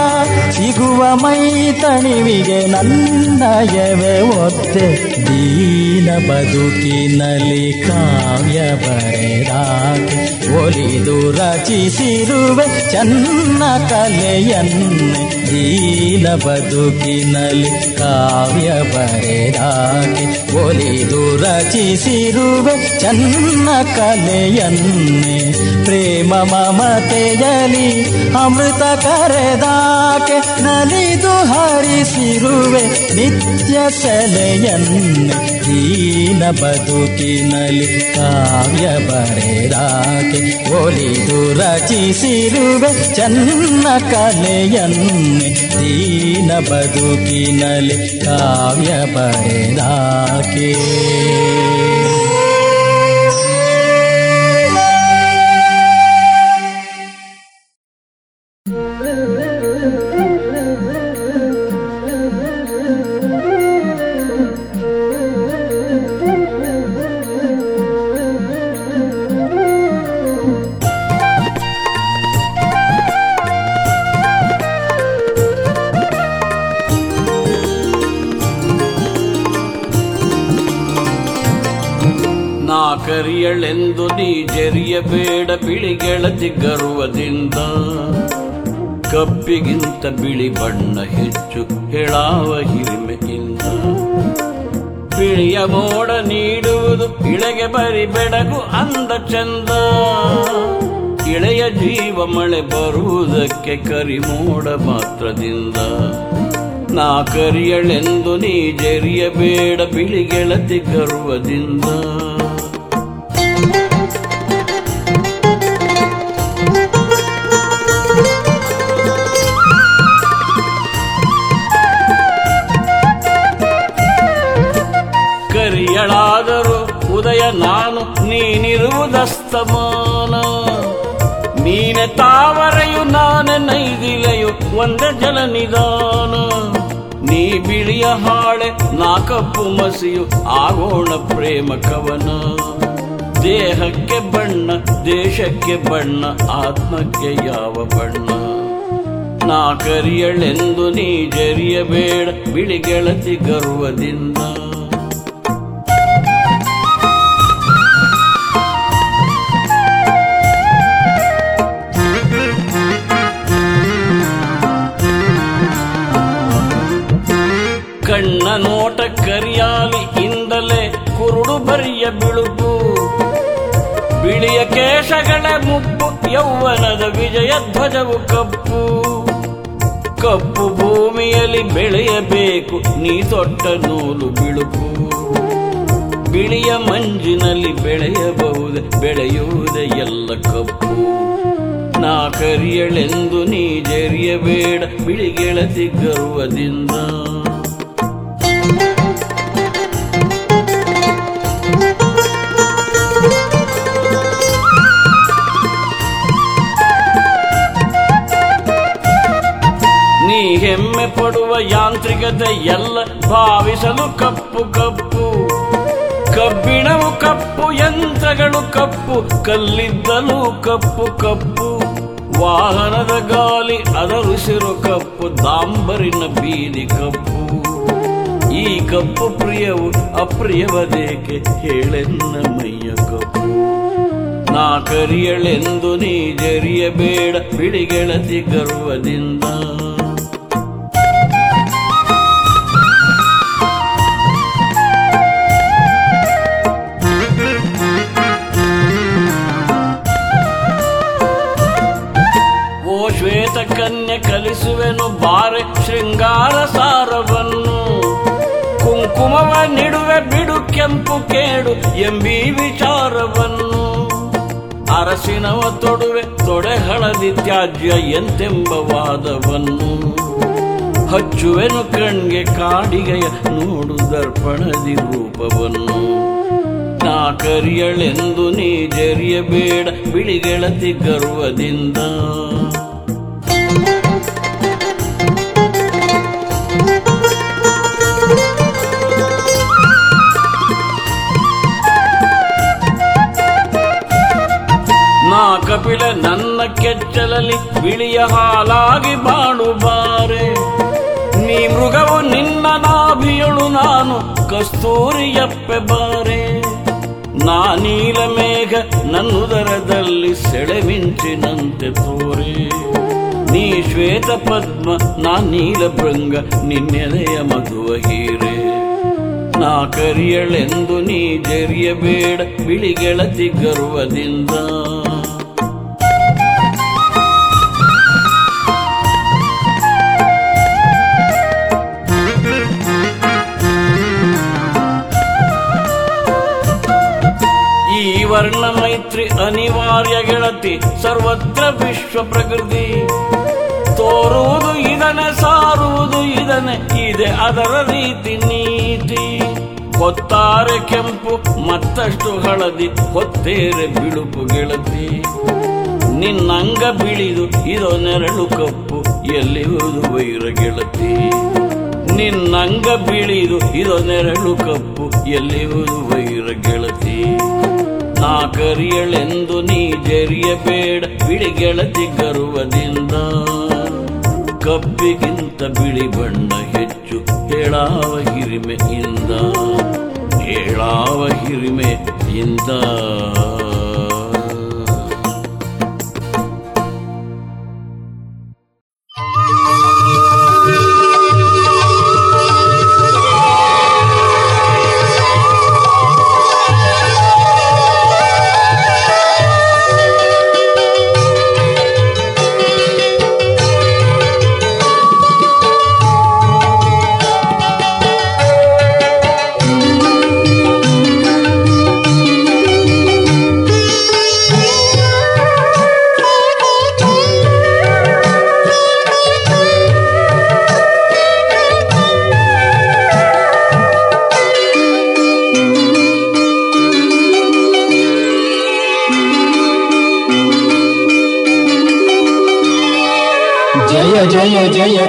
ಸಿಗುವ ಮೈ ತಣಿವಿಗೆ ನನ್ನಯವೆ ಒತ್ತೆ. ದೀನ ಬದುಕಿನಲ್ಲಿ ಕಾವ್ಯ ಬರೆದಾಗೆ ಒಲಿದು ರಚಿಸಿರುವೆ ಚನ್ನ ಕಲೆಯನ್ನೇ. ದೀನ ಬದುಕಿನಲ್ಲಿ ಕಾವ್ಯ ಬರೆದಾಕೆ, ಒಲಿದು ರಚಿಸಿರುವೆ ಚನ್ನ ಕಲೆಯನ್ನೇ. ಪ್ರೇಮ ಮಮತೆಯಲಿ ಅಮೃತ ಕರೆದಾಕೆ, ನಲಿದು ಹರಿಸಿರುವೆ ನಿತ್ಯ ಸೆಲೆಯನ್ನೇ. ದೀನ ಬದುಕಿನಲ್ಲಿ ಕಾವ್ಯ ಬರೆದಾಕೆ ಒಲಿದು ರಚಿಸಿರುವೆ ಚನ್ನ ಕಲೆಯನ್ನೇ. ದೀನ ಬದುಕಿನಲ್ಲಿ ಕಾವ್ಯ ಬರೆದಾಕೆ. ಕಪ್ಪಿಗಿಂತ ಬಿಳಿ ಬಣ್ಣ ಹೆಚ್ಚು ಹೇಳಾವ ಹಿರಿಮೆಯಿಂದ ಬಿಳಿಯ ಮೋಡ ನೀಡುವುದು ಇಳೆಗೆ ಬರಿ ಬೆಡಗು ಅಂದ ಚಂದ. ಇಳೆಯ ಜೀವ ಮಳೆ ಬರುವುದಕ್ಕೆ ಕರಿ ಮೋಡ ಮಾತ್ರದಿಂದ. ನಾ ಕರಿಯಳೆಂದು ನೀ ಜರಿಯಬೇಡ ಬಿಳಿಗೆಳತಿ ಗರ್ವದಿಂದ. ನೀನಿರುವುದಸ್ತಮಾನ ನೀನೆ ತಾವರೆಯು, ನಾನೆ ನೈದಿಲೆಯು, ಒಂದ ಜನ ನಿಧಾನ. ನೀ ಬಿಳಿಯ ಹಾಳೆ, ನಾ ಕಪ್ಪು ಮಸಿಯು, ಆಗೋಣ ಪ್ರೇಮ ಕವನ. ದೇಹಕ್ಕೆ ಬಣ್ಣ, ದೇಶಕ್ಕೆ ಬಣ್ಣ, ಆತ್ಮಕ್ಕೆ ಯಾವ ಬಣ್ಣ. ನಾ ಕರಿಯಳೆಂದು ನೀ ಜರಿಯಬೇಡ ಬಿಳಿಗೆಳತಿ ಗರ್ವದಿಂದ. ಬರಿಯ ಬಿಳುಪು ಬಿಳಿಯ ಕೇಶಗಳ ಮುಪ್ಪು ಯೌವನದ ವಿಜಯ ಧ್ವಜವು ಕಪ್ಪು. ಕಪ್ಪು ಭೂಮಿಯಲ್ಲಿ ಬೆಳೆಯಬೇಕು, ನೀ ತೊಟ್ಟ ನೂಲು ಬಿಳುಪು ಬಿಳಿಯ ಮಂಜಿನಲ್ಲಿ ಬೆಳೆಯಬಹುದು, ಬೆಳೆಯುವುದೇ ಎಲ್ಲ ಕಪ್ಪು. ನಾ ಕರಿಯಳೆಂದು ನೀ ಜರಿಯಬೇಡ ಬಿಳಿಗೆಳತಿ ಗರ್ವದಿಂದ. ಯಾಂತ್ರಿಕತೆ ಎಲ್ಲ ಭಾವಿಸಲು ಕಪ್ಪು ಕಪ್ಪು. ಕಬ್ಬಿಣವು ಕಪ್ಪು, ಯಂತ್ರಗಳು ಕಪ್ಪು, ಕಲ್ಲಿದ್ದಲು ಕಪ್ಪು ಕಪ್ಪು. ವಾಹನದ ಗಾಲಿ ಅದರುಸಿರು ಕಪ್ಪು ದಾಂಬರಿನ ಬೀದಿ ಕಪ್ಪು. ಈ ಕಪ್ಪು ಪ್ರಿಯವು ಅಪ್ರಿಯವದೇಕೆ ಹೇಳೆನ್ನ ಮೈಯ ಕಪ್ಪು. ನಾ ಕರಿಯಳೆಂದು ನೀ ಜರಿಯಬೇಡ ಬಿಳಿಗೆಳತಿ ಗರ್ವದಿಂದ. ಕೇಡು ಎಂಬಿ ವಿಚಾರವನ್ನು ಅರಸಿನವ ತೊಡುವೆ ತೊಡೆ ಹಳದಿ ತ್ಯಾಜ್ಯ ಎಂತೆಂಬ ವಾದವನ್ನು ಹಚ್ಚುವೆನು ಕಣ್ಗೆ ಕಾಡಿಗೆಯ ನೋಡು ದರ್ಪಣದಿ ರೂಪವನ್ನು. ನಾ ಕರಿಯಳೆಂದು ನೀ ಜರಿಯಬೇಡ ಬಿಳಿಗೆಳತಿ ಗರ್ವದಿಂದ. ಬಿಳಿಯ ಹಾಲಾಗಿ ಬಾಳು ಬಾರೆ ನೀ ಮೃಗವು ನಿನ್ನ ನಾಭಿಯಳು ನಾನು ಕಸ್ತೂರಿಯಪ್ಪೆ ಬಾರೆ. ನಾ ನೀಲ ಮೇಘ ನನ್ನುದರದಲ್ಲಿ ಸೆಳೆಮಿಂಚಿನಂತೆ ತೋರೆ. ನೀ ಶ್ವೇತ ಪದ್ಮ, ನಾ ನೀಲ ಭೃಂಗ, ನಿನ್ನೆಲೆಯ ಮಧುವ ಹೀರೆ. ನಾ ಕರಿಯಳೆಂದು ನೀ ಜರಿಯಬೇಡ ಬಿಳಿಗೆಳತಿ ಗರ್ವದಿಂದ. ಈ ವರ್ಣ ಮೈತ್ರಿ ಅನಿವಾರ್ಯ ಗೆಳತಿ, ಸರ್ವತ್ರ ವಿಶ್ವ ಪ್ರಕೃತಿ. ತೋರುವುದು ಇದನೆ, ಸಾರುವುದು ಇದನೆ, ಇದೆ ಅದರ ರೀತಿ ನೀತಿ. ಹೊತ್ತಾರೆ ಕೆಂಪು, ಮತ್ತಷ್ಟು ಹಳದಿ ಹೊತ್ತೇರೆ ಬಿಳುಪು ಗೆಳತಿ. ನಿನ್ನಂಗ ಬಿಳಿದು, ಇದೋ ನೆರಳು ಕಪ್ಪು, ಎಲ್ಲಿರುವುದು ವೈರ ಗೆಳತಿ. ನಿನ್ನಂಗ ಬಿಳಿದು, ಇದೋ ನೆರಳು ಕಪ್ಪು, ಎಲ್ಲಿರುವುದು ವೈರ ಗೆಳತಿ. ನಾ ಕರಿಯಳೆಂದು ನೀ ಜರಿಯಬೇಡ ಬಿಳಿ ಗೆಳತಿ ಗರ್ವದಿಂದ. ಕಬ್ಬಿಗಿಂತ ಬಿಳಿ ಬಣ್ಣ ಹೆಚ್ಚು, ಹೇಳಾವ ಹಿರಿಮೆಯಿಂದ. ಹೇಳಾವ ಹಿರಿಮೆಯಿಂದ. ಜಯ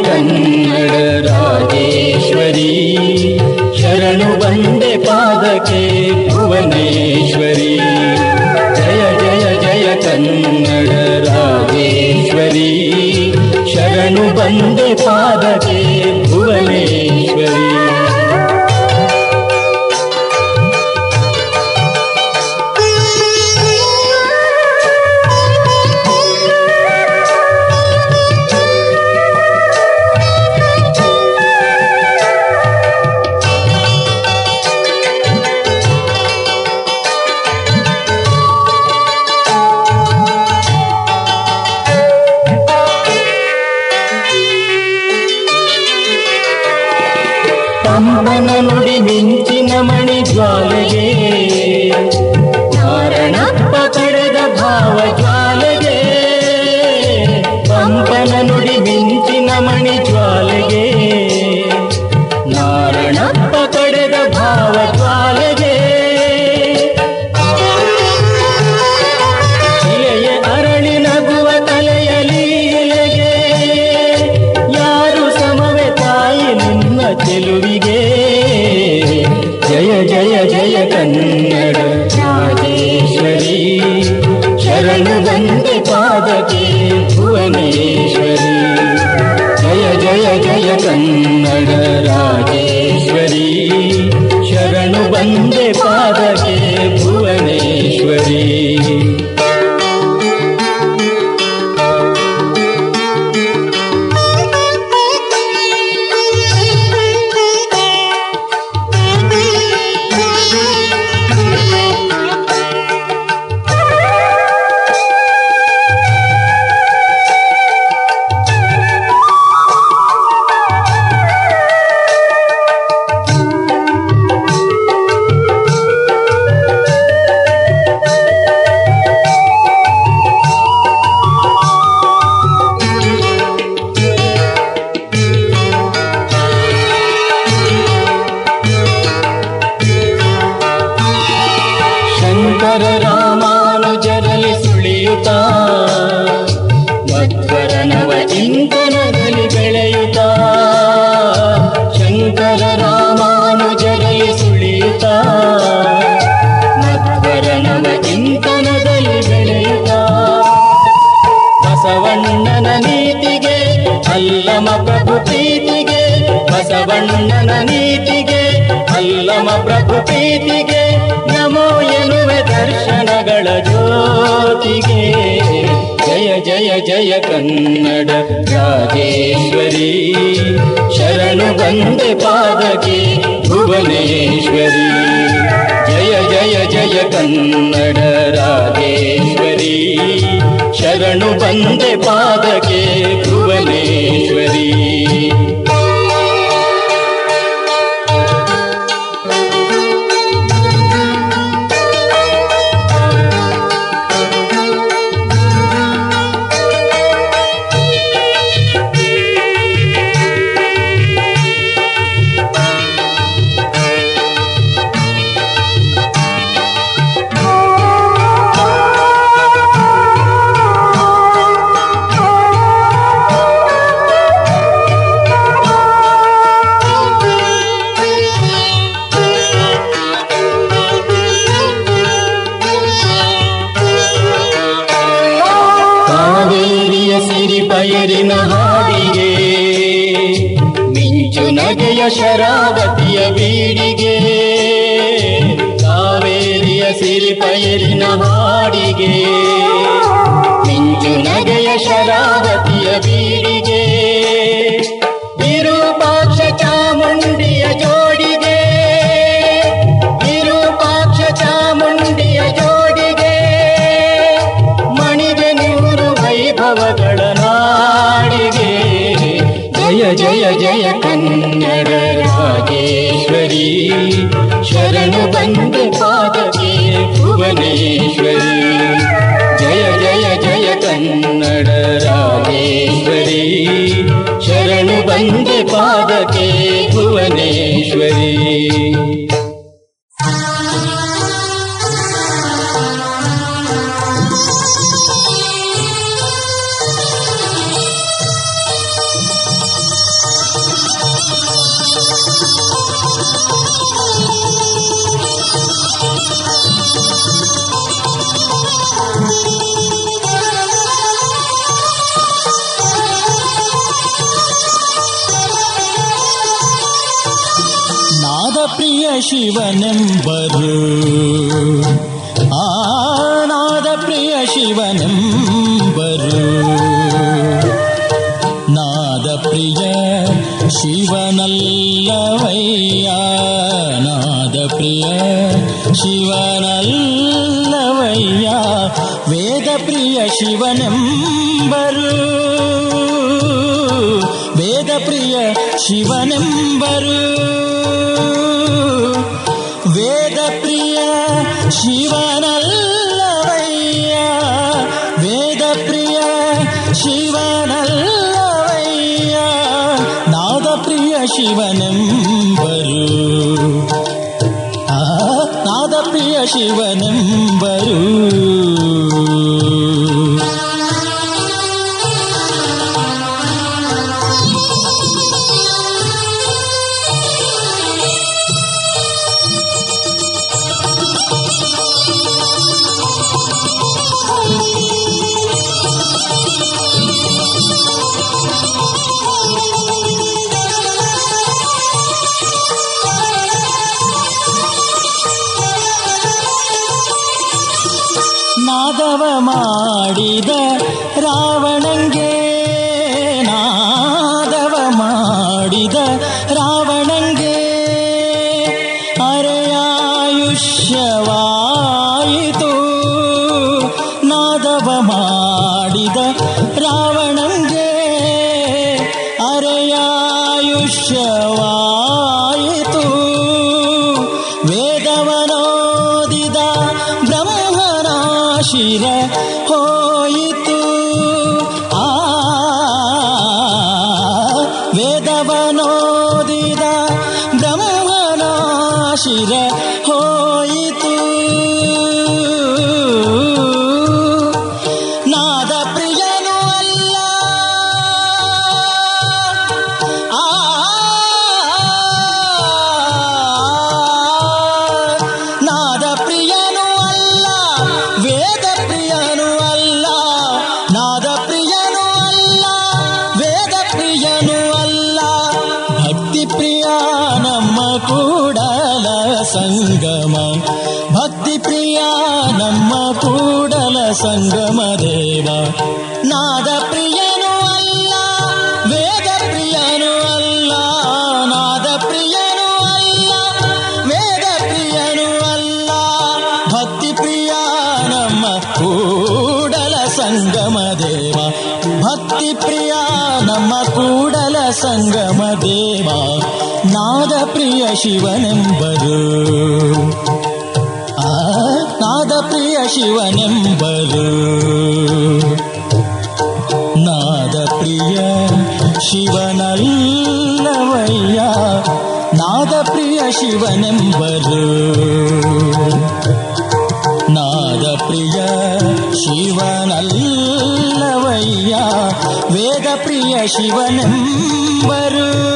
ಜಯ ಕನ್ನಡ, ರಾಜೇಶ್ವರಿ. ಶರಣು ಬಂದೆ ಪಾದಕಿ ಭುವನೇಶ್ವರಿ. ಜಯ ಜಯ ಜಯ ಕನ್ನಡ, ರಾಜೇಶ್ವರಿ. ಶರಣು ಬಂದೆ ಪಾದಕಿ ശക്തിയ ശിവനെമ്പരു. വേദപ്രിയ ശിവനല്ലവയ്യ. വേദപ്രിയ ശിവനല്ലവയ്യ. നാദപ്രിയ ശിവനെമ്പരു. നാദപ്രിയ ശിവൻ ಶಿವನೆಂಬರು. ಆ ನಾದ ಪ್ರಿಯ ಶಿವನೆಂಬರು. ನಾದ ಪ್ರಿಯ ಶಿವನಲ್ಲವಯ್ಯ ನಾದ ಪ್ರಿಯ ಶಿವನೆಂಬರು. ನಾದ ಪ್ರಿಯ ಶಿವನಲ್ಲವಯ್ಯ ವೇದ ಪ್ರಿಯ ಶಿವನೆಂಬರು.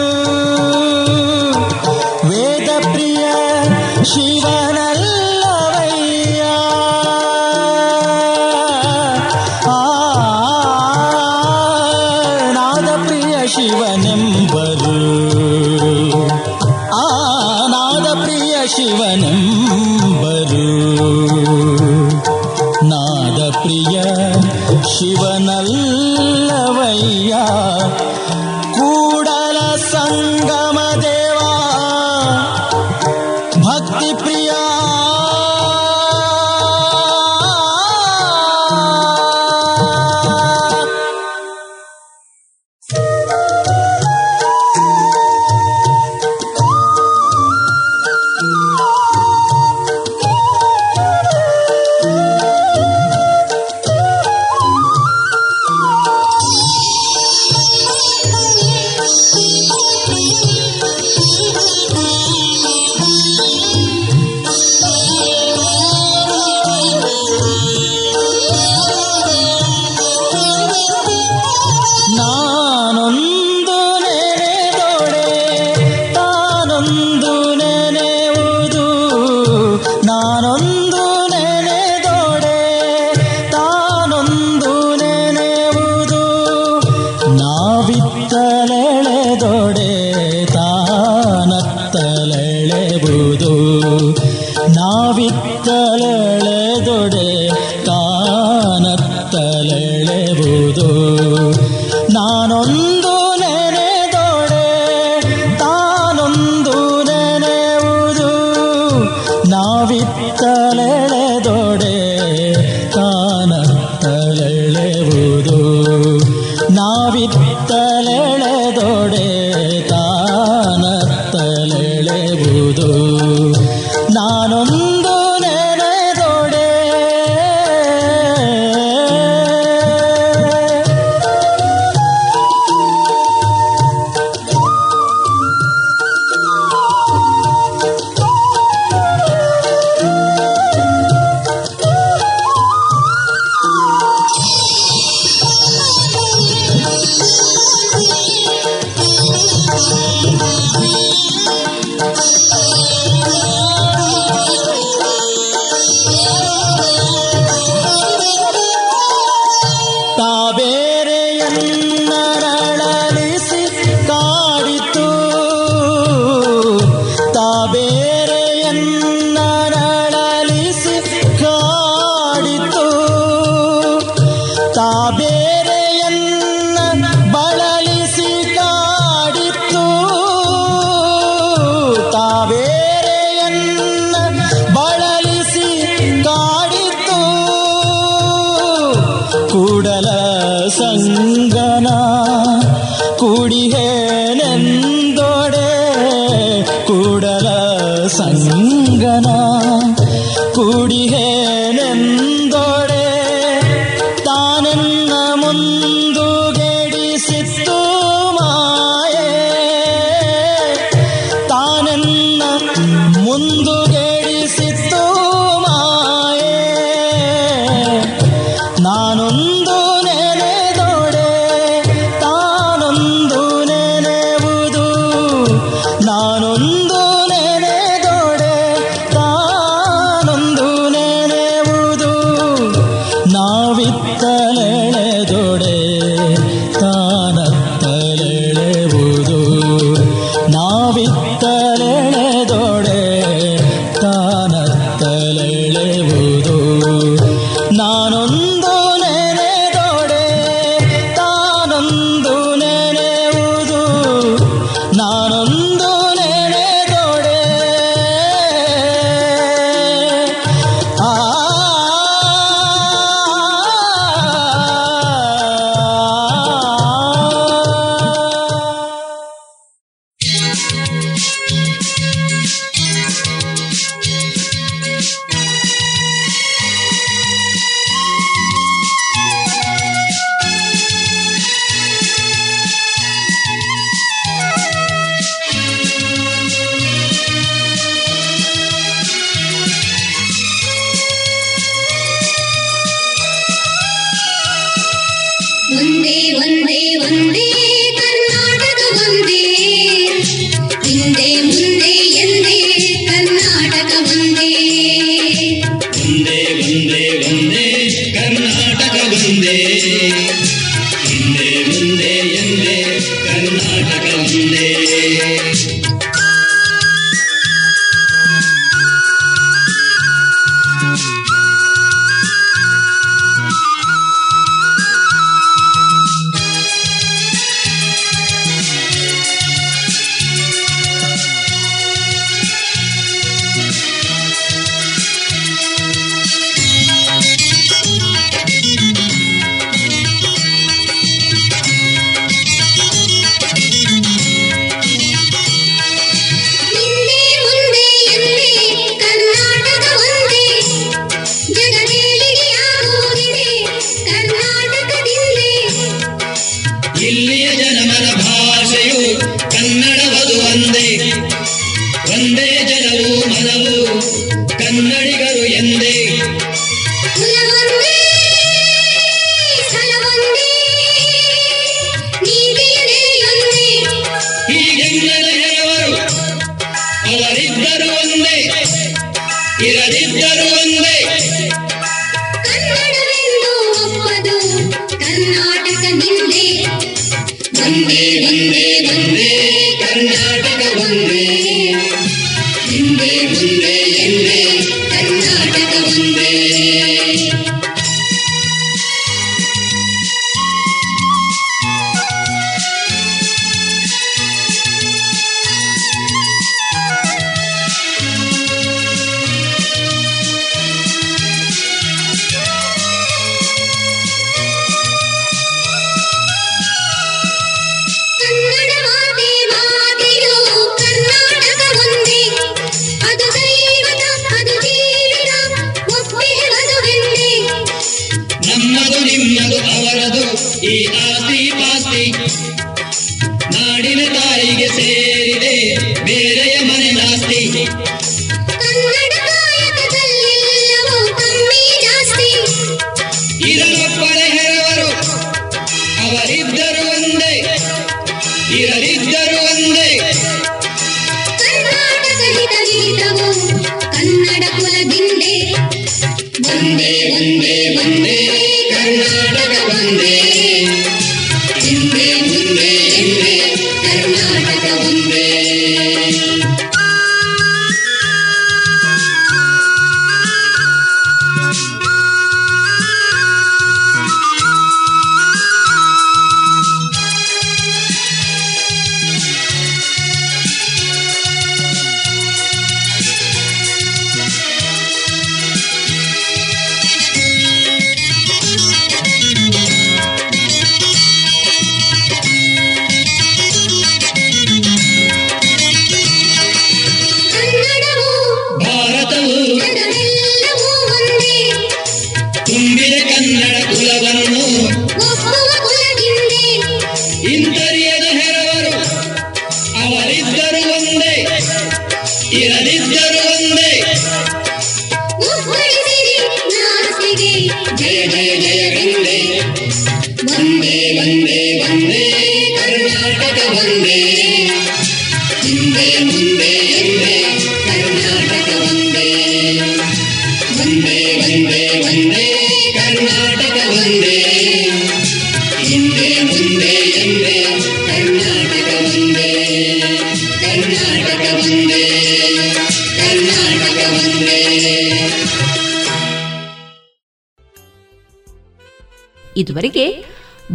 ಇದುವರೆಗೆ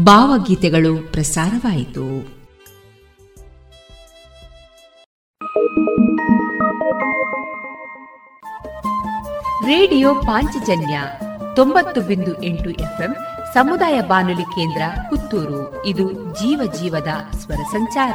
ಭಾವಗೀತೆಗಳು ಪ್ರಸಾರವಾಯಿತು. ರೇಡಿಯೋ ಪಾಂಚಜನ್ಯ ತೊಂಬತ್ತು ಬಿಂದು ಎಂಟು ಎಫ್ಎಂ ಸಮುದಾಯ ಬಾನುಲಿ ಕೇಂದ್ರ ಪುತ್ತೂರು. ಇದು ಜೀವ ಜೀವದ ಸ್ವರ ಸಂಚಾರ.